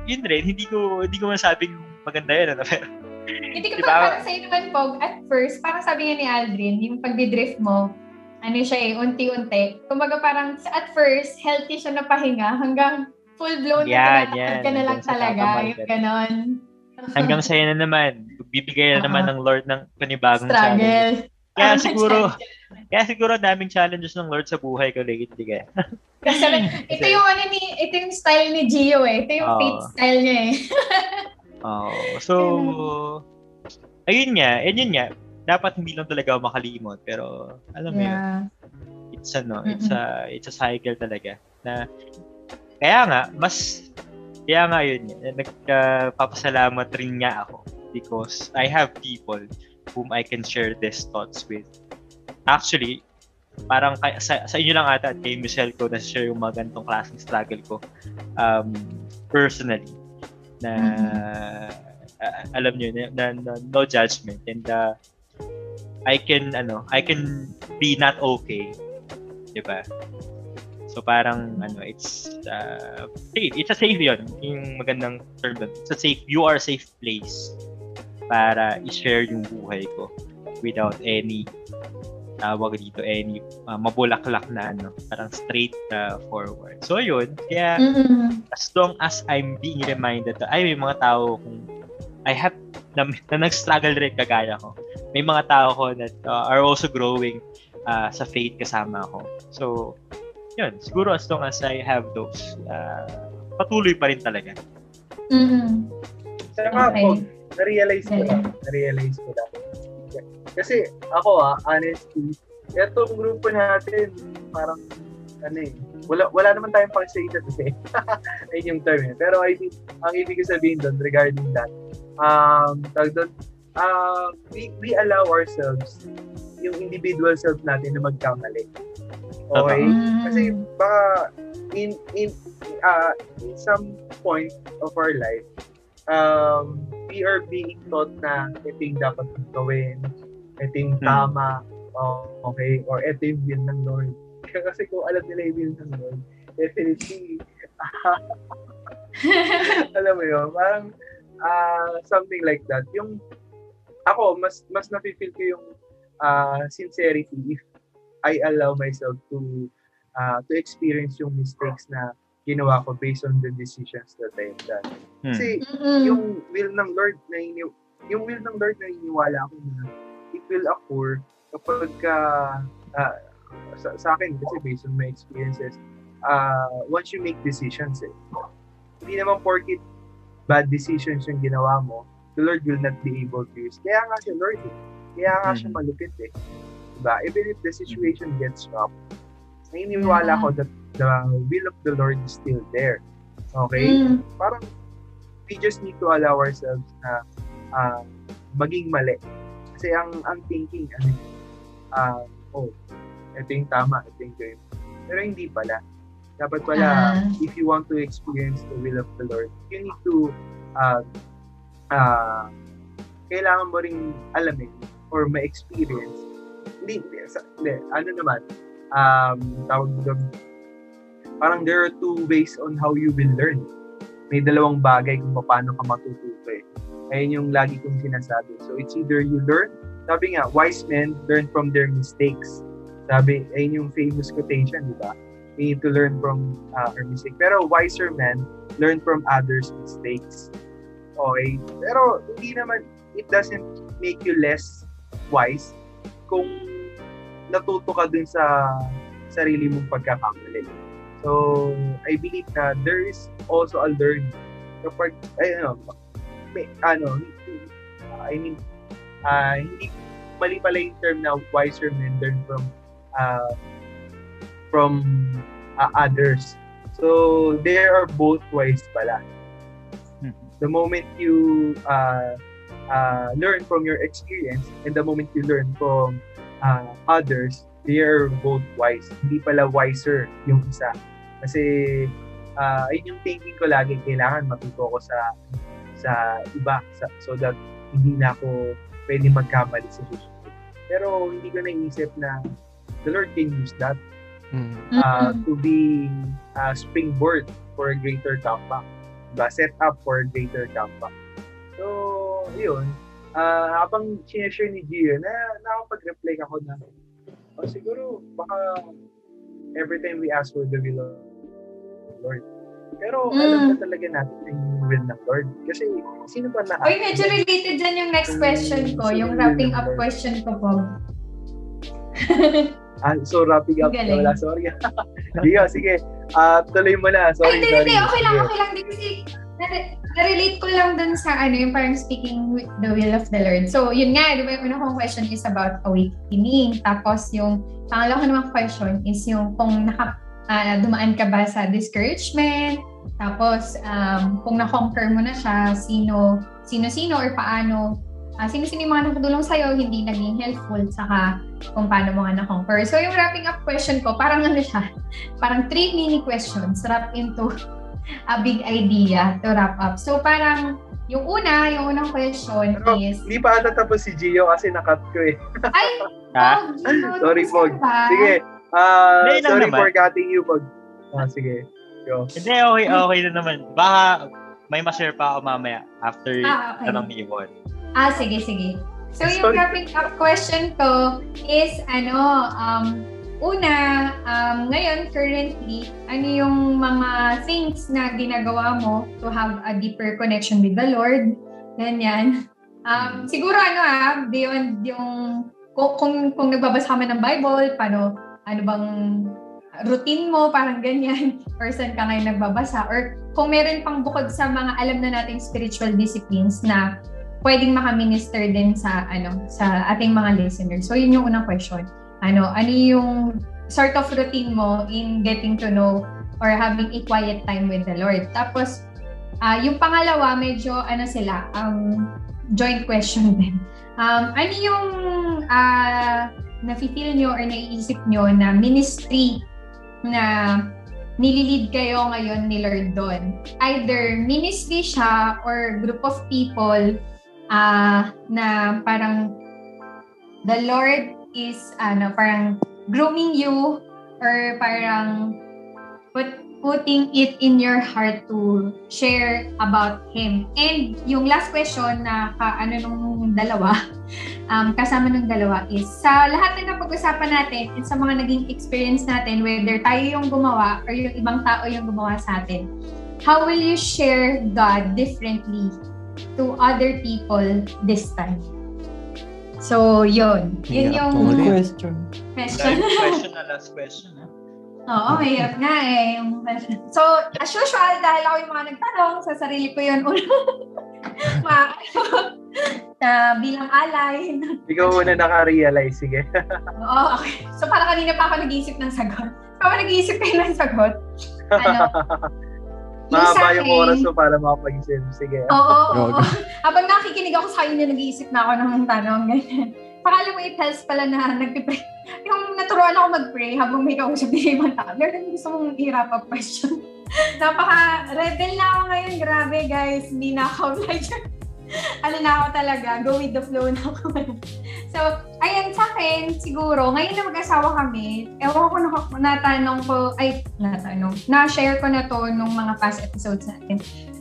yun rin, hindi ko, hindi ko masabing maganda yun, ano, pero, Hindi ko Diba? pa parang sa'yo naman, Pog, at first, parang sabi nga ni Aldrin, yung pagdi-drift mo, ano siya eh, unti-unti. Kumbaga parang, at first, healthy siya na pahinga hanggang full-blown Yan, na tumatakot ka na lang talaga. Yung ganon. hanggang sa'yo na naman, bibigay na naman Oo. ng Lord ng panibagong challenge. Struggle. Kaya Parang siguro. Kaya siguro daming challenges ng Lord sa buhay ko lately, kaya. Kasi ito yung ano ni, ito yung style ni Gio eh. Ito yung Oo. faith style niya eh. Oh, so ayun nga, and yun nga, dapat hindi lang talaga ako makalimot, pero alam mo yun, Yeah. it's ano, it's a it's a cycle talaga na kaya nga mas kaya nga yun, nagpapasalamat rin nga ako because I have people whom I can share these thoughts with. Actually, parang kay, sa, sa inyo lang ata at kay Michelle ko na share yung mga ganitong klaseng struggle ko um, personally. Na uh, alam niyo na, na, na- no judgment and uh, I can ano I can be not okay 'di ba? So parang ano it's uh, safe. It's a safe yun yung magandang term doon. It's a safe you are a safe place para i-share yung buhay ko without any tawag dito any uh, mabulaklak na ano parang straight uh, forward so yun kaya Mm-mm. as long as I'm being reminded na, ay, may mga tao kung I have, na, na nag-struggle rin kagaya ko. May mga tao ko that uh, are also growing uh, sa faith kasama ako. So, yun, siguro as long as I have those, uh, patuloy pa rin talaga. Mm-mm. Saka Okay. po, na-realize ko lang, na-realize ko lang. Kasi ako ah, honestly, etong grupo natin, parang, ano eh, wala, wala naman tayong pang sa eh. Ayun yung term eh. Pero I think, ang ibig ko sabihin doon regarding that, um, tawag doon, uh, we, we allow ourselves yung individual self natin na magkamali. Okay? Mm. Kasi baka in in uh, in some point of our life, um, we are being taught na ito yung dapat gawin, ito yung Hmm. tama, oh, okay, or ito yung will ng Lord. Kasi kung alam nila yung will ng Lord, definitely, alam mo yun, parang uh, something like that. Yung, ako, mas mas nafe-feel ko yung uh, sincerity if I allow myself to uh, to experience yung mistakes na ginawa ko based on the decisions that I've done. Hmm. Kasi Mm-mm. yung will ng Lord na ini- yung will ng Lord na iniwala ko na it will occur kapag ka, ah, sa, sa akin kasi based on my experiences uh, once you make decisions eh hindi naman porkit bad decisions yung ginawa mo the Lord will not be able to use kaya nga si Lord eh. kaya nga siya Mhm. malupit eh diba even if the situation gets rough naniniwala Yeah. ko that the will of the Lord is still there okay Mm. parang we just need to allow ourselves na ah, maging mali. Kasi ang ang thinking, ano, ah, oh, ito yung tama, ito yung gawin. Pero hindi pala. Dapat pala, Ah. if you want to experience the will of the Lord, you need to, uh, uh, kailangan mo ring alamin or ma-experience. Hindi, hindi, sa- hindi, ano naman, um, tawag doon, parang there are two ways on how you will learn may dalawang bagay kung paano ka matututo eh. Ayun yung lagi kong sinasabi. So it's either you learn, sabi nga, wise men learn from their mistakes. Sabi, ayun yung famous quotation, di ba? We need to learn from uh, our mistake. Pero wiser men learn from others' mistakes. Okay? Pero hindi naman, it doesn't make you less wise kung natuto ka dun sa sarili mong pagkakamali. So, I believe na there is also a learning. Kapag, ay, ano, may, ano, I mean, ah, hindi, mali pala yung term na wiser men learn from, uh, from ah, others. So, they are both wise pala. Mhm. The moment you uh, uh, learn from your experience and the moment you learn from uh, others, they are both wise. Hindi pala wiser yung isa. Kasi uh, ayun yung thinking ko lagi, kailangan matuto ko sa sa iba sa, so that hindi na ako pwede magkamali sa susunod. Pero hindi ko naisip na the Lord can use that Mm. uh, Mm-mm. to be a springboard for a greater comeback. Diba? Set up for a greater comeback. So, yun. Uh, habang sineshare ni Gio, na nakapag-reflect ako na, oh, siguro, baka every time we ask for the will of the Lord. Pero Mm. alam na talaga natin na yung will ng Lord. Kasi sino ba na Uy, medyo related dyan yung next question ko, yung wrapping up question ko po. Ah, so wrapping up. Galing. Wala, sorry. Gio, sige. Ah, tuloy mo na. Sorry, Ay, hindi, sorry. hindi. Okay lang, okay lang. Di kasi, na-relate ko lang dun sa ano, yung parang speaking with the will of the Lord. So, yun nga, di ba, yung una kong question is about awakening. Tapos, yung pangalawa ko namang question is yung kung naka, ah, dumaan ka ba sa discouragement, tapos, um, kung na-conquer mo na siya, sino, sino-sino or paano, ah, sino-sino yung mga nakatulong sa'yo, hindi naging helpful, saka kung paano mo nga na-conquer. So, yung wrapping up question ko, parang ano siya, parang three mini questions wrapped into a big idea to wrap up. So, parang yung una, yung unang question Pero, is, Hindi pa ata tapos si Gio kasi nakat ko eh. ay, Ha? oh, Gino, Sorry, Pog. Sige. Hindi lang sorry naman. for cutting you, Pog. Ah, sige. Go. Hindi, okay, okay na naman. Baka may ma-share pa ako mamaya after Ah, okay. tanong ni Yvonne. Ah, sige, sige. So, yung Sorry. wrapping up question ko is, ano, um, una, um, ngayon, currently, ano yung mga things na ginagawa mo to have a deeper connection with the Lord? Ganyan. Um, siguro, ano ah, beyond yung, kung, kung, kung nagbabasa ka man ng Bible, paano, ano bang routine mo, parang ganyan, or saan ka ngayon nagbabasa, or kung meron pang bukod sa mga alam na nating spiritual disciplines na pwedeng makaminister din sa ano sa ating mga listeners. So yun yung unang question. Ano, ano yung sort of routine mo in getting to know or having a quiet time with the Lord. Tapos uh, yung pangalawa medyo ano sila um joint question din. Um, ano yung uh, nafe-feel nyo or naiisip nyo na ministry na nililid kayo ngayon ni Lord doon. Either ministry siya or group of people uh, na parang the Lord is ano parang grooming you or parang put putting it in your heart to share about Him. And yung last question na ka, ano nung dalawa, um, kasama nung dalawa is, sa lahat na napag-usapan natin and sa mga naging experience natin, whether tayo yung gumawa or yung ibang tao yung gumawa sa atin, how will you share God differently to other people this time? So, yun. Yun Yeah, yung question. question. Last question na last question. Ha? Oo, mahirap nga eh. Yung question. So, as usual, dahil ako yung mga nagtanong, sa sarili ko yun ulo. Ma, na bilang alay. Ikaw muna naka-realize, sige. Oo, okay. So, para kanina pa ako nag-iisip ng sagot. Kung nag-iisip kayo ng sagot, ano, Mahaba yung oras mo para makapag-isip. Sige. Oo, oo, oo. Habang nakikinig ako sa kanya, nag-iisip na ako ng tanong, ganyan. Saka alam mo, it helps pala na nagpipray. Yung naturuan ako mag-pray habang may kausap din ibang tao. Meron gusto mong i-wrap up question. Napaka-rebel na ako ngayon. Grabe, guys. Hindi na ako like, ano na ako talaga, go with the flow na ako. so, ayan, sa akin, siguro, ngayon na mag-asawa kami, ewan ko na natanong ko, ay, natanong, na-share ko na to nung mga past episodes natin.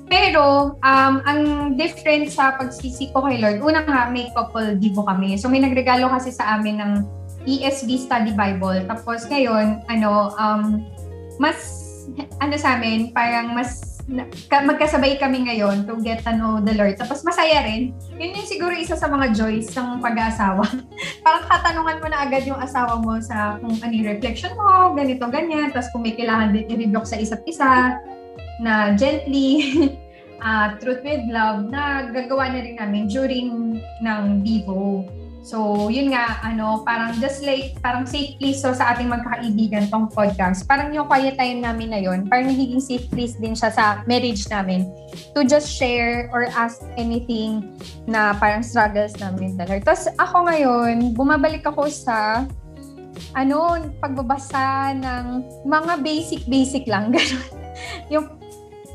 Pero, um, ang different sa pagsisi ko kay Lord, una nga, may couple divo kami. So, may nagregalo kasi sa amin ng ESV Study Bible. Tapos ngayon, ano, um, mas, ano sa amin, parang mas, magkasabay kami ngayon to get to know the Lord. Tapos masaya rin. Yun yung siguro isa sa mga joys ng pag-aasawa. parang katanungan mo na agad yung asawa mo sa kung ano reflection mo, ganito, ganyan. Tapos kung may kailangan din i-rebuke sa isa't isa, na gently, uh, truth with love, na gagawa na rin namin during ng Vivo. So, yun nga, ano, parang just like, parang safe place so sa ating magkakaibigan tong podcast. Parang yung quiet time namin na yun, parang nagiging safe place din siya sa marriage namin to just share or ask anything na parang struggles namin talaga. Tapos ako ngayon, bumabalik ako sa ano, pagbabasa ng mga basic-basic lang. Ganun. yung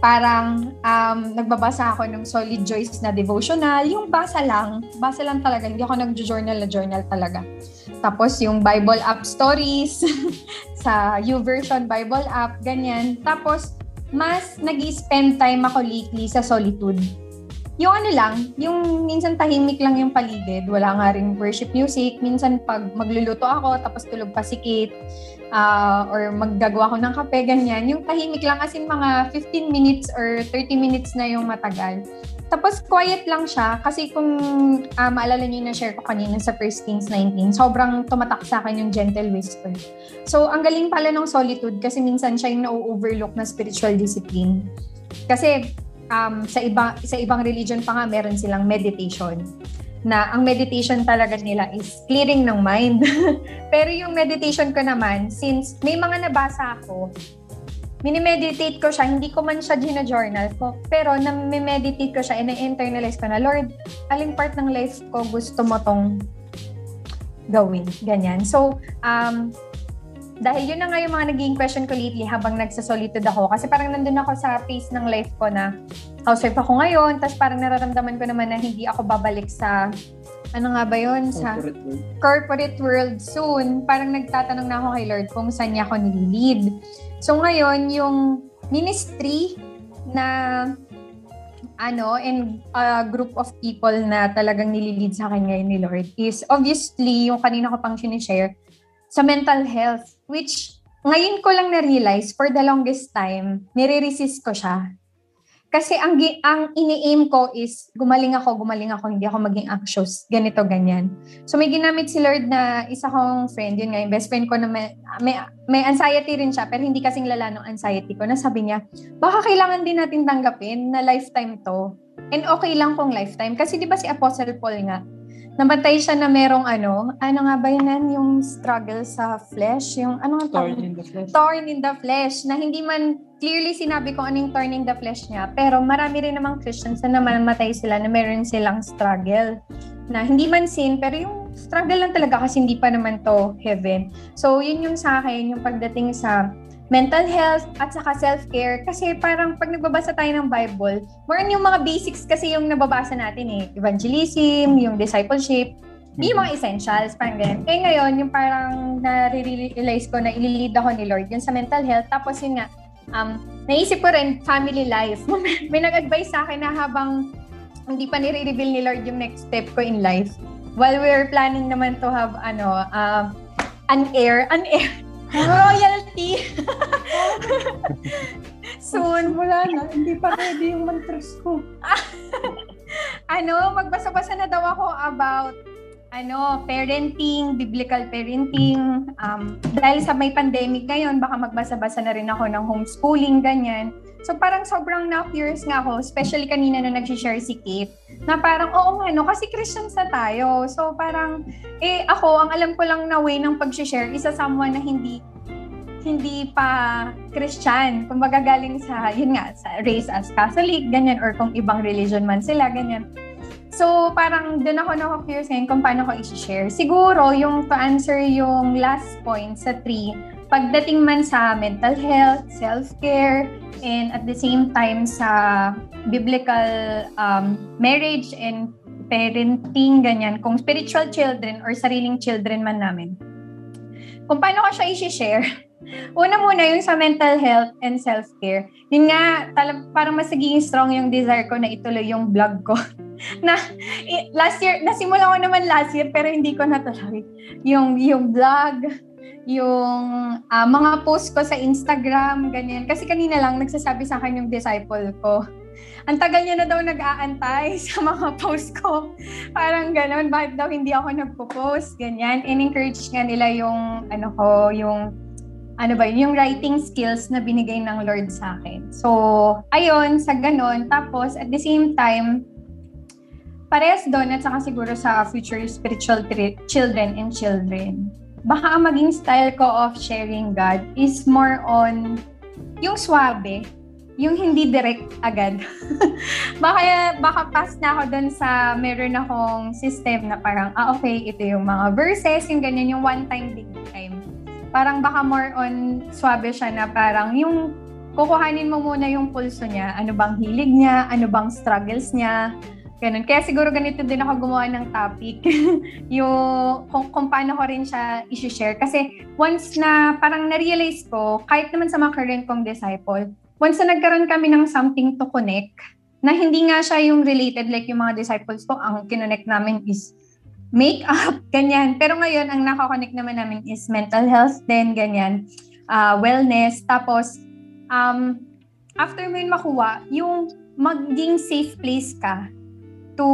parang um, nagbabasa ako ng Solid Joyce na devotional. Yung basa lang. Basa lang talaga. Hindi ako nag-journal na journal talaga. Tapos yung Bible app stories sa YouVersion Bible app, ganyan. Tapos mas nag spend time ako lately sa solitude. Yung ano lang, yung minsan tahimik lang yung paligid. Wala nga rin worship music. Minsan pag magluluto ako, tapos tulog pa ah, or maggagawa ko ng kape, ganyan. Yung tahimik lang, as in mga 15 minutes or 30 minutes na yung matagal. Tapos quiet lang siya kasi kung ah, maalala niyo yung na-share ko kanina sa 1 Kings 19, sobrang tumatak sa akin yung gentle whisper. So, ang galing pala ng solitude kasi minsan siya yung na-overlook na spiritual discipline. Kasi um, sa iba sa ibang religion pa nga meron silang meditation na ang meditation talaga nila is clearing ng mind. Pero yung meditation ko naman, since may mga nabasa ako, minimeditate ko siya, hindi ko man siya gina-journal ko, pero na-meditate ko siya and na-internalize ko na, Lord, aling part ng life ko gusto mo tong gawin. Ganyan. So, um, dahil yun na nga yung mga naging question ko lately habang nagsasolitude ako. Kasi parang nandun ako sa phase ng life ko na housewife ako ngayon, tapos parang nararamdaman ko naman na hindi ako babalik sa, ano nga ba yun? Sa Corporate world. corporate world soon. Parang nagtatanong na ako kay Lord kung saan niya ako nililid. So ngayon, yung ministry na ano, and a group of people na talagang nililid sa akin ngayon ni Lord is obviously yung kanina ko pang sinishare sa mental health, which ngayon ko lang na-realize for the longest time, nire-resist ko siya. Kasi ang, ang ini-aim ko is gumaling ako, gumaling ako, hindi ako maging anxious, ganito, ganyan. So may ginamit si Lord na isa kong friend, yun nga, yung best friend ko na may, may, may anxiety rin siya, pero hindi kasing lala ng anxiety ko, na sabi niya, baka kailangan din natin tanggapin na lifetime to. And okay lang kung lifetime. Kasi di ba si Apostle Paul nga, namatay siya na merong ano, ano nga ba yun yung struggle sa flesh? Yung ano nga Torn in the flesh. Torn in the flesh. Na hindi man clearly sinabi ko anong torn in the flesh niya. Pero marami rin namang Christians na namatay sila na meron silang struggle. Na hindi man sin, pero yung struggle lang talaga kasi hindi pa naman to heaven. So, yun yung sa akin, yung pagdating sa mental health at saka self-care kasi parang pag nagbabasa tayo ng Bible, more on yung mga basics kasi yung nababasa natin eh. Evangelism, yung discipleship, yung mga essentials, parang ganyan. Eh ngayon, yung parang na-realize ko na ililid ako ni Lord, yun sa mental health. Tapos yun nga, um, naisip ko rin family life. May nag-advise sa akin na habang hindi pa nire-reveal ni Lord yung next step ko in life, while we're planning naman to have ano, um, an heir, an heir, royalty. Soon, Wala na, hindi pa ready yung mantras ko. ano, magbasa-basa na daw ako about ano, parenting, biblical parenting. Um, dahil sa may pandemic ngayon, baka magbasa-basa na rin ako ng homeschooling, ganyan. So parang sobrang na-curious nga ako, especially kanina na nag-share si Kate, na parang, oo nga, no, kasi Christians na tayo. So parang, eh ako, ang alam ko lang na way ng pag-share, isa someone na hindi hindi pa Christian. Kung galing sa, yun nga, sa race as Catholic, ganyan, or kung ibang religion man sila, ganyan. So, parang doon ako na-curious ngayon kung paano ko i-share. Siguro, yung to answer yung last point sa three, pagdating man sa mental health, self-care, and at the same time sa biblical um, marriage and parenting, ganyan, kung spiritual children or sariling children man namin. Kung paano ko siya i-share, Una muna yung sa mental health and self-care. Yun nga, talag, parang mas naging strong yung desire ko na ituloy yung vlog ko. na last year, nasimula ko naman last year pero hindi ko natuloy. Yung, yung vlog, yung uh, mga post ko sa Instagram, ganyan. Kasi kanina lang nagsasabi sa akin yung disciple ko. Ang tagal niya na daw nag-aantay sa mga post ko. Parang gano'n, bakit daw hindi ako nagpo-post, ganyan. And encourage nga nila yung, ano ko, yung ano ba yung writing skills na binigay ng Lord sa akin. So, ayun, sa ganun. Tapos, at the same time, parehas doon at saka siguro sa future spiritual tri- children and children. Baka ang maging style ko of sharing God is more on yung swabe, yung hindi direct agad. baka, baka pass na ako doon sa meron akong system na parang, ah okay, ito yung mga verses, yung ganyan, yung one time, big time parang baka more on swabe siya na parang yung kukuhanin mo muna yung pulso niya, ano bang hilig niya, ano bang struggles niya, ganun. Kaya siguro ganito din ako gumawa ng topic, yung kung, kung paano ko rin siya i-share. Kasi once na parang na-realize ko, kahit naman sa mga current kong disciple, once na nagkaroon kami ng something to connect, na hindi nga siya yung related like yung mga disciples ko, ang kinonect namin is makeup, ganyan. Pero ngayon, ang nakakonect naman namin is mental health din, ganyan. Uh, wellness. Tapos, um, after mo yun makuha, yung maging safe place ka to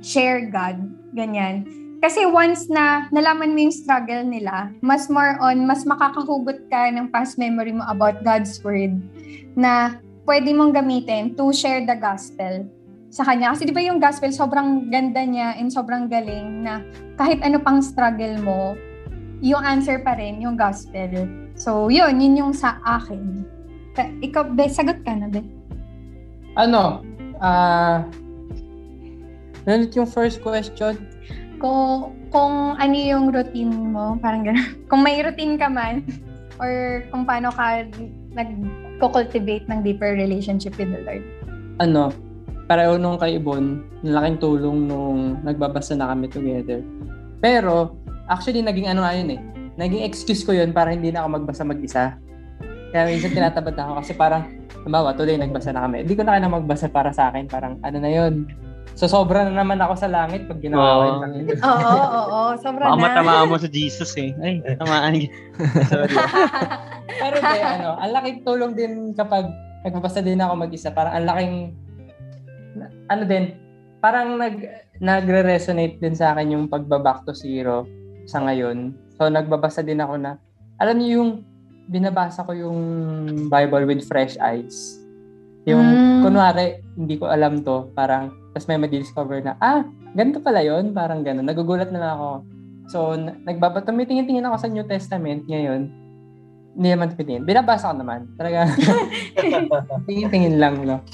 share God, ganyan. Kasi once na nalaman mo yung struggle nila, mas more on, mas makakahugot ka ng past memory mo about God's Word na pwede mong gamitin to share the gospel sa kanya. Kasi di ba yung gospel, sobrang ganda niya and sobrang galing na kahit ano pang struggle mo, yung answer pa rin, yung gospel. So, yun, yun yung sa akin. Ka- ikaw, Be, sagot ka na, Be. Ano? Ah... Uh, yung first question? Kung, kung ano yung routine mo, parang gano'n. Kung may routine ka man, or kung paano ka nag-cultivate ng deeper relationship with the Lord. Ano, pareho nung kay Ibon, laking tulong nung nagbabasa na kami together. Pero, actually, naging ano nga yun eh. Naging excuse ko yun para hindi na ako magbasa mag-isa. Kaya minsan tinatabad na ako kasi parang, halimbawa, today nagbasa na kami. Hindi ko na kaya magbasa para sa akin. Parang, ano na yun. So, sobra na naman ako sa langit pag ginawa ko yun. Oo, oo, oo. Sobra Baka na. matamaan mo sa Jesus eh. Ay, tamaan. Sorry. Pero di, ano, ang laking tulong din kapag nagbabasa din ako mag-isa. Parang ang laking ano din, parang nag nagre-resonate din sa akin yung pagba-back to zero sa ngayon. So nagbabasa din ako na alam niyo yung binabasa ko yung Bible with fresh eyes. Yung, Mm. kunwari, hindi ko alam to, parang, tapos may ma-discover na, ah, ganito pala yon Parang gano'n. Nagugulat na lang ako. So, na- nagbaba, tumitingin-tingin ako sa New Testament ngayon. Hindi naman tumitingin. Binabasa ko naman. Talaga, tingin-tingin lang, no?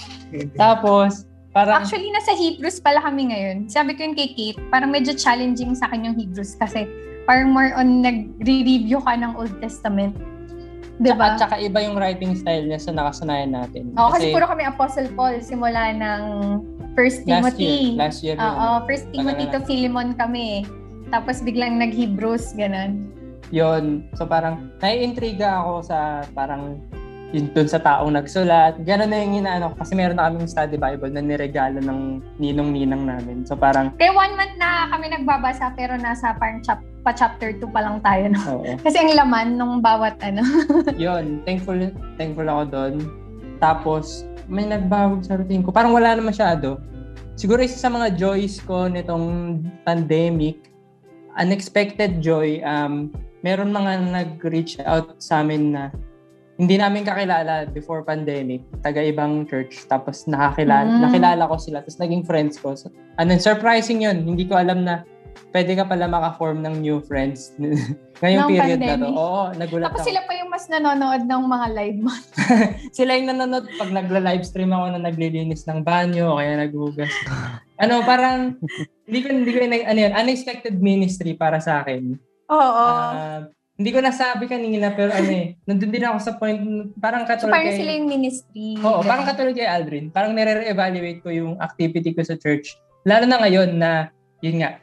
Tapos, parang, Actually, nasa Hebrews pala kami ngayon. Sabi ko yun kay Kate, parang medyo challenging sa akin yung Hebrews kasi parang more on nag-review ka ng Old Testament. Diba? At saka iba yung writing style niya sa nakasanayan natin. Oo, kasi, puro kami Apostle Paul simula ng First last year, Timothy. last year. Oo, First Timothy to. Philemon kami. Tapos biglang nag-Hebrews, ganun. Yun. So parang, naiintriga ako sa parang yun dun sa taong nagsulat. Ganun na yung inaano. ko. Kasi meron na kaming study Bible na niregalo ng ninong-ninang namin. So parang, Kaya one month na kami nagbabasa pero nasa parang chap pa chapter 2 pa lang tayo. No? oo. Kasi ang laman nung bawat ano. yun. Thankful, thankful ako doon. Tapos, may nagbago sa routine ko. Parang wala na masyado. Siguro isa sa mga joys ko nitong pandemic, unexpected joy, um, meron mga nag-reach out sa amin na hindi namin kakilala before pandemic, taga ibang church, tapos nakakilala, Mm. nakilala ko sila, tapos naging friends ko. So, and then surprising yun, hindi ko alam na pwede ka pala maka-form ng new friends ngayong Ng period na to. pandemic. Oo, nagulat Tapos ako. sila pa yung mas nanonood ng mga live mo. Sila yung nanonood pag nagla-livestream ako na naglilinis ng banyo o kaya naghugas. ano, parang hindi ko hindi ko ano yun, unexpected ministry para sa akin. Oo. Ah, hindi ko nasabi kanina pero ano eh, nandun din ako sa point parang so katulad parang kay sila yung ministry. Oo, Ganun. parang katulad kay Aldrin. Parang nire-evaluate ko yung activity ko sa church. Lalo na ngayon na yun nga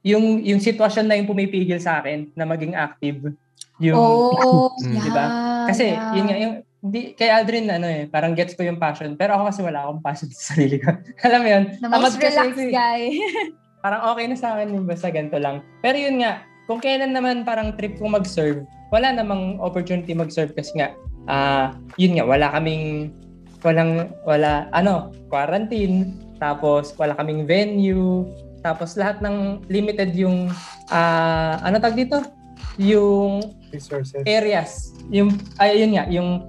yung yung sitwasyon na yung pumipigil sa akin na maging active. Yung Oh, yeah, Diba? Kasi, yeah. yun nga, yung, di, kay Aldrin, ano eh, parang gets ko yung passion. Pero ako kasi wala akong passion sa sarili ko. Alam mo yun? Kasi relaxed ako eh. guy. Parang okay na sa akin yung basta ganito lang. Pero yun nga, kung kailan naman parang trip kong mag-serve, wala namang opportunity mag-serve kasi nga, ah yun nga, wala kaming, walang, wala, ano, quarantine, tapos wala kaming venue, tapos lahat ng limited yung, ah ano tag dito? Yung Resources. areas. Yung, ay, yun nga, yung,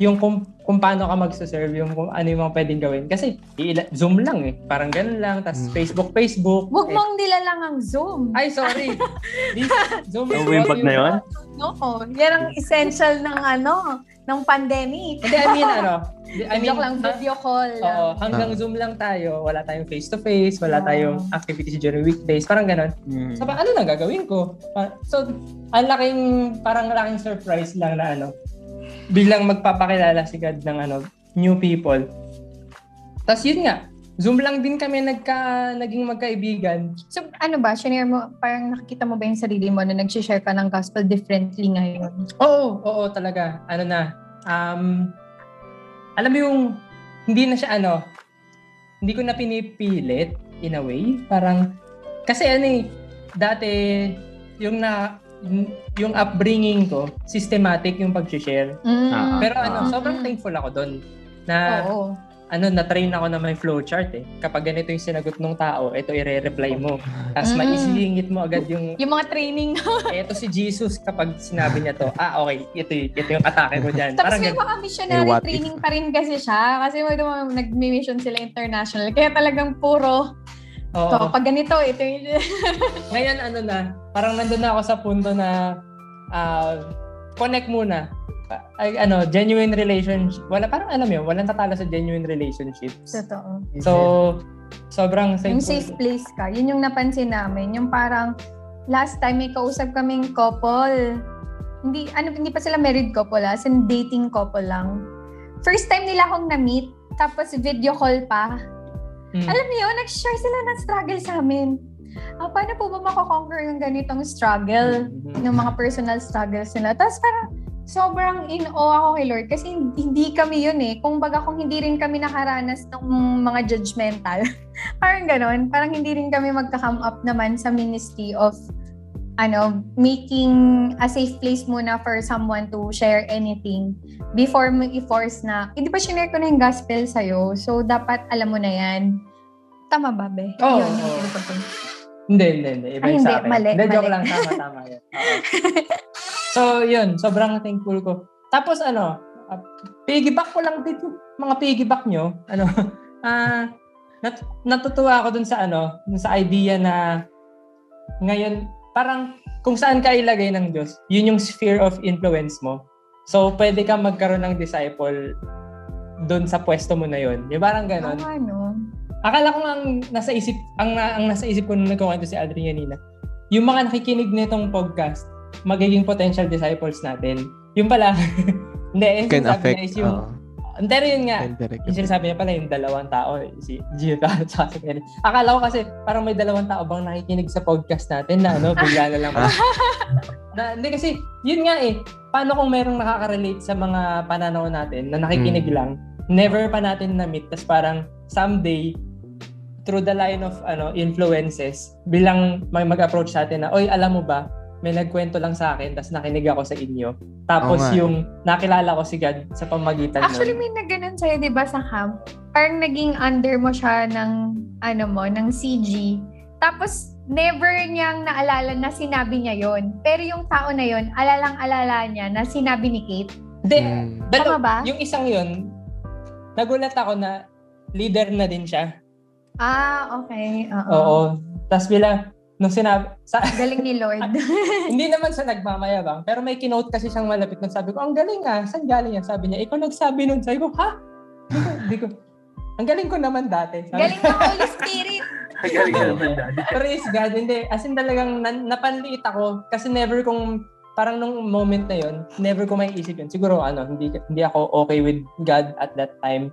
yung kung, paano ka magsaserve, yung kung ano yung mga pwedeng gawin. Kasi, iila- Zoom lang eh. Parang ganun lang. Tapos Mm. Facebook, Facebook. Huwag Eh, mong nilalang ang Zoom. Ay, sorry. This, Zoom is yung bag na yun? No, yan ang essential ng ano, ng pandemic. Hindi, I mean, ano. I mean, Joke lang, video call lang. Oo, hanggang Ah. Zoom lang tayo. Wala tayong face-to-face. Wala Ah. tayong activities during weekdays. Parang ganun. Mm. So, ano na gagawin ko? So, ang laking, parang laking surprise lang na ano, biglang magpapakilala si God ng ano, new people. Tapos yun nga, Zoom lang din kami nagka, naging magkaibigan. So, ano ba, share mo, parang nakikita mo ba yung sarili mo na nag-share ka ng gospel differently ngayon? Oo, oo talaga. Ano na, um, alam mo yung, hindi na siya ano, hindi ko na pinipilit in a way. Parang, kasi ano eh, dati, yung na, yung upbringing ko, systematic yung pag-share. Mm. Ah, Pero ano, Mm. sobrang thankful ako doon na Oo. ano, na-train ako na may flowchart eh. Kapag ganito yung sinagot ng tao, ito i-reply mo. Tapos Mm. maisingit mo agad yung, Yung mga training. eto si Jesus kapag sinabi niya to, ah okay, ito, ito yung atake mo dyan. Tapos Parang may mga missionary Eh, what if? training pa rin kasi siya. Kasi may mga nag-mission sila international. Kaya talagang puro, Oo. to, pag ganito, ito yung... Ngayon ano na, parang nandun na ako sa punto na ah, connect muna. Ay, ano, genuine relationship. Wala, parang alam yun, walang tatalo sa genuine relationships. Totoo. So, sobrang Yung thankful. safe place ka. Yun yung napansin namin. Yung parang, last time may kausap kaming couple. Hindi, ano, hindi pa sila married couple, as in dating couple lang. First time nila akong na-meet, tapos video call pa. Mm. Alam niyo, nag-share sila ng struggle sa amin. Ah, paano po ba makakonquer yung ganitong struggle? Mhm. ng mga personal struggles nila. Tapos parang sobrang in awe ako kay Lord kasi hindi kami yun eh. Kung baga kung hindi rin kami nakaranas ng mga judgmental. parang ganon. Parang hindi rin kami magka-come up naman sa ministry of ano, making a safe place muna for someone to share anything before mo i-force na, hindi ba share ko na yung gospel sa'yo? So, dapat alam mo na yan. Tama ba, be? Oo, Yun, oo. tinutukoy ko. Hindi, hindi, hindi. Iba Ay, hindi. sa akin. Mali, Hindi, joke lang. Tama, tama yan. Oo. so, yun. Sobrang thankful ko. Tapos ano, uh, piggyback ko lang yung mga piggyback nyo. Ano, ah, nat- natutuwa ako dun sa ano, dun sa idea na ngayon, parang kung saan ka ilagay ng Diyos, yun yung sphere of influence mo. So, pwede ka magkaroon ng disciple doon sa pwesto mo na yun. Yung parang ganon. Ah, ano? Akala ko ang nasa isip, ang, ang nasa isip ko nung nagkukwento si Adrianina, yung mga nakikinig nitong podcast, magiging potential disciples natin. Yung pala, hindi, yung Can affect. niya is yung, oo, pero yun nga, yung sinasabi niya pala yung dalawang tao, si Gio at si Kenneth. Akala ko kasi parang may dalawang tao bang nakikinig sa podcast natin na ano, bigla na lang. na, hindi kasi, yun nga eh, paano kung merong nakaka-relate sa mga pananaw natin na nakikinig Mm. lang, never pa natin na-meet, tas parang someday, through the line of ano influences, bilang may mag-approach sa atin na, oy, alam mo ba, may nagkwento lang sa akin, tas nakinig ako sa inyo. Tapos nga. yung nakilala ko si God sa pamagitan Actually, nun. may nagganon sa'yo, di ba, sa camp? Parang naging under mo siya ng, ano mo, ng CG. Tapos, never niyang naalala na sinabi niya yon Pero yung tao na yon alalang-alala niya na sinabi ni Kate. Hindi, Mm. Dalaw- Tama ba? Yung isang yun, nagulat ako na leader na din siya. Ah, okay. Oo. Oo. Tapos bilang, nung sinabi, sa, Galing ni Lord. hindi naman sa nagmamayabang, pero may kinote kasi siyang malapit nung sabi ko, ang galing ah, saan galing yan? Sabi niya, ikaw nagsabi nun. Sabi ko, ha? Hindi ko, ko, ang galing ko naman dati. Sabi, Galing ng Holy Spirit. Galing ka naman daddy. Praise God, hindi. As in talagang nan, napanliit ako kasi never kong, parang nung moment na yon never ko may isip yun. Siguro ano, hindi, hindi ako okay with God at that time.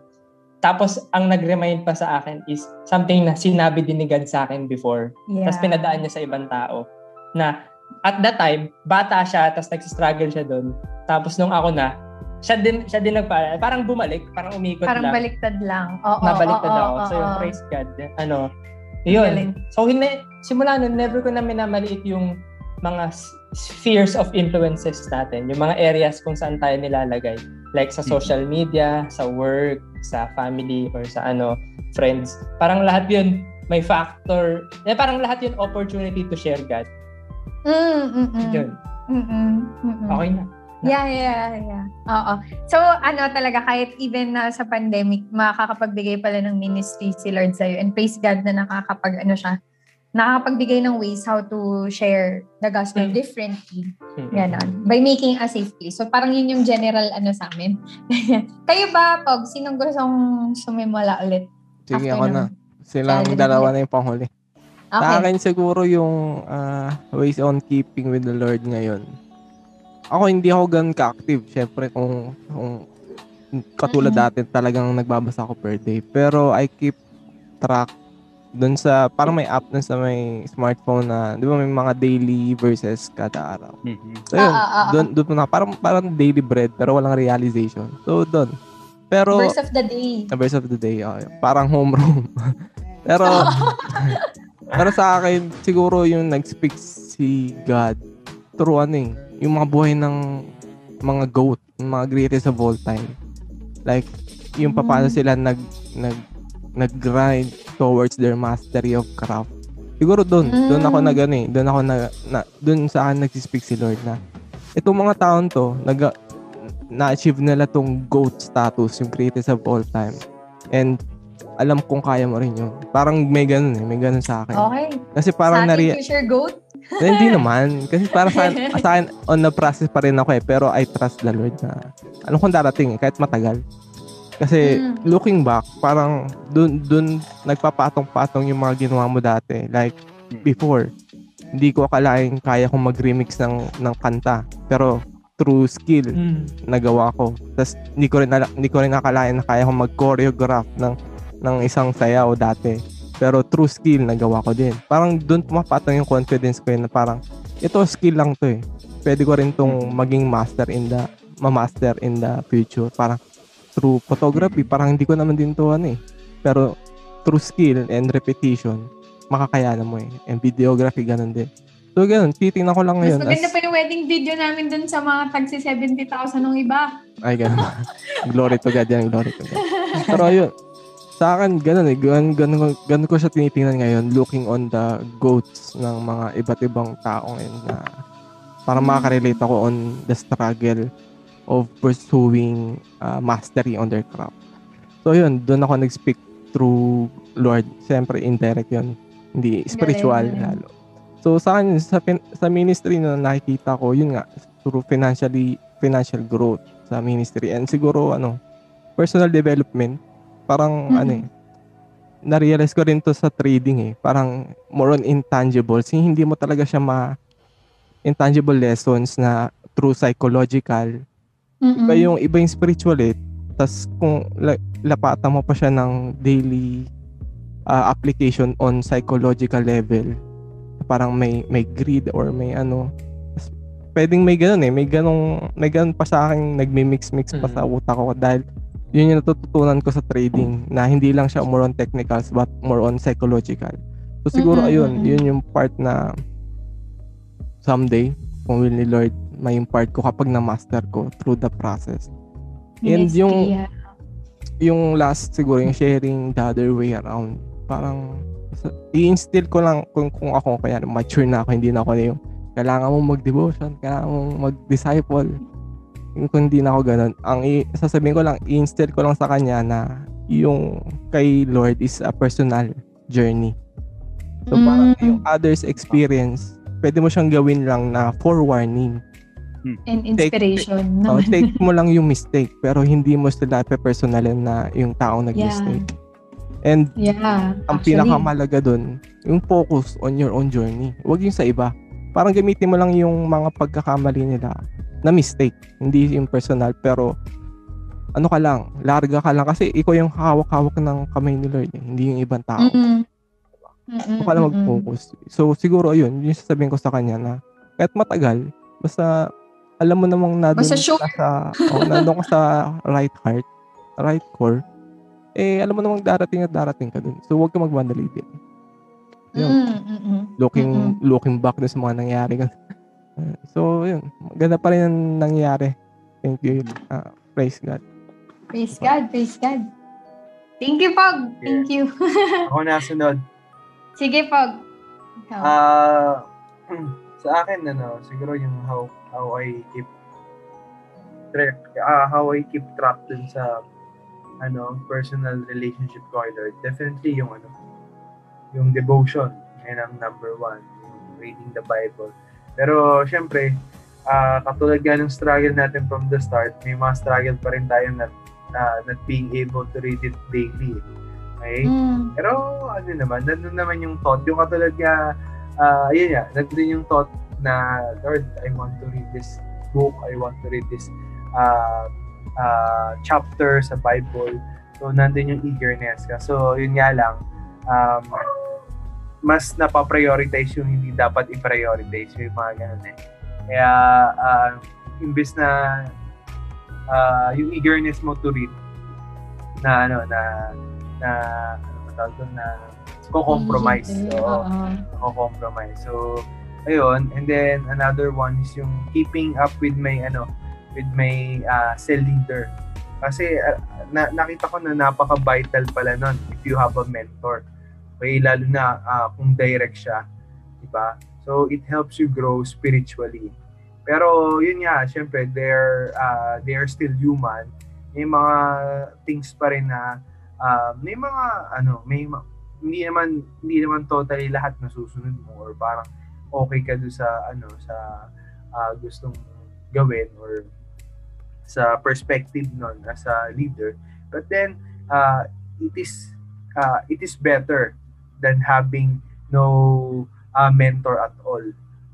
Tapos, ang nag-remind pa sa akin is something na sinabi din ni God sa akin before. Yeah. Tapos pinadaan niya sa ibang tao. Na at that time, bata siya, tapos nag-struggle siya doon. Tapos nung ako na, siya din, siya din nagpa, parang bumalik, parang umikot Parang lang. baliktad lang. Oo, Nabaliktad oo, ako. oo, so yung oo. praise God, ano, yun. Galing. So hindi, simula nun, never ko na minamaliit yung mga spheres of influences natin, yung mga areas kung saan tayo nilalagay. Like sa social media, sa work, sa family, or sa ano, friends. Parang lahat yun may factor. Eh, parang lahat yun opportunity to share God. Mm, mm, mm. Yun. Mm, mm. Okay na. Yeah, yeah, yeah. Oo. So, ano talaga, kahit even na sa pandemic, makakapagbigay pala ng ministry si Lord sa'yo. And praise God na nakakapag, ano siya, nakakapagbigay ng ways how to share the gospel Mm. differently. Mm. Ganon. By making a safe place. So, parang yun yung general ano sa amin. Kayo ba, Pog? Sinong gustong sumimula ulit? Sige, After ako na. Silang dalawa na yung panghuli. Sa Okay. akin siguro yung ah, ways on keeping with the Lord ngayon. Ako hindi ako ganun ka-active. Siyempre kung, kung katulad Mm-mm. dati talagang nagbabasa ako per day. Pero I keep track dun sa, parang may app dun sa may smartphone na, di ba may mga daily verses kada araw. So yun, Ah, ah, ah, dun, dun na, parang, parang daily bread pero walang realization. So dun. Pero, Verse of the day. The verse of the day, okay. Parang homeroom. pero, pero sa akin, siguro yung nag-speak si God through ano eh, yung mga buhay ng mga goat, yung mga greatest of all time. Like, yung paano Mm. sila nag, nag, nag-grind towards their mastery of craft. Siguro doon, doon ako Mm. nag ano eh, doon ako na, na doon sa akin nag-speak si Lord na itong mga taon to, nag, na-achieve nila tong GOAT status, yung greatest of all time. And alam kong kaya mo rin yun. Parang may ganun eh, may ganun sa akin. Okay. Kasi parang sa nari... future goat? hindi naman. Kasi parang sa, sa akin, on the process pa rin ako eh. Pero I trust the Lord na alam kong darating eh, kahit matagal. Kasi Mm. looking back, parang dun, dun nagpapatong-patong yung mga ginawa mo dati. Like, before, hindi ko akalain kaya kong mag-remix ng, ng kanta. Pero through skill, Mm. nagawa ko. Tapos hindi ko rin ala- hindi ko rin nakalain na kaya kong mag-choreograph ng ng isang sayaw dati. Pero through skill nagawa ko din. Parang doon pumapatong yung confidence ko yun na parang ito skill lang to eh. Pwede ko rin tong maging master in the ma-master in the future. Parang through photography, parang hindi ko naman din to ano eh. Pero through skill and repetition, makakayanan mo eh. And videography, ganun din. So, ganun. Titingnan ko lang Mas ngayon. maganda as- pa yung wedding video namin dun sa mga tagsi 70,000 ng iba. Ay, ganun. glory to God yan, glory to God. Pero ayun, sa akin, ganun eh. Ganun, ganun, ganun ko siya tinitingnan ngayon, looking on the goats ng mga iba't ibang tao ngayon na para Mm. makakarelate ako on the struggle of pursuing uh, mastery on their craft. So yun, doon ako nag-speak through Lord. Siyempre, indirect yun. Hindi spiritual Galing. lalo. So sa akin, sa, sa ministry na nakikita ko, yun nga, through financially, financial growth sa ministry. And siguro, ano, personal development. Parang, Mhm. ano eh, na-realize ko rin to sa trading eh. Parang more on intangibles. Hindi mo talaga siya ma intangible lessons na through psychological. Mm-mm. Iba yung, iba yung spiritual eh. Tapos kung la- lapatan mo pa siya ng daily uh, application on psychological level, parang may may greed or may ano, tas pwedeng may ganun eh, may ganung may ganun pa sa akin nagmi-mix-mix pa Mhm. sa utak ko dahil yun yung natututunan ko sa trading na hindi lang siya more on technicals but more on psychological. So siguro Mhm, ayun, yun yung part na someday kung will ni Lord may impart ko kapag na-master ko through the process. And Yes, yung yung last siguro yung sharing the other way around parang i-instill ko lang kung, kung ako kaya mature na ako hindi na ako na yung kailangan mong mag-devotion kailangan mong mag-disciple Yung kung hindi na ako ganun ang i- sasabihin ko lang i-instill ko lang sa kanya na yung kay Lord is a personal journey so parang Mm. yung others experience pwede mo siyang gawin lang na forewarning And inspiration. Oh, naman. take mo lang yung mistake pero hindi mo sila pe-personalin na yung taong nag-mistake. And yeah. ang actually. pinakamalaga doon, yung focus on your own journey. Huwag yung sa iba. Parang gamitin mo lang yung mga pagkakamali nila na mistake, hindi yung personal pero ano ka lang, larga ka lang kasi ikaw yung hawak-hawak ng kamay ni Lord, eh, hindi yung ibang tao. Mm-mm. Mm-mm, ka lang mag-focus. So siguro ayun, yung sasabihin ko sa kanya na kahit matagal, basta alam mo namang na Basta sure. sa oh, nandun ka sa right heart, right core, eh alam mo namang darating at darating ka dun. So huwag ka magmadali din. Yun. Mm, mm-mm. Looking Mm-mm. looking back dun sa mga nangyari. Uh, so yun, maganda pa rin ang nangyari. Thank you. Uh, praise God. Praise God, praise God. Thank you, Pog. Thank you. Ako nasunod. Sige, Pog. Ah, sa akin ano, siguro yung how how I keep track, ah, how I keep track dun sa ano, personal relationship ko kay Lord. Definitely yung ano, yung devotion. Yan ang number one. Yung reading the Bible. Pero, syempre, ah, katulad nga ng struggle natin from the start, may mga struggle pa rin tayo na, na not being able to read it daily. Okay? Mm. Pero ano naman, nandun naman yung thought. Yung katulad nga, ah yun nga, nandun yung thought na, Lord, I want to read this book. I want to read this uh, uh, chapter sa Bible. So, nandun yung eagerness ka. So, yun nga lang, um, mas napaprioritize yung hindi dapat i-prioritize yung mga ganun eh. Kaya, uh, imbes na uh, yung eagerness mo to read na ano na na ano ba tawag na ko-compromise. So, ko-compromise. So, ayun. And then, another one is yung keeping up with my, ano, with my uh, cell leader. Kasi, uh, na, nakita ko na napaka-vital pala nun if you have a mentor. Okay, lalo na uh, kung direct siya. Diba? So, it helps you grow spiritually. Pero, yun nga, syempre, they're, uh, they are still human. May mga things pa rin na uh, may mga ano, may ma- hindi naman hindi naman totally lahat nasusunod mo or parang okay ka doon sa ano sa ah, gustong gawin or sa perspective nun as a leader. But then uh, it is uh, it is better than having no uh, mentor at all.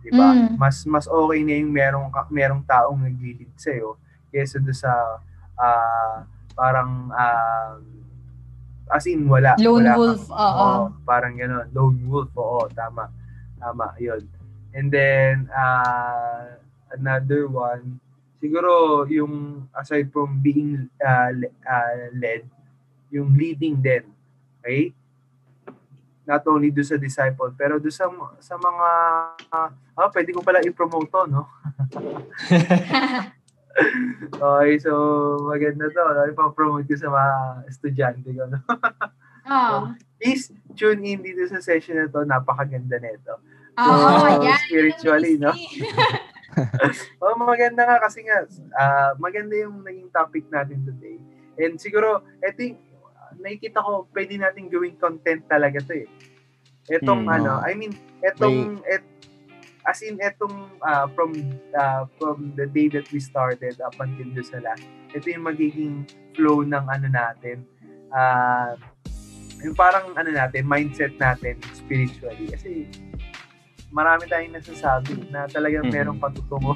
'Di ba? Mm. Mas mas okay na yung merong merong taong nagli-lead sa iyo kaysa doon sa ah, parang um, as in wala. Lone wala wolf, kang- oo. parang gano'n. Lone wolf, oo, tama. Tama, yun. And then, uh, another one, siguro yung aside from being uh, le- uh, led, yung leading din. Okay? Not only do sa disciple, pero do sa, sa mga, uh, ah, pwede ko pala i-promote to, no? okay, so maganda to. No? Ipa-promote ko sa mga estudyante ko. No? Oo. Please tune in dito sa session na to. Napakaganda nito. Oo, So, yan. spiritually, no? oh, maganda nga kasi nga, ah, maganda yung naging topic natin today. And siguro, eto yung, nakikita ko, pwede natin gawing content talaga to eh. Etong Hmm. ano, I mean, etong, et, as in etong ah, from ah, from the day that we started up until do sa last, ito yung magiging flow ng ano natin. Ah, yung parang ano natin, mindset natin spiritually. Kasi marami tayong nasasabi na talagang Mhm. merong patutungo.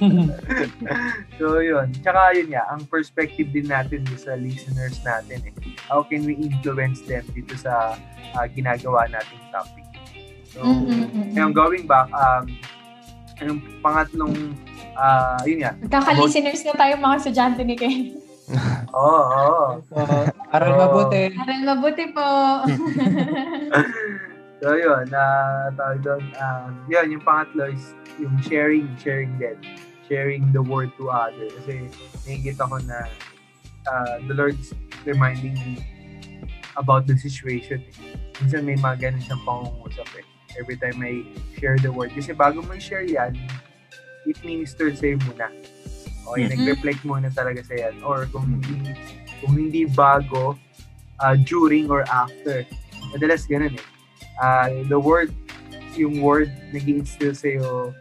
so, yun. Tsaka yun nga, ang perspective din natin sa listeners natin eh. How can we influence them dito sa ah, ginagawa nating topic? So, Mm-mm-mm. ngayon going back, um, yung pangatlong, ah, yun nga, Magkaka-listeners na tayo mga estudyante ni Ken. oo, oo. so, aral mabuti. Aral mabuti po. So, yun, na tawag doon, um, yun, yung pangatlo is yung sharing, sharing din. Sharing the word to others. Kasi nakikita ko na uh, the Lord is reminding me about the situation. Minsan may mga ganun siyang pangungusap eh. Every time I share the word. Kasi bago mo i-share yan, it ministers sa'yo muna. Okay, Mhm. nag-reflect muna talaga sa yan. Or kung hindi, kung hindi bago, uh, during or after. Madalas ganun eh. Uh, the word, yung word nag instill sa'yo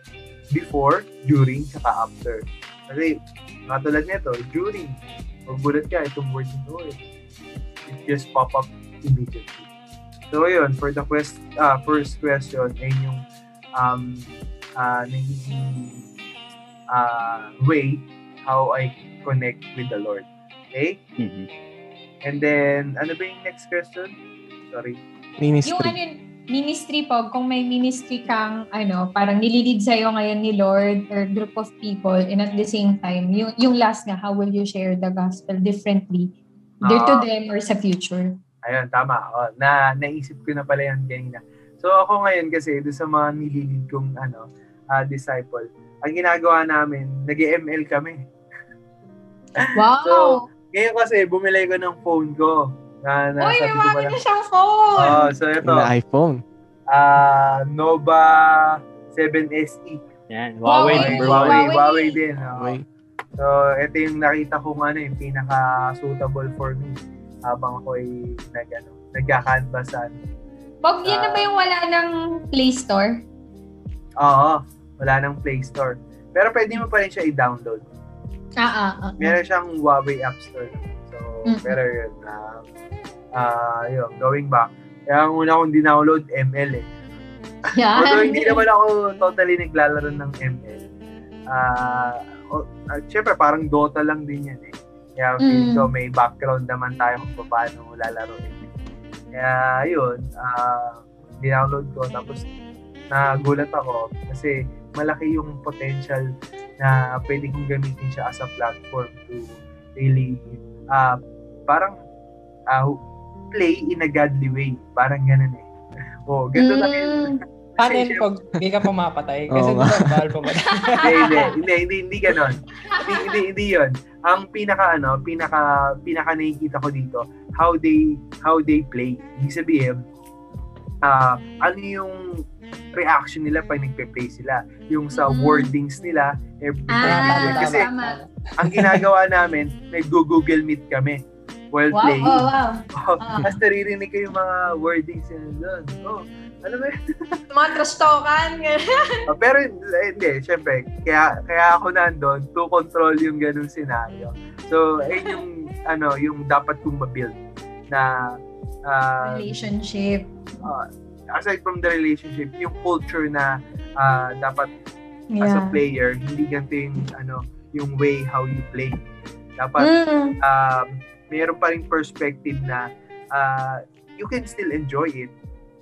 before, during, saka after. Kasi, katulad nito, during, magulat ka, itong word nito eh. It just pop up immediately. So, yun, for the quest, ah, first question, ay yung um, uh, nagiging uh, way how I connect with the Lord. Okay? Mhm. And then, ano ba yung next question? Sorry. yung Ministry. ano yun, ministry po, kung may ministry kang, ano, parang nililid sa'yo ngayon ni Lord or group of people and at the same time, yung, yung last nga, how will you share the gospel differently either to Ah. them or sa future? Ayun, tama. O, na, naisip ko na pala yan kanina. So, ako ngayon kasi, doon sa mga nililid kong ano, ah, disciple, ang ginagawa namin, nag-ML kami. Wow! So, Ngayon kasi, bumili ko ng phone ko. Na, na Uy, may sabi ko mga na siyang phone! Oh, so ito, Na iPhone. ah Nova 7 SE. Yan. Huawei. Huawei Huawei, Huawei. Huawei din. oo. Okay. So, ito yung nakita kong ano, yung pinaka-suitable for me habang ako'y nag, ano, nagka-canvasan. Bob, yan na ba yung wala ng Play Store? Oo, wala nang Play Store. Pero pwede mo pa rin siya i-download. Ah, ah, ah. Meron siyang Huawei App Store. So, Mm. pero yun, ah, ah, yun, going back. Kaya ang una kong dinownload, ML eh. Yan. Although hindi naman ako totally naglalaro ng ML. Ah, uh, syempre parang Dota lang din yan eh. Kaya Mm. ko may background naman tayo kung paano lalaro eh. Kaya yun, ah, dinownload ko tapos nagulat ako kasi malaki yung potential na pwede kong gamitin siya as a platform to really ah parang ah, play in a godly way. Parang ganun eh. Oh, ganito. Mm. Kasi yun pag di ka pumapatay? Kasi Oo di nga. ba, bawal pumatay. hindi, hindi, hindi, hindi, hindi ganon. Hindi, hindi, hindi yun. Ang pinaka, ano, pinaka, pinaka nakikita ko dito, how they, how they play. Ibig sabihin, ah ano yung reaction nila pag nagpe-play sila. Yung sa Mm. wordings nila, every time. Ah, nila. Kasi tama. ang ginagawa namin, nag-google meet kami while Wow, playing. oh, wow. Oh, Ah. Tapos naririnig ko yung mga wordings nila doon. Oh, ano ba? Mga trash-talkan. Ah, pero hindi, syempre, kaya kaya ako nandoon to control yung ganung scenario. So, ayun yung ano, yung dapat kong ma-build na ah, Relationship. aside from the relationship, yung culture na ah, dapat as a Yeah. player, hindi ganito yung ano, yung way how you play. Dapat Mm. um, meron pa rin perspective na uh, you can still enjoy it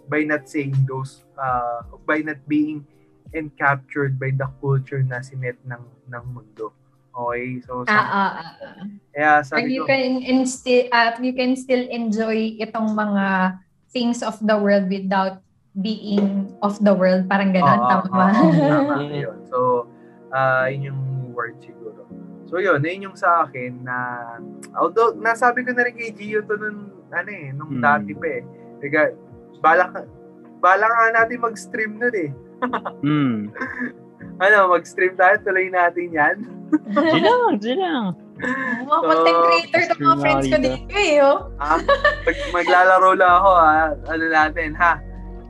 by not saying those, uh, by not being encaptured by the culture na sinet ng, ng mundo. Okay? So, Ah, sa, ah, ah, ah. kaya And sabi you ko, can insti- uh, you can still enjoy itong mga things of the world without being of the world. Parang gano'n. Oo, tama ba? oo, tama. Yun. So, uh, yun yung word siguro. So, yun. Yun yung sa akin na, although, nasabi ko na rin kay Gio to nung, ano eh, nung Hmm. dati pa eh. Teka, balak, balak nga natin mag-stream nun eh. Mm. ano, mag-stream tayo, tuloy natin yan. Di lang, di lang. Mga content creator to mga friends ko dito eh, oh. Ah, mag- maglalaro lang ako, ha? Ano natin, ha?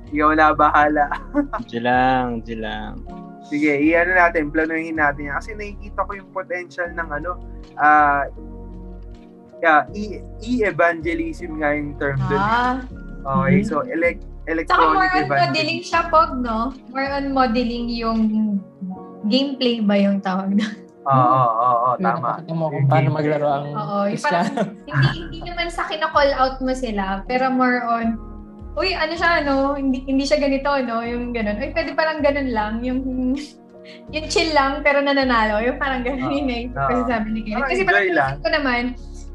Ikaw na bahala. Di lang, di lang. Sige, i-ano natin, planuhin natin yan. Kasi nakikita ko yung potential ng ano, ah, yeah, e- e-evangelism nga yung term doon. Ah. Okay, Mhm. so elect Saka more electronic on modeling siya, Pog, no? More on modeling yung gameplay ba yung tawag doon? Oo, oo, oo, tama. Nakita mo kung paano maglaro ang Oo, yung parang hindi, hindi naman sa kina-call out mo sila, pero more on, uy, ano siya, no? Hindi, hindi siya ganito, no? Yung ganun. Uy, pwede parang ganun lang. Yung, yung chill lang, pero nananalo. Yung parang ganun naisip ko Oo. sa sabi ni Kenneth. Parang Kasi parang ko naman,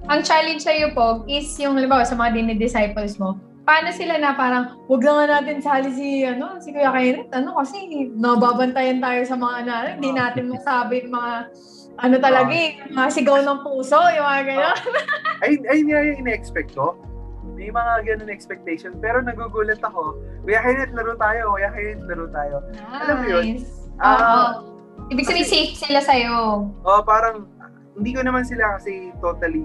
ang challenge sa'yo, Pog, is yung, halimbawa, sa mga dinidisciples mo, paano sila na parang, wag lang nga natin sali si, ano, si Kuya Kenneth, ano, kasi nababantayan tayo sa mga, ano, hindi Oo. natin masabi yung mga, ano talaga eh, mga sigaw ng puso, yung mga gano'n. Ay, ay, nga yung ina-expect ko. May mga ganun expectation. Pero nagugulat ako. Kuya Kenneth, laro tayo. Kuya Kenneth, laro tayo. Alam mo yun? Nice. Ah, Oo. Ibig sabihin, safe sila sa'yo. Oh, parang, hindi ko naman sila kasi totally,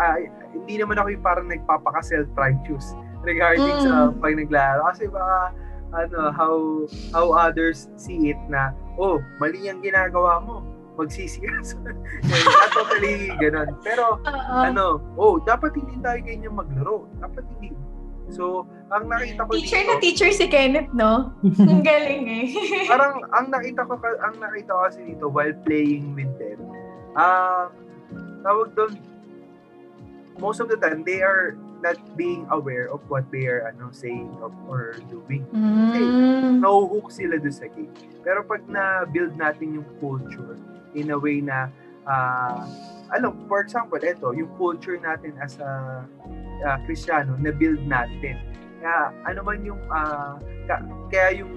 ah, hindi naman ako yung parang nagpapaka-self-righteous regarding Mm. sa pag naglaro. Kasi baka, ano, how, how others see it na, oh, mali ang ginagawa mo. Magsisi ka. So, Not totally ganun. Pero, Oo. ano, oh, dapat hindi tayo ganyan maglaro. Dapat hindi. So, ang nakita ko teacher dito, na teacher si Kenneth, no? Ang galing eh. parang ang nakita ko ang nakita ko kasi dito while playing with them. Um, tawag doon most of the time they are not being aware of what they are ano saying of, or doing. Mm. No-hook sila doon sa game. Pero pag na-build natin yung culture in a way na ah ano, for example, ito, yung culture natin as a uh, Kristiyano, na-build natin. Kaya ano man yung, ka- kaya yung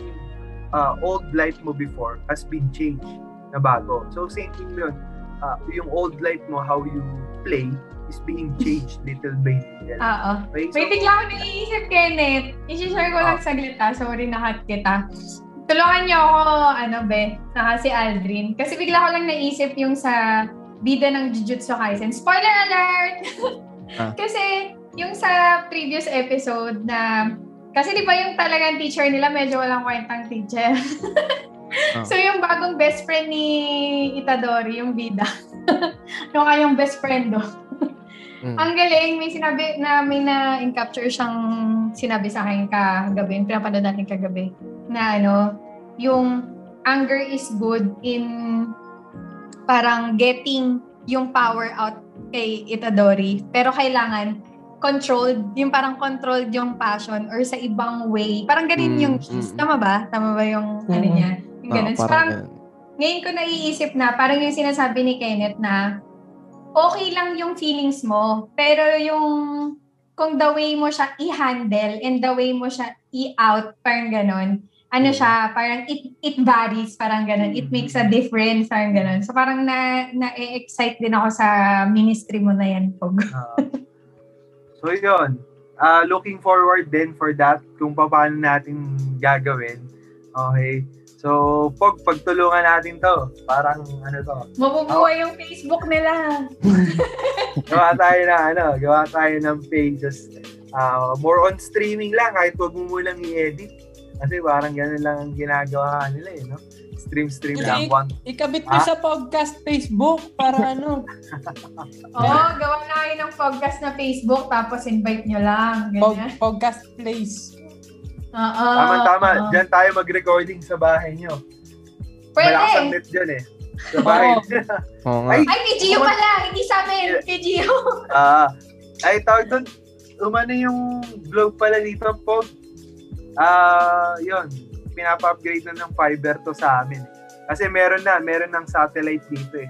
ah, old life mo before has been changed na bago. So, same thing yun. Ah, yung old life mo, how you play, is being changed little by little. Oo. Okay? So, May bigla ako naiisip, Kenneth. I-share ko lang saglit ha. Sorry, nakat kita. Tulungan niyo ako, ano be, saka si Aldrin. Kasi bigla ko lang naisip yung sa bida ng Jujutsu Kaisen. Spoiler alert! Ah. Kasi yung sa previous episode na kasi di ba yung talagang teacher nila medyo walang kwentang teacher. Ah. so yung bagong best friend ni Itadori, yung bida. yung kanyang best friend do. Mm. Ang galing, may sinabi na may na capture siyang sinabi sa akin kagabi, yung pinapanood natin kagabi, na ano, yung anger is good in parang getting yung power out kay Itadori. Pero kailangan controlled, yung parang controlled yung passion or sa ibang way. Parang ganun Mm, yung mm, Tama ba? Tama ba yung ano Mm. niya? Yung Oo, ganun. So, parang parang ganun. ngayon ko naiisip na, parang yung sinasabi ni Kenneth na, okay lang yung feelings mo, pero yung, kung the way mo siya i-handle and the way mo siya i-out, parang ganon, ano Mm. siya, parang it, it varies, parang ganon, it makes a difference, parang ganon. So parang na, na-excite din ako sa ministry mo na yan, Pog. Ah. so yun. Ah, looking forward din for that kung paano natin gagawin. Okay. So, pag pagtulungan natin to, parang ano to, Mabubuhay yung Facebook nila. gawa tayo na ano, gawa tayo ng pages. Ah, more on streaming lang kahit wag mo munang i-edit. Kasi parang ganun lang ang ginagawa nila eh, no? Stream stream lang Hindi. one. Ikabit mo Ah? sa podcast Facebook para ano. Oo, gawa na kayo ng podcast na Facebook, tapos invite nyo lang. Pod, Ganyan. podcast place. Oo. Tama-tama, oo. dyan tayo mag-recording sa bahay nyo. Pwede. Malakas ang net dyan eh. Sa bahay. Oo nga. Ay, Ay, kay Gio pala. Hindi sa amin. Kay Gio. Ah, ay tawag doon, umano yung vlog pala dito, Pog. Ah, yun. Pinapa-upgrade na ng fiber to sa amin. eh. Kasi meron na, meron ng satellite dito eh.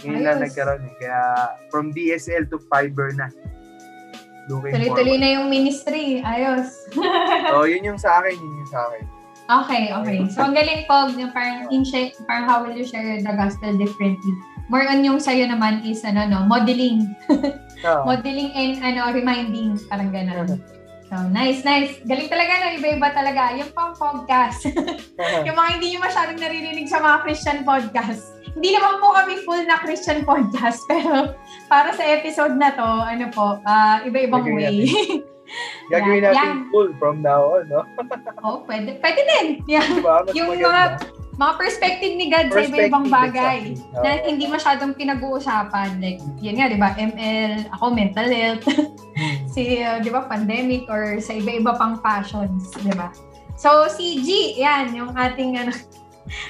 Ngayon na Ayos. nagkaroon eh. Kaya from DSL to fiber na. Looking Tuloy-tuloy forward. na yung ministry. Ayos. So, yun yung sa akin, yun yung sa akin. Okay, okay. So, ang galing po, parang, in share, parang how will you share the gospel differently? More on yung sa'yo naman is, ano, no, modeling. So, Modeling and, ano, reminding. Parang gano'n. So, nice, nice. Galing talaga, no? Iba-iba talaga. Yung pang podcast. yung mga hindi nyo masyadong naririnig sa mga Christian podcast. Hindi naman po kami full na Christian podcast, pero para sa episode na to, ano po, ah, iba-ibang Gagawin way. Gagawin Yan. natin full from now on, no? oh, pwede. Pwede din. Yeah. Diba? Mas Yung maganda. mga mga perspective ni God sa iba-ibang bagay exactly. na Oo. hindi masyadong pinag-uusapan. Like, yun nga, di ba? ML, ako mental health, si, uh, di ba, pandemic or sa iba-iba pang passions, di ba? So, si G, yan, yung ating, ano,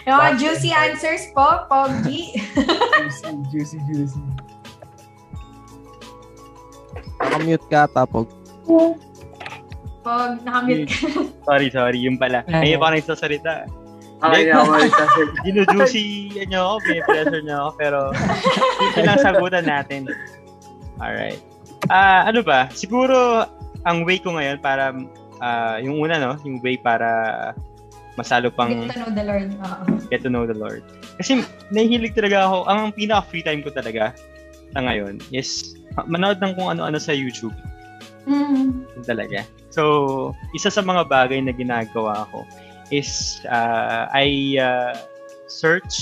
yung mga juicy and answers po, Pogi. Juicy, juicy, juicy. Nakamute ka, tapos. Pog, nakamute ka. Sorry, sorry. Yung pala. Ah. Ngayon pa ako nagsasalita. Okay ako magsasabi. Ginujuicy niyo ako, pinipressure niyo ako, pero ito lang sagutan natin. Alright. Ah, ano ba? Siguro, ang way ko ngayon para, ah, yung una, no? Yung way para masalo pang Get to know the Lord. Oo. get to know the Lord. Kasi nahihilig talaga ako, ang pinaka-free time ko talaga sa ngayon is manood ng kung ano-ano sa YouTube. Mm. Talaga. So, isa sa mga bagay na ginagawa ko is uh, I uh, search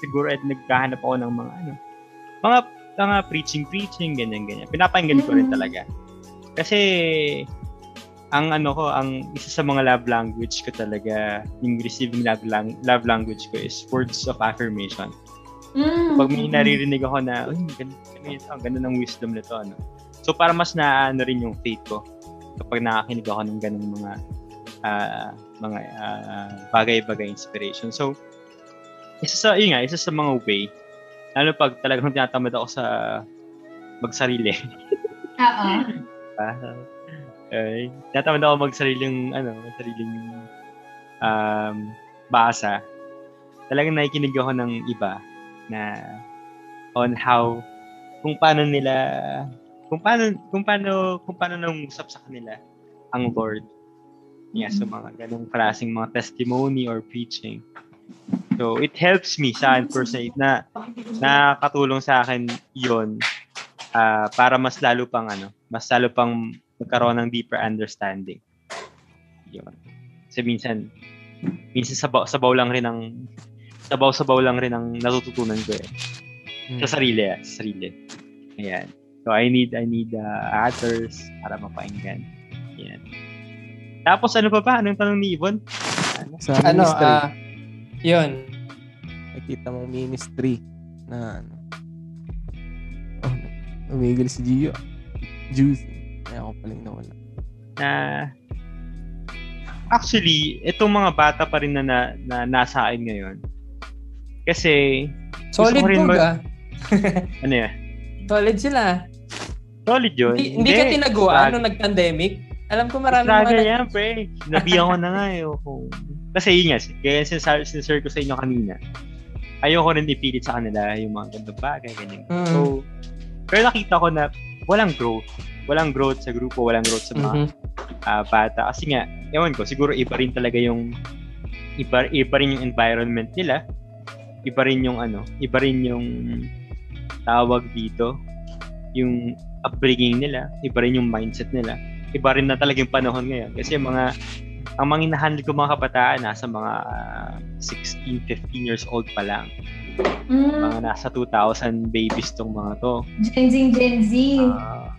siguro at naghahanap ako ng mga ano mga mga preaching preaching ganyan ganyan. Pinapakinggan ko rin Mm. talaga. Kasi ang ano ko, ang isa sa mga love language ko talaga, yung receiving love, lang, love language ko is words of affirmation. Mm. Pag may naririnig ako na, uy, ganda, ganda, ganda ng wisdom nito, ano. So, para mas naano rin yung faith ko kapag nakakinig ako ng ganung mga ah, mga ah, bagay-bagay inspiration. So, isa sa, yun nga, isa sa mga way, lalo pag talagang tinatamad ako sa magsarili. Oo. Ah, okay. Tinatamad ako magsariling, ano, magsariling um, basa. Talagang nakikinig ako ng iba na on how kung paano nila kung paano kung paano kung paano nang usap sa kanila ang Lord niya sa mga ganong klaseng mga testimony or preaching. So, it helps me sa akin personally na nakakatulong sa akin yon ah, para mas lalo pang ano, mas lalo pang magkaroon ng deeper understanding. Yun. Kasi minsan, minsan sabaw, sabaw lang rin ang sabaw-sabaw lang rin ang natututunan ko eh. Sa sarili, ah, sa sarili. Ayan. So I need I need uh, others para mapakinggan. Ayan. Tapos ano pa ba? Anong tanong ni Yvonne? Ano? Sa Ano, ministry. ah, yun. nakita mong ministry na ano. Oh, umigil si Gio. Juicy. Kaya ako paling nawala. Na actually, itong mga bata pa rin na, na, na nasa akin ngayon. Kasi, Solid rin mag- ga. ano yan? Solid sila. Solid yun. Hindi, hindi ka tinaguan nung nag-pandemic. Alam ko marami Talaga mga yan, pre. Sinabihan ko na nga eh. oh. Kasi yun nga, gaya sinasabi, sinashare ko sa inyo kanina, ayoko rin ipilit sa kanila yung mga gandang bagay, ganyan. Mm. So, pero nakita ko na walang growth. Walang growth sa grupo, walang growth sa mga Mhm. ah, bata. Kasi nga, ewan ko, siguro iba rin talaga yung iba, iba rin yung environment nila. Iba rin yung ano, iba rin yung tawag dito, yung upbringing nila, iba rin yung mindset nila. Iba rin na talaga yung panahon ngayon. Kasi yung mga, ang mga hinahandle ko mga kabataan, nasa mga ah, 16, 15 years old pa lang. Mm. Mga nasa 2,000 babies tong mga to. Gen Z, Gen Z. Ah.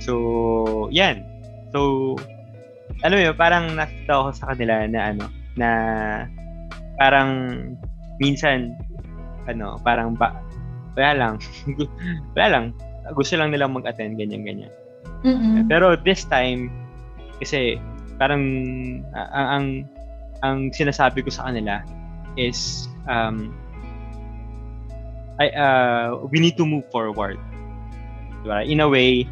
so, yan. So, alam mo yun, parang nakita ko sa kanila na ano, na parang minsan, ano, parang ba, wala lang, wala lang, gusto lang nilang mag-attend, ganyan-ganyan. Mm-mm. Pero this time, kasi parang ang, ang, ang sinasabi ko sa kanila is, um, I, uh, we need to move forward. Diba? In a way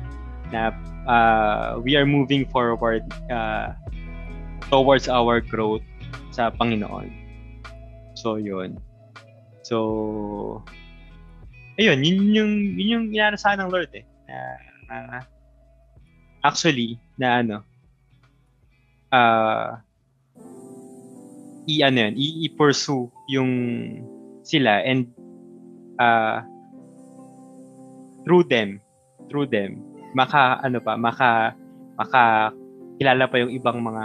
na uh, we are moving forward uh, towards our growth sa Panginoon. So, yun. So, ayun, yun yung, yun yung inanasahan ng Lord eh. Na, na- actually, na ano, uh, i ano yun, i-pursue yung sila and uh, through them, through them, maka, ano pa, maka makakilala pa yung ibang mga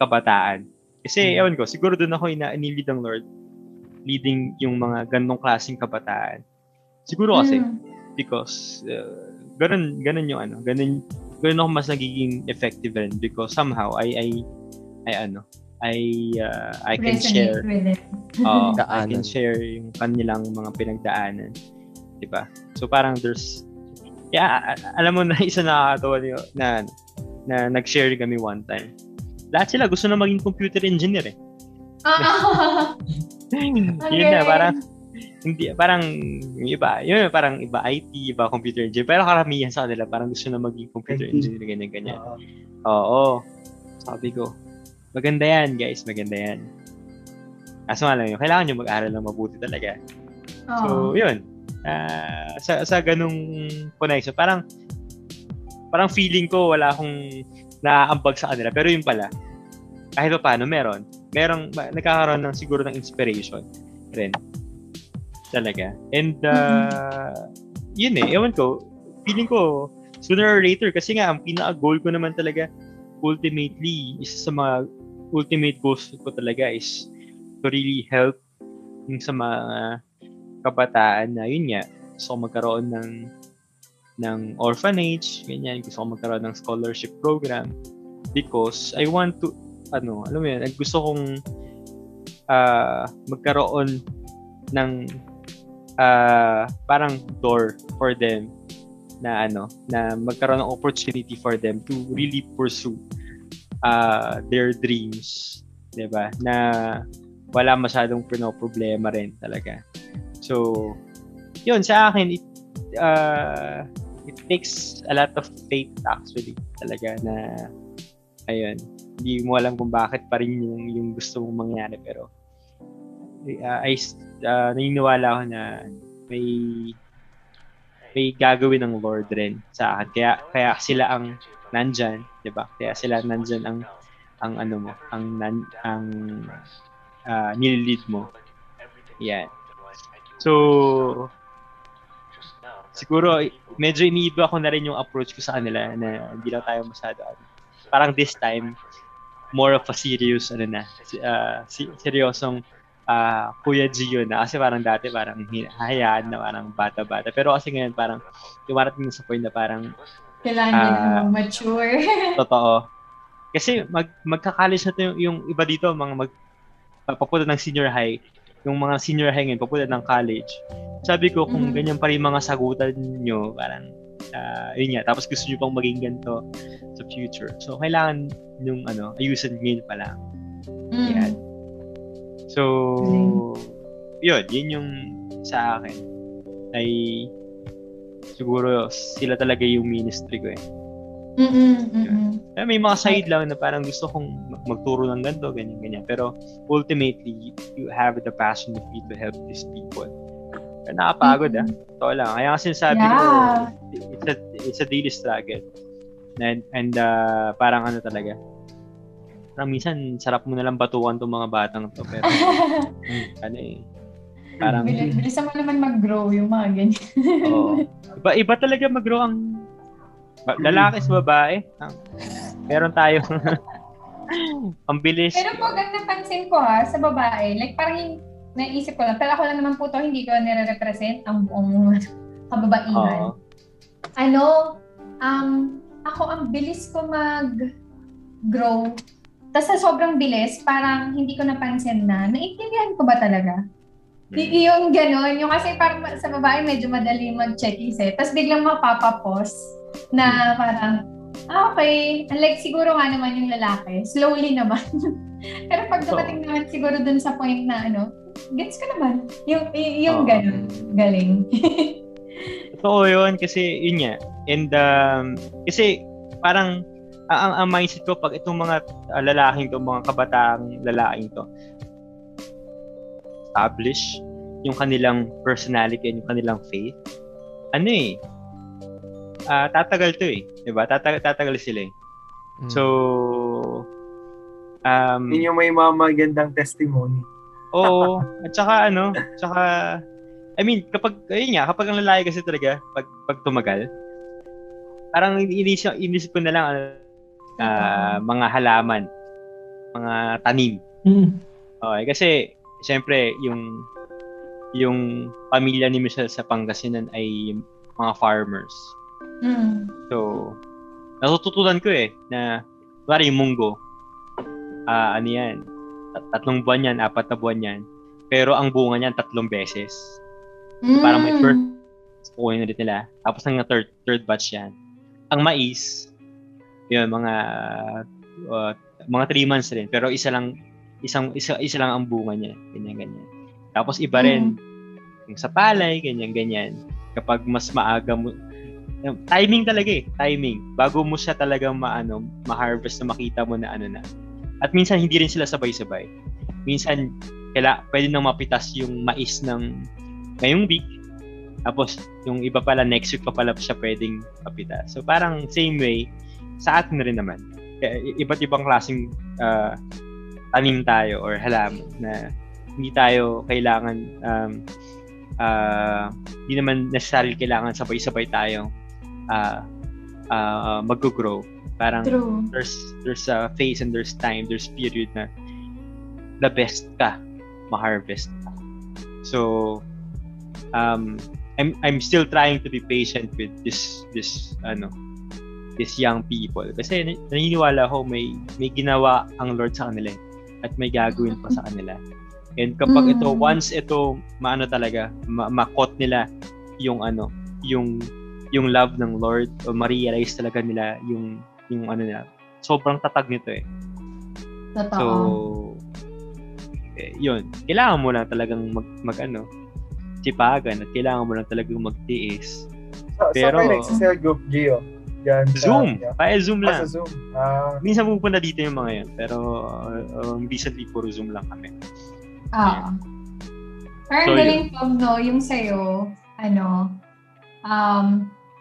kabataan. Kasi, Hmm. ewan ko, siguro doon ako ina nilid ng Lord leading yung mga ganong klaseng kabataan. Siguro kasi, Mm. because uh, ganun, ganun yung ano, ganun, ganun ako mas nagiging effective rin because somehow I, I, I ano, I, uh, I can Resonate share with it. Oo, I can share yung kanilang mga pinagdaanan. 'Di ba? So parang there's yeah, alam mo na isa nakakatawa niyo na na nag-share kami one time. Lahat sila gusto na maging computer engineer eh. Ah, yun na galing. parang hindi parang yung iba, yun parang iba IT, iba computer engineer. Pero karamihan sa kanila parang gusto na maging computer IT. engineer ganyan ganyan. Oo. Oo. Sabi ko, maganda yan, guys, maganda yan. Kaso nga lang yun, kailangan nyo mag-aral ng mabuti talaga. So, Oo. yun. Ah, sa sa ganung connection, parang parang feeling ko wala akong naaambag sa kanila. Pero yun pala, kahit pa paano, meron. Merong, nagkakaroon ng siguro ng inspiration rin. Talaga. And, uh, yun eh, ewan ko, feeling ko, sooner or later, kasi nga, ang pinaka-goal ko naman talaga, ultimately, isa sa mga ultimate goals ko talaga is to really help yung sa mga kabataan na yun nga, gusto ko magkaroon ng ng orphanage, ganyan, gusto ko magkaroon ng scholarship program because I want to, ano, alam mo yan, gusto kong ah, magkaroon ng ah, parang door for them na ano, na magkaroon ng opportunity for them to really pursue uh, their dreams, 'di ba? Na wala masyadong problema rin talaga. So, yun sa akin it uh, it takes a lot of faith actually talaga na ayun, hindi mo alam kung bakit pa rin yung, yung gusto mong mangyari pero uh, I uh, naniniwala ako na may may gagawin ng Lord rin sa akin. Kaya kaya sila ang nandyan, 'di ba? Kaya sila nandyan ang ang ano mo, ang nan, ang uh, nililid mo. Yan. So siguro medyo iniiba ko na rin yung approach ko sa kanila na hindi lang tayo masyado ano. Parang this time more of a serious ano na, uh, seryosong ah Kuya Gio na kasi parang dati parang hi- hayaan na parang bata-bata pero kasi ngayon parang dumarating sa point na parang Kailangan nyo Ah. na mature. Totoo. Kasi mag magka-college na to yung, yung iba dito, mga mag papunta ng senior high, yung mga senior high ngayon, papunta ng college. Sabi ko, kung Mhm. ganyan pa rin mga sagutan nyo, parang, ah, yun nga, tapos gusto nyo pang maging ganito sa future. So, kailangan yung, ano, ayusin ngayon pa lang. Mm. Yan. So, yun, yun yung sa akin. Ay, siguro, sila talaga yung ministry ko eh. Mm-mm, mm-mm. May mga side lang na parang gusto kong mag- magturo ng ganito, ganyan, ganyan. Pero ultimately, you have the passion of you to help these people. Kaya nakapagod ah. Totoo lang. Kaya kasi sabi ko, Yeah. it's a, it's a daily struggle. And, and uh, parang ano talaga. Parang minsan, sarap mo nalang batuan tong mga batang to. Pero, ano eh. Parang, Bilis, bilisan mo naman mag-grow yung mga ganyan. Oo. Iba, iba talaga mag-grow ang lalaki sa babae. Ang, meron tayo ang bilis. Pero po, ang napansin ko ha, sa babae, like parang naisip ko lang, pero ako lang naman po to, hindi ko nire-represent ang buong kababaihan. Oo. Ano, um, ako ang bilis ko mag-grow. Tapos sa sobrang bilis, parang hindi ko napansin na, naintindihan ko ba talaga? Y- yung gano'n, yung kasi parang sa babae medyo madali mag-check eh. Tapos biglang mapapapos na parang, ah, okay. Unlike siguro nga naman yung lalaki, slowly naman. Pero pag dumating naman siguro dun sa point na ano, gets ko naman. Yung, y- yung Oo. gano'n, galing. Totoo yun kasi yun nga. And um, kasi parang ang, ang, ang mindset ko pag itong mga uh, lalaking to, mga kabataang lalaking to, establish yung kanilang personality and yung kanilang faith, ano eh, ah, tatagal to eh. Diba? Tatagal, tatagal sila eh. Mm. So, um, Yun yung may mga magandang testimony. Oo. At saka ano, saka I mean, kapag ayun nga, kapag ang lalaki kasi talaga pag pag tumagal, parang inisip, inisip ko na lang ano, ah, mga halaman, mga tanim. Mm. Okay, kasi siyempre yung yung pamilya ni Michelle sa Pangasinan ay mga farmers. Mm. So, natututunan ko eh na pare yung munggo. Ah, ano yan? tat- Tatlong buwan yan, apat na buwan yan. Pero ang bunga niyan tatlong beses. Parang may Mm. first kukunin ulit nila. Tapos ang third, third batch yan. Ang mais, yun, mga uh, mga 3 months rin. Pero isa lang, isang, isa, isa lang ang bunga niya. Ganyan, ganyan. Tapos iba rin, yung sa palay, ganyan, ganyan. Kapag mas maaga mo, timing talaga eh, timing. Bago mo siya talaga maano, ma-harvest na makita mo na ano na. At minsan hindi rin sila sabay-sabay. Minsan kaila pwede nang mapitas yung mais ng ngayong week. Tapos yung iba pala next week pa pala siya pwedeng mapitas. So parang same way sa atin rin naman. Iba't ibang klaseng ah, tanim tayo or halaman na hindi tayo kailangan um, ah, hindi naman necessarily kailangan sabay-sabay tayong ah ah, mag-grow. Parang True. there's there's a phase and there's time, there's period na the best ka ma-harvest ka. So um I'm I'm still trying to be patient with this this ano this young people kasi nan- naniniwala ako may may ginawa ang Lord sa kanila eh, at may gagawin pa sa kanila. And kapag ito Mm. once ito maano talaga ma- makot nila yung ano yung yung love ng Lord o ma-realize talaga nila yung yung ano nila. Sobrang tatag nito eh. Totoo. So, eh, yun. Kailangan mo lang talagang mag, mag ano, sipagan at kailangan mo lang talagang magtiis. Sa, Pero- sa kayo nagsisell group, Gio? Yan, sa- Zoom! yeah. Kaya Zoom Ah, lang. sa Zoom. Ah, Minsan pupunta dito yung mga yun. Pero um, recently puro Zoom lang kami. Ah. Parang So, galing pag no, yung sa'yo, ano, um,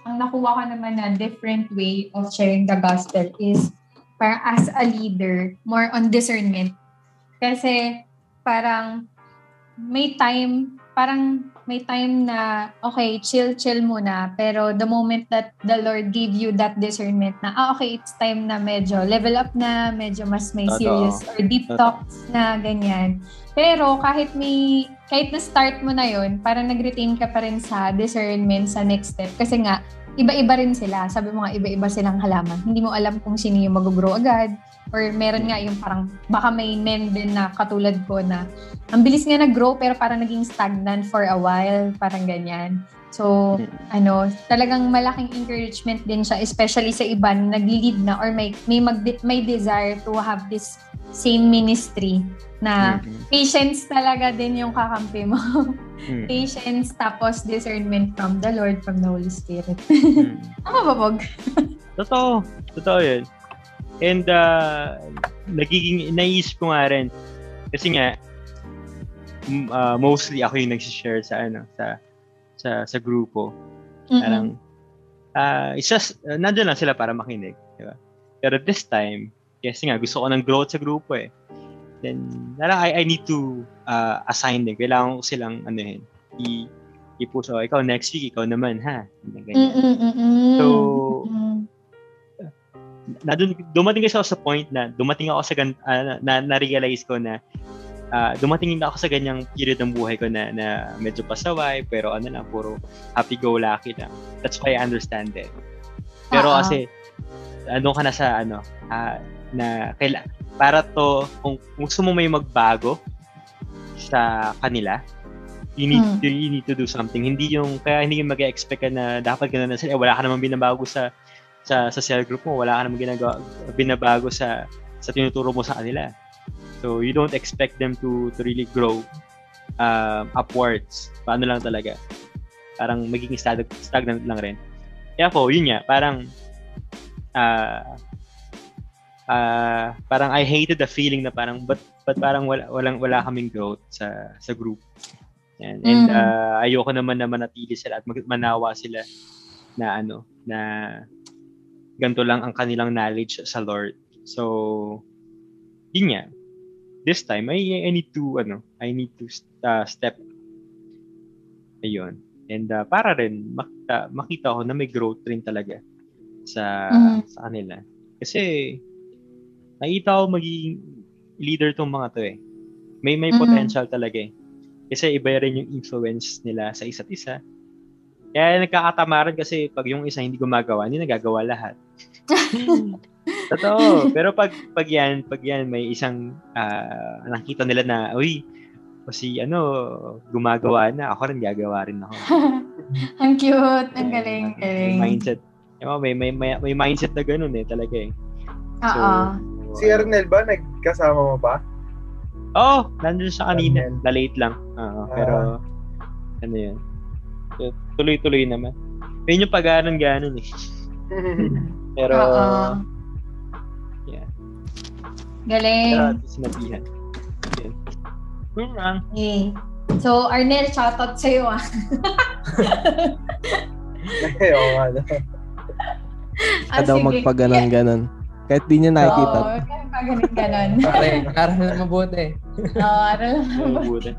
ang nakuha ko naman na different way of sharing the gospel is parang as a leader, more on discernment. Kasi parang may time, parang may time na, okay, chill, chill muna. Pero the moment that the Lord gave you that discernment na, ah, okay, it's time na medyo level up na, medyo mas may serious or deep talks na ganyan. Pero kahit may, kahit na-start mo na yon parang nag-retain ka pa rin sa discernment sa next step. Kasi nga, iba-iba rin sila. Sabi mo nga, iba-iba silang halaman. Hindi mo alam kung sino yung mag-grow agad. Or meron nga yung parang, baka may men din na katulad ko na, ang bilis nga nag-grow pero parang naging stagnant for a while. Parang ganyan. So, ano, talagang malaking encouragement din siya, especially sa iba na nag-lead na or may, may, mag, may desire to have this same ministry na Mhm. patience talaga din yung kakampi mo. Mhm. patience tapos discernment from the Lord, from the Holy Spirit. Mhm. Tama ba, Bog? Totoo. Totoo yun. And uh, nagiging, naisip ko nga rin. Kasi nga, uh, mostly ako yung nagsishare sa ano, sa sa sa grupo. Parang, ah isa, uh, nandun lang sila para makinig. Di ba? Pero this time, kasi nga, gusto ko ng growth sa grupo eh. Then, parang I, I need to uh, assign din. Kailangan ko silang, ano yun, i, i-push. Oh, ikaw next week, ikaw naman, ha? Ganyan. Mm-mm-mm-mm. So, Mm. Na dun, dumating kasi ako sa point na dumating ako sa gan, ah, na, na, realize ko na ah, dumating na ako sa ganyang period ng buhay ko na, na medyo pasaway pero ano lang puro happy go lucky lang that's why I understand it pero Oo. kasi ano ka na sa ano ah, na kaila, para to kung, kung gusto mo may magbago sa kanila you need Hmm. to, you need to do something hindi yung kaya hindi yung mag-expect ka na dapat ganun na sila eh, wala ka naman binabago sa sa sa cell group mo wala ka naman ginagawa binabago sa sa tinuturo mo sa kanila. So you don't expect them to to really grow um, upwards. Paano lang talaga? Parang magiging stag- stagnant lang rin. Kaya po yun nga parang ah ah parang I hated the feeling na parang but but parang wala walang wala kaming growth sa sa group. And, and Mm. ah, ayoko naman na manatili sila at mag- manawa sila na ano na ganito lang ang kanilang knowledge sa Lord. So yun nga. This time I I need to ano, I need to uh, step ayun. And uh, para rin makita, makita ko na may growth rin talaga sa Mhm. sa kanila. Kasi nakita ko magiging leader tong mga to eh. May may Mhm. potential talaga eh. Kasi iba rin yung influence nila sa isa't isa. Kaya nagkakatamaran kasi pag yung isa hindi gumagawa, hindi nagagawa lahat. Totoo. Pero pag pag yan, pag yan may isang ah, nakita nila na, uy, o si ano, gumagawa na, ako rin gagawa rin ako. Ang cute. Ang galing. May Galing. mindset. Yung may, may, may, may mindset na ganun eh, talaga eh. Oo. Si Ernel ba, nagkasama mo ba? Oo, oh, nandun siya kanina. Amen. Na-late lang. Oo, pero, ano yun. So, tuloy-tuloy naman. Yun yung pag-ganon-ganon eh. Pero, Oo. yeah. Galing. Pero, at least sinabihan. Yun. Yun lang. Okay. So, Arnel, shoutout sa'yo ah. Ay, oo nga. no. Ah, Ka daw magpaganon-ganon. Kahit di niya nakikita. Oo, kaya pa ganun ganon. Pare, aral na mabuti. Oo, aral lang. Mabuti.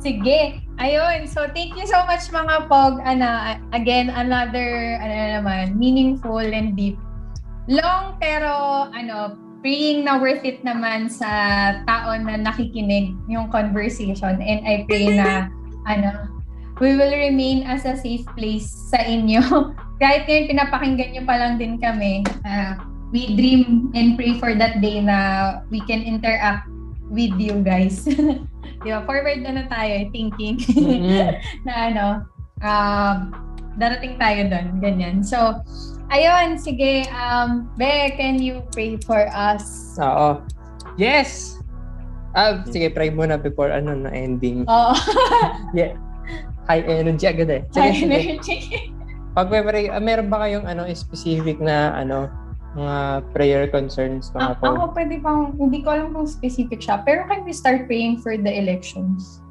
Sige. Ayun. So, thank you so much mga Pog. Ana, again, another, ano na naman, meaningful and deep. Long pero, ano, praying na worth it naman sa tao na nakikinig yung conversation. And I pray na, ano, we will remain as a safe place sa inyo. Kahit ngayon pinapakinggan nyo pa lang din kami, ah, we dream and pray for that day na we can interact with you guys. Di ba? Forward na na tayo, thinking Mm-mm. na ano, um, darating tayo doon, ganyan. So, ayun, sige, um, Be, can you pray for us? Oo. Yes! Ah, sige, pray muna before ano na ending. Oo. Yeah. High energy agad eh. Sige, High sige. energy. Pag may pray, ah, meron ba kayong ano specific na ano mga prayer concerns Ah, mga po? ako pwede pang, hindi ko alam kung specific siya, pero can we start praying for the elections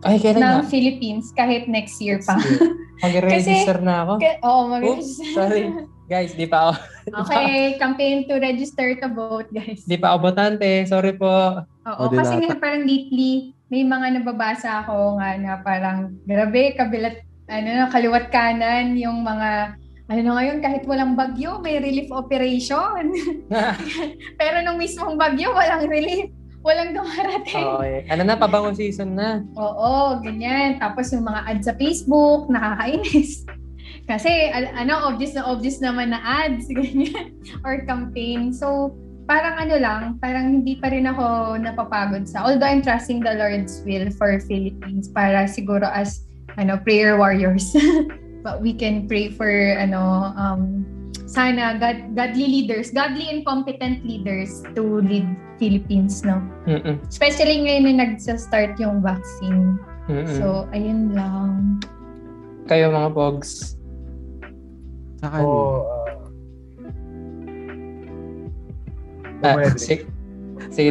Ay, kailan ng nga? Philippines kahit next year pa? Mag-register na ako. Ka- Oo, mag Oops, sorry. Guys, di pa ako. Okay, campaign to register to vote, guys. Di pa ako botante. Sorry po. Oo, O, di kasi nga parang lately, may mga nababasa ako nga na parang, grabe, kabilat, ano na, kaliwat kanan, yung mga, ano ngayon, kahit walang bagyo, may relief operation. Pero nung mismong bagyo, walang relief. Walang dumarating. okay. Ano na, pabango season na. Oo, ganyan. Tapos yung mga ads sa Facebook, nakakainis. Kasi, al- ano, obvious na obvious naman na ads, ganyan. Or campaign. So, parang ano lang, parang hindi pa rin ako napapagod sa, although I'm trusting the Lord's will for Philippines para siguro as, ano, prayer warriors. But we can pray for, ano, um, sana God, godly leaders, godly and competent leaders to lead Philippines, no? Mm-mm. Especially ngayon na nagsa-start yung vaccine. Mm-mm. So, ayun lang. Kayo mga pogs. Sa kanya. Oo, ah, Ah, Pumwede. sige, sige,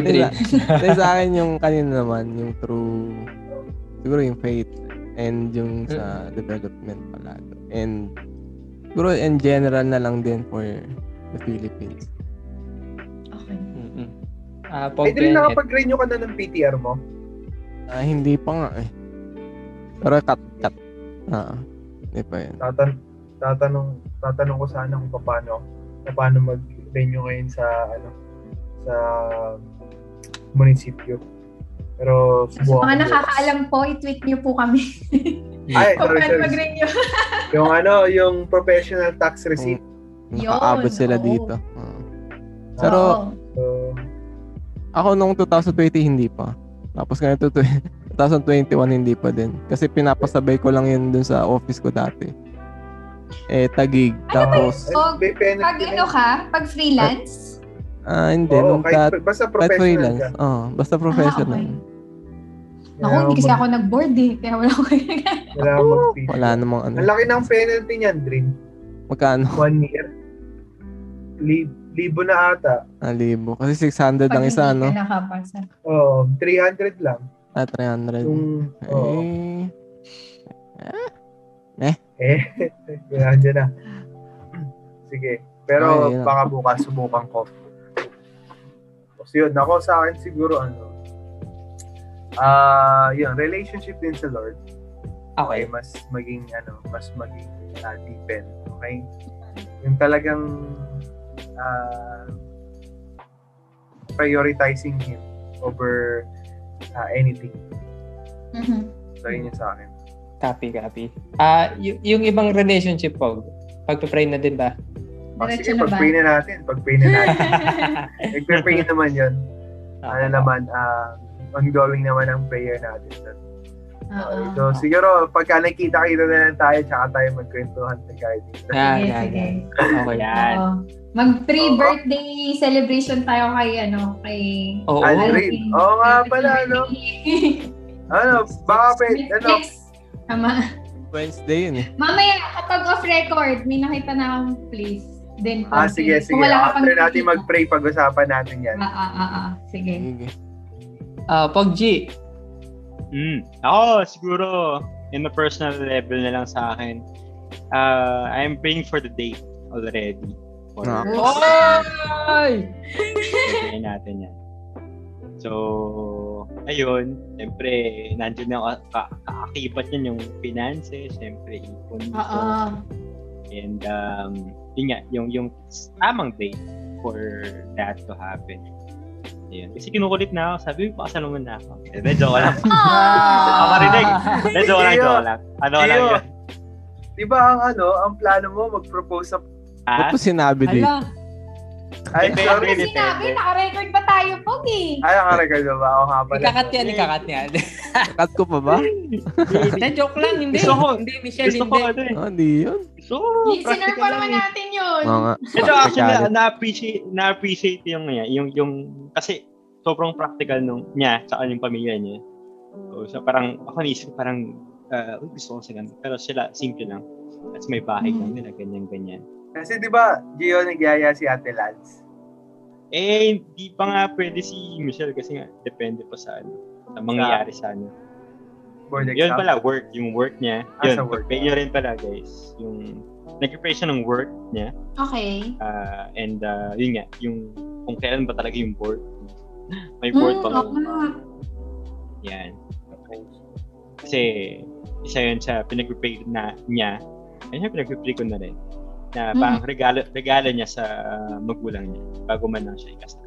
sa akin yung kanina naman, yung true, siguro yung faith and yung sa development palalo. And siguro in general na lang din for the Philippines. Okay. Mm-mm. Ah, Ay, Bennett. nakapag-renew ka na ng PTR mo? Ah, hindi pa nga eh. Pero cut, cut. Ah, hindi pa yun. Tatan tatanong tatanong ko sana kung paano paano mag-renew ngayon sa ano sa munisipyo. Pero So, sa subukan mga nakakaalam po, i-tweet niyo po kami Ay, kung sorry, paano sorry. mag-renew. Yung ano, yung professional tax receipt. Yun, Nakaabot sila oo. dito. Ah. Pero. So, ako nung 2020 hindi pa. Tapos ngayon to 2021 hindi pa din. Kasi pinapasabay ko lang yun dun sa office ko dati. Eh, tagig. Tapos, ay, Oh, may penalty Pag ano ka, pag freelance, ah, hindi. Oo, nung kahit, dat- basta kahit professional freelance. ka. Oh, basta professional. Ah, ako, hindi kasi ako nag-board eh. Kaya wala ko Wala akong mag-feed. Wala namang ano. Ang laki ng penalty niyan, Drin. Magkano? One year. Lib libo na ata. Ah, libo. Kasi 600 ang isa, no? nakapasa. Oo, 300 lang. Ah, 300. Yung, oo. Eh, Eh, yan dyan na. Sige. Pero Ay, baka bukas subukan ko. So yun, ako sa akin siguro ano, ah, yun, relationship din sa Lord. Okay. Okay, mas maging ano, mas maging uh, deepen. Okay? yung talagang uh, prioritizing him over uh, anything. Mhm. So, yun yung sa akin. Copy, copy. Ah, y- yung ibang relationship po, pagpe-pray na din ba? Oh, Diretso sige, na ba? pag-pray na natin. Pag-pray na natin. Nagpe-pray naman yun. Ano Ah, naman, uh, ongoing naman ang prayer natin. doon. Oo. So, siguro, pagka nakita-kita na lang tayo, tsaka tayo magkwentuhan sa garden. Yan, Sige, sige. yan. Okay. Yan. Oo. Mag-pre-birthday celebration tayo kay ano, kay Oo. Aldrin. Oo nga pala, no? Ano, baka pwede, ano, Next. Tama. Wednesday yun eh. Mamaya, kapag off-record, may nakita na akong place. Then, ah, sige, sige. Kung wala ka pang After natin mag-pray, pag-usapan natin yan. Ah, ah, ah, ah. Sige. Sige. Ah, Pog G. Mm. Ako, siguro, in a personal level na lang sa akin, uh, I'm praying for the date already. For, Ah. Oy! Sabihin natin yan. So, ayun, siyempre, nandiyan na ka- ka- kaakibat yan yung finances, siyempre, ipon Oo. ko. And, um, yun nga, yung, yung tamang date for that to happen. Ayun. Kasi kinukulit na ako, sabi ko, pakasal naman na ako. Eh, medyo ko lang. Ah! Ako marinig. Medyo ko lang, joke lang. Ano lang yun. Di ba ang ano, ang plano mo mag-propose sa... Ha? Ba't mo sinabi dito? Ay, Depende, sorry. Kasi sinabi, naka-record ba tayo, Pog eh? Ay, nakarecord ba ba? Ako nga pala. ikakat yan, ikakat yan. Cut ko pa ba? Hindi, joke lang, hindi. Gusto ko- Hindi, Michelle, Gusto ko hindi. ano eh. Ah, hindi yun. Gusto ko, Listener practical pa lang naman natin yun. Oo nga. Ito actually, na-appreciate, na-appreciate yung, yung, yung, kasi sobrang practical nung niya, tsaka yung pamilya niya. So, so parang, ako naisip, parang, uh, gusto ko sa ganun. Pero sila, simple lang. At may bahay lang nila, ganyan-ganyan. Kasi di ba, Gio, nagyaya si Ate Lance. Eh, hindi pa nga pwede si Michelle kasi nga, depende pa sa ano, sa mangyayari sa ano. Board Yun pala, work, yung work niya. Ah, Yun, sa work. pag-pay nyo rin pala, guys. Yung, nag-pray siya ng work niya. Okay. ah, and, uh, yun nga, yung, kung kailan ba talaga yung board. May board Hmm, pa. oo nga. Yan. Kasi, isa yun sa pinag-pray na niya. Ayun yung pinag-pray ko na rin. Na Mm. parang regalo, regalo niya sa magulang niya bago man lang siya ikasal.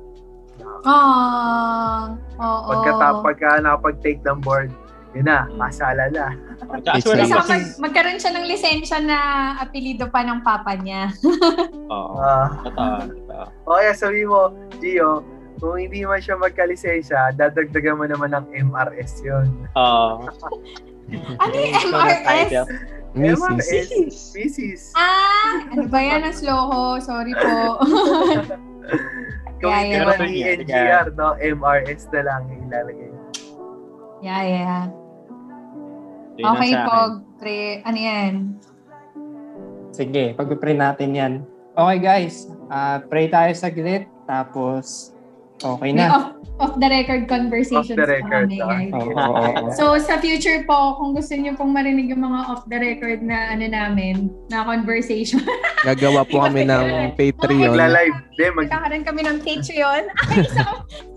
Ah, oo. Pagka, pagka nakapag-take ng board, yun na, masala na. Like- kasi, mag- magkaroon siya ng lisensya na apelido pa ng papa niya. oo, Ah, totoo, totoo. o kaya sabi mo, Gio, kung hindi man siya magkalisensya, dadagdagan mo naman ng MRS yun. Oo. Ano yung MRS? Mrs. MRS. Mrs. Ah, ano ba yan? Ang slow ko. Sorry po. Kung Yeah, hindi yeah. man yun, ENGR, no, MRS na lang yung ilalagay. yeah, yeah. Yun Okay po. Pre, ano yan? Sige, pag-pray natin yan. Okay guys, ah pray tayo saglit, tapos okay May na. off, off the record conversations Off the record, kami, ah. guys. Oo, oo, oo. So, sa future po, kung gusto niyo pong marinig yung mga off the record na ano namin, na conversation, Gagawa po kami ng Patreon. Magla-live. Mag, magkakaroon kami ng Patreon. Ay, so,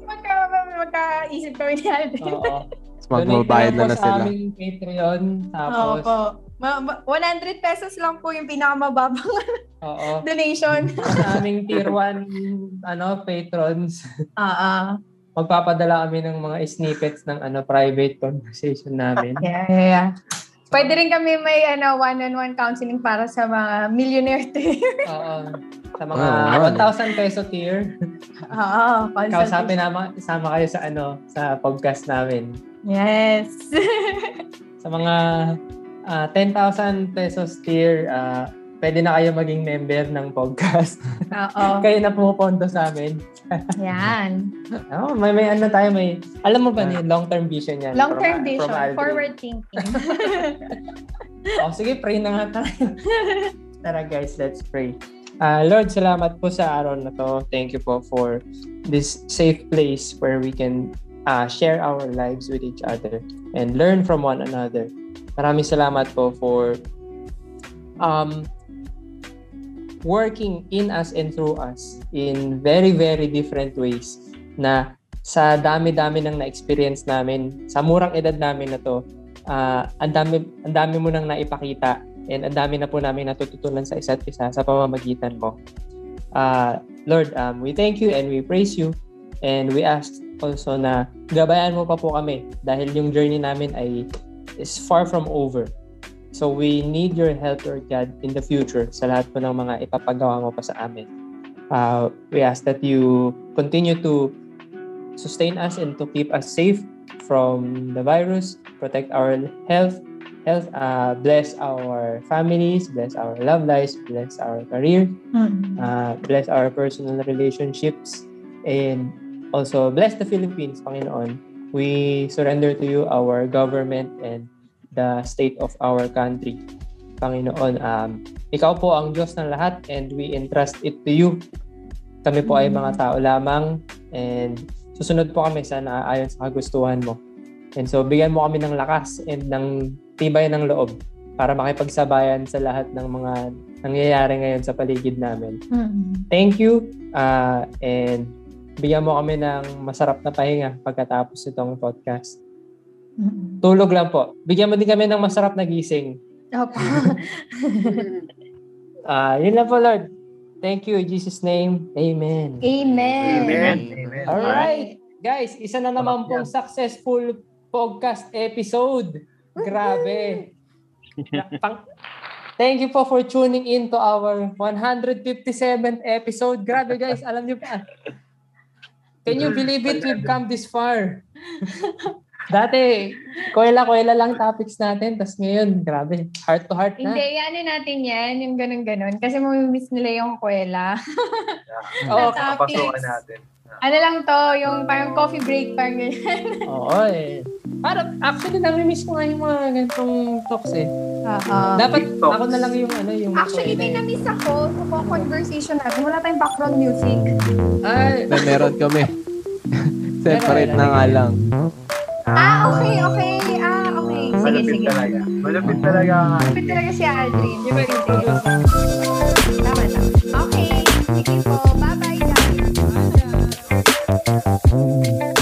magka, magkaisip kami ni Alden. Oo. Tapos magbabayad na na Donate lang po sa sila. Patreon, tapos, Opo. Ma- ma- 100 pesos lang po yung pinakamababang oo, donation. sa aming tier 1 ano, patrons, Ah, ah. magpapadala kami ng mga snippets ng ano private conversation namin. Yeah, yeah, yeah. Pwede rin kami may ano, one-on-one counseling para sa mga millionaire tier. Oo. Sa mga Oo, nga. 1,000 peso tier. Oo, Kausapin naman, isama kayo sa ano, sa podcast namin. Yes. Sa mga ah, 10,000 pesos tier, ah, pwede na kayo maging member ng podcast. Oo. kayo na pumupondo sa amin. Yan. Oh, may may ano tayo, may alam mo ba ni long-term vision yan? Long-term from- vision, from forward thinking. Oh, sige, pray na nga tayo. Tara guys, let's pray. Ah, Lord, salamat po sa araw na to. Thank you po for this safe place where we can ah, share our lives with each other and learn from one another. Maraming salamat po for um, working in us and through us in very, very different ways na sa dami-dami ng na-experience namin, sa murang edad namin na to, ah, ang dami ang dami mo nang naipakita And ang dami na po namin natututunan sa isa't isa sa pamamagitan mo. Uh, Lord, um, we thank you and we praise you. And we ask also na gabayan mo pa po kami dahil yung journey namin ay is far from over. So we need your help, Lord God, in the future sa lahat po ng mga ipapagawa mo pa sa amin. Uh, we ask that you continue to sustain us and to keep us safe from the virus, protect our health, health, uh, bless our families, bless our love lives, bless our career, Mm. uh, bless our personal relationships, and also bless the Philippines, Panginoon. We surrender to you our government and the state of our country. Panginoon, um, ikaw po ang Diyos ng lahat and we entrust it to you. Kami po ay mga tao lamang and susunod po kami sa naaayon sa kagustuhan mo. And so, bigyan mo kami ng lakas and ng tibay ng loob para makipagsabayan sa lahat ng mga nangyayari ngayon sa paligid namin. Mm. Thank you uh, and bigyan mo kami ng masarap na pahinga pagkatapos itong podcast. Tulog lang po. Bigyan mo din kami ng masarap na gising. Opo. Ah, yun lang po, Lord. Thank you. In Jesus' name. Amen. Amen. Amen. Amen. All right. Guys, isa na naman pong successful podcast episode. Grabe. Pang- Thank you po for tuning in to our 157th episode. Grabe guys, alam niyo pa. Can you believe it? We've come this far. Dati, kuwela-kuwela lang topics natin. Tapos ngayon, grabe, heart to heart na. Hindi, ano natin yan, yung ganun-ganun. Kasi mamimiss nila yung kwela. Oo, Topics. Papasukan natin. Ano lang to, yung parang coffee break, parang ganyan. Oo eh. Parang, actually, nami-miss ko nga yung mga ganitong talks eh. Oo. Dapat TikToks. ako na lang yung ano, yung Actually, may eh. na-miss ako sa mga conversation natin. Wala tayong background music. Ay, Na meron kami. Separate na nga lang. Ah, okay, okay. Ah, okay. Sige, Malapit sige. talaga. Malapit talaga. Malapit talaga si Aldrin. Di ba Sige, Okay.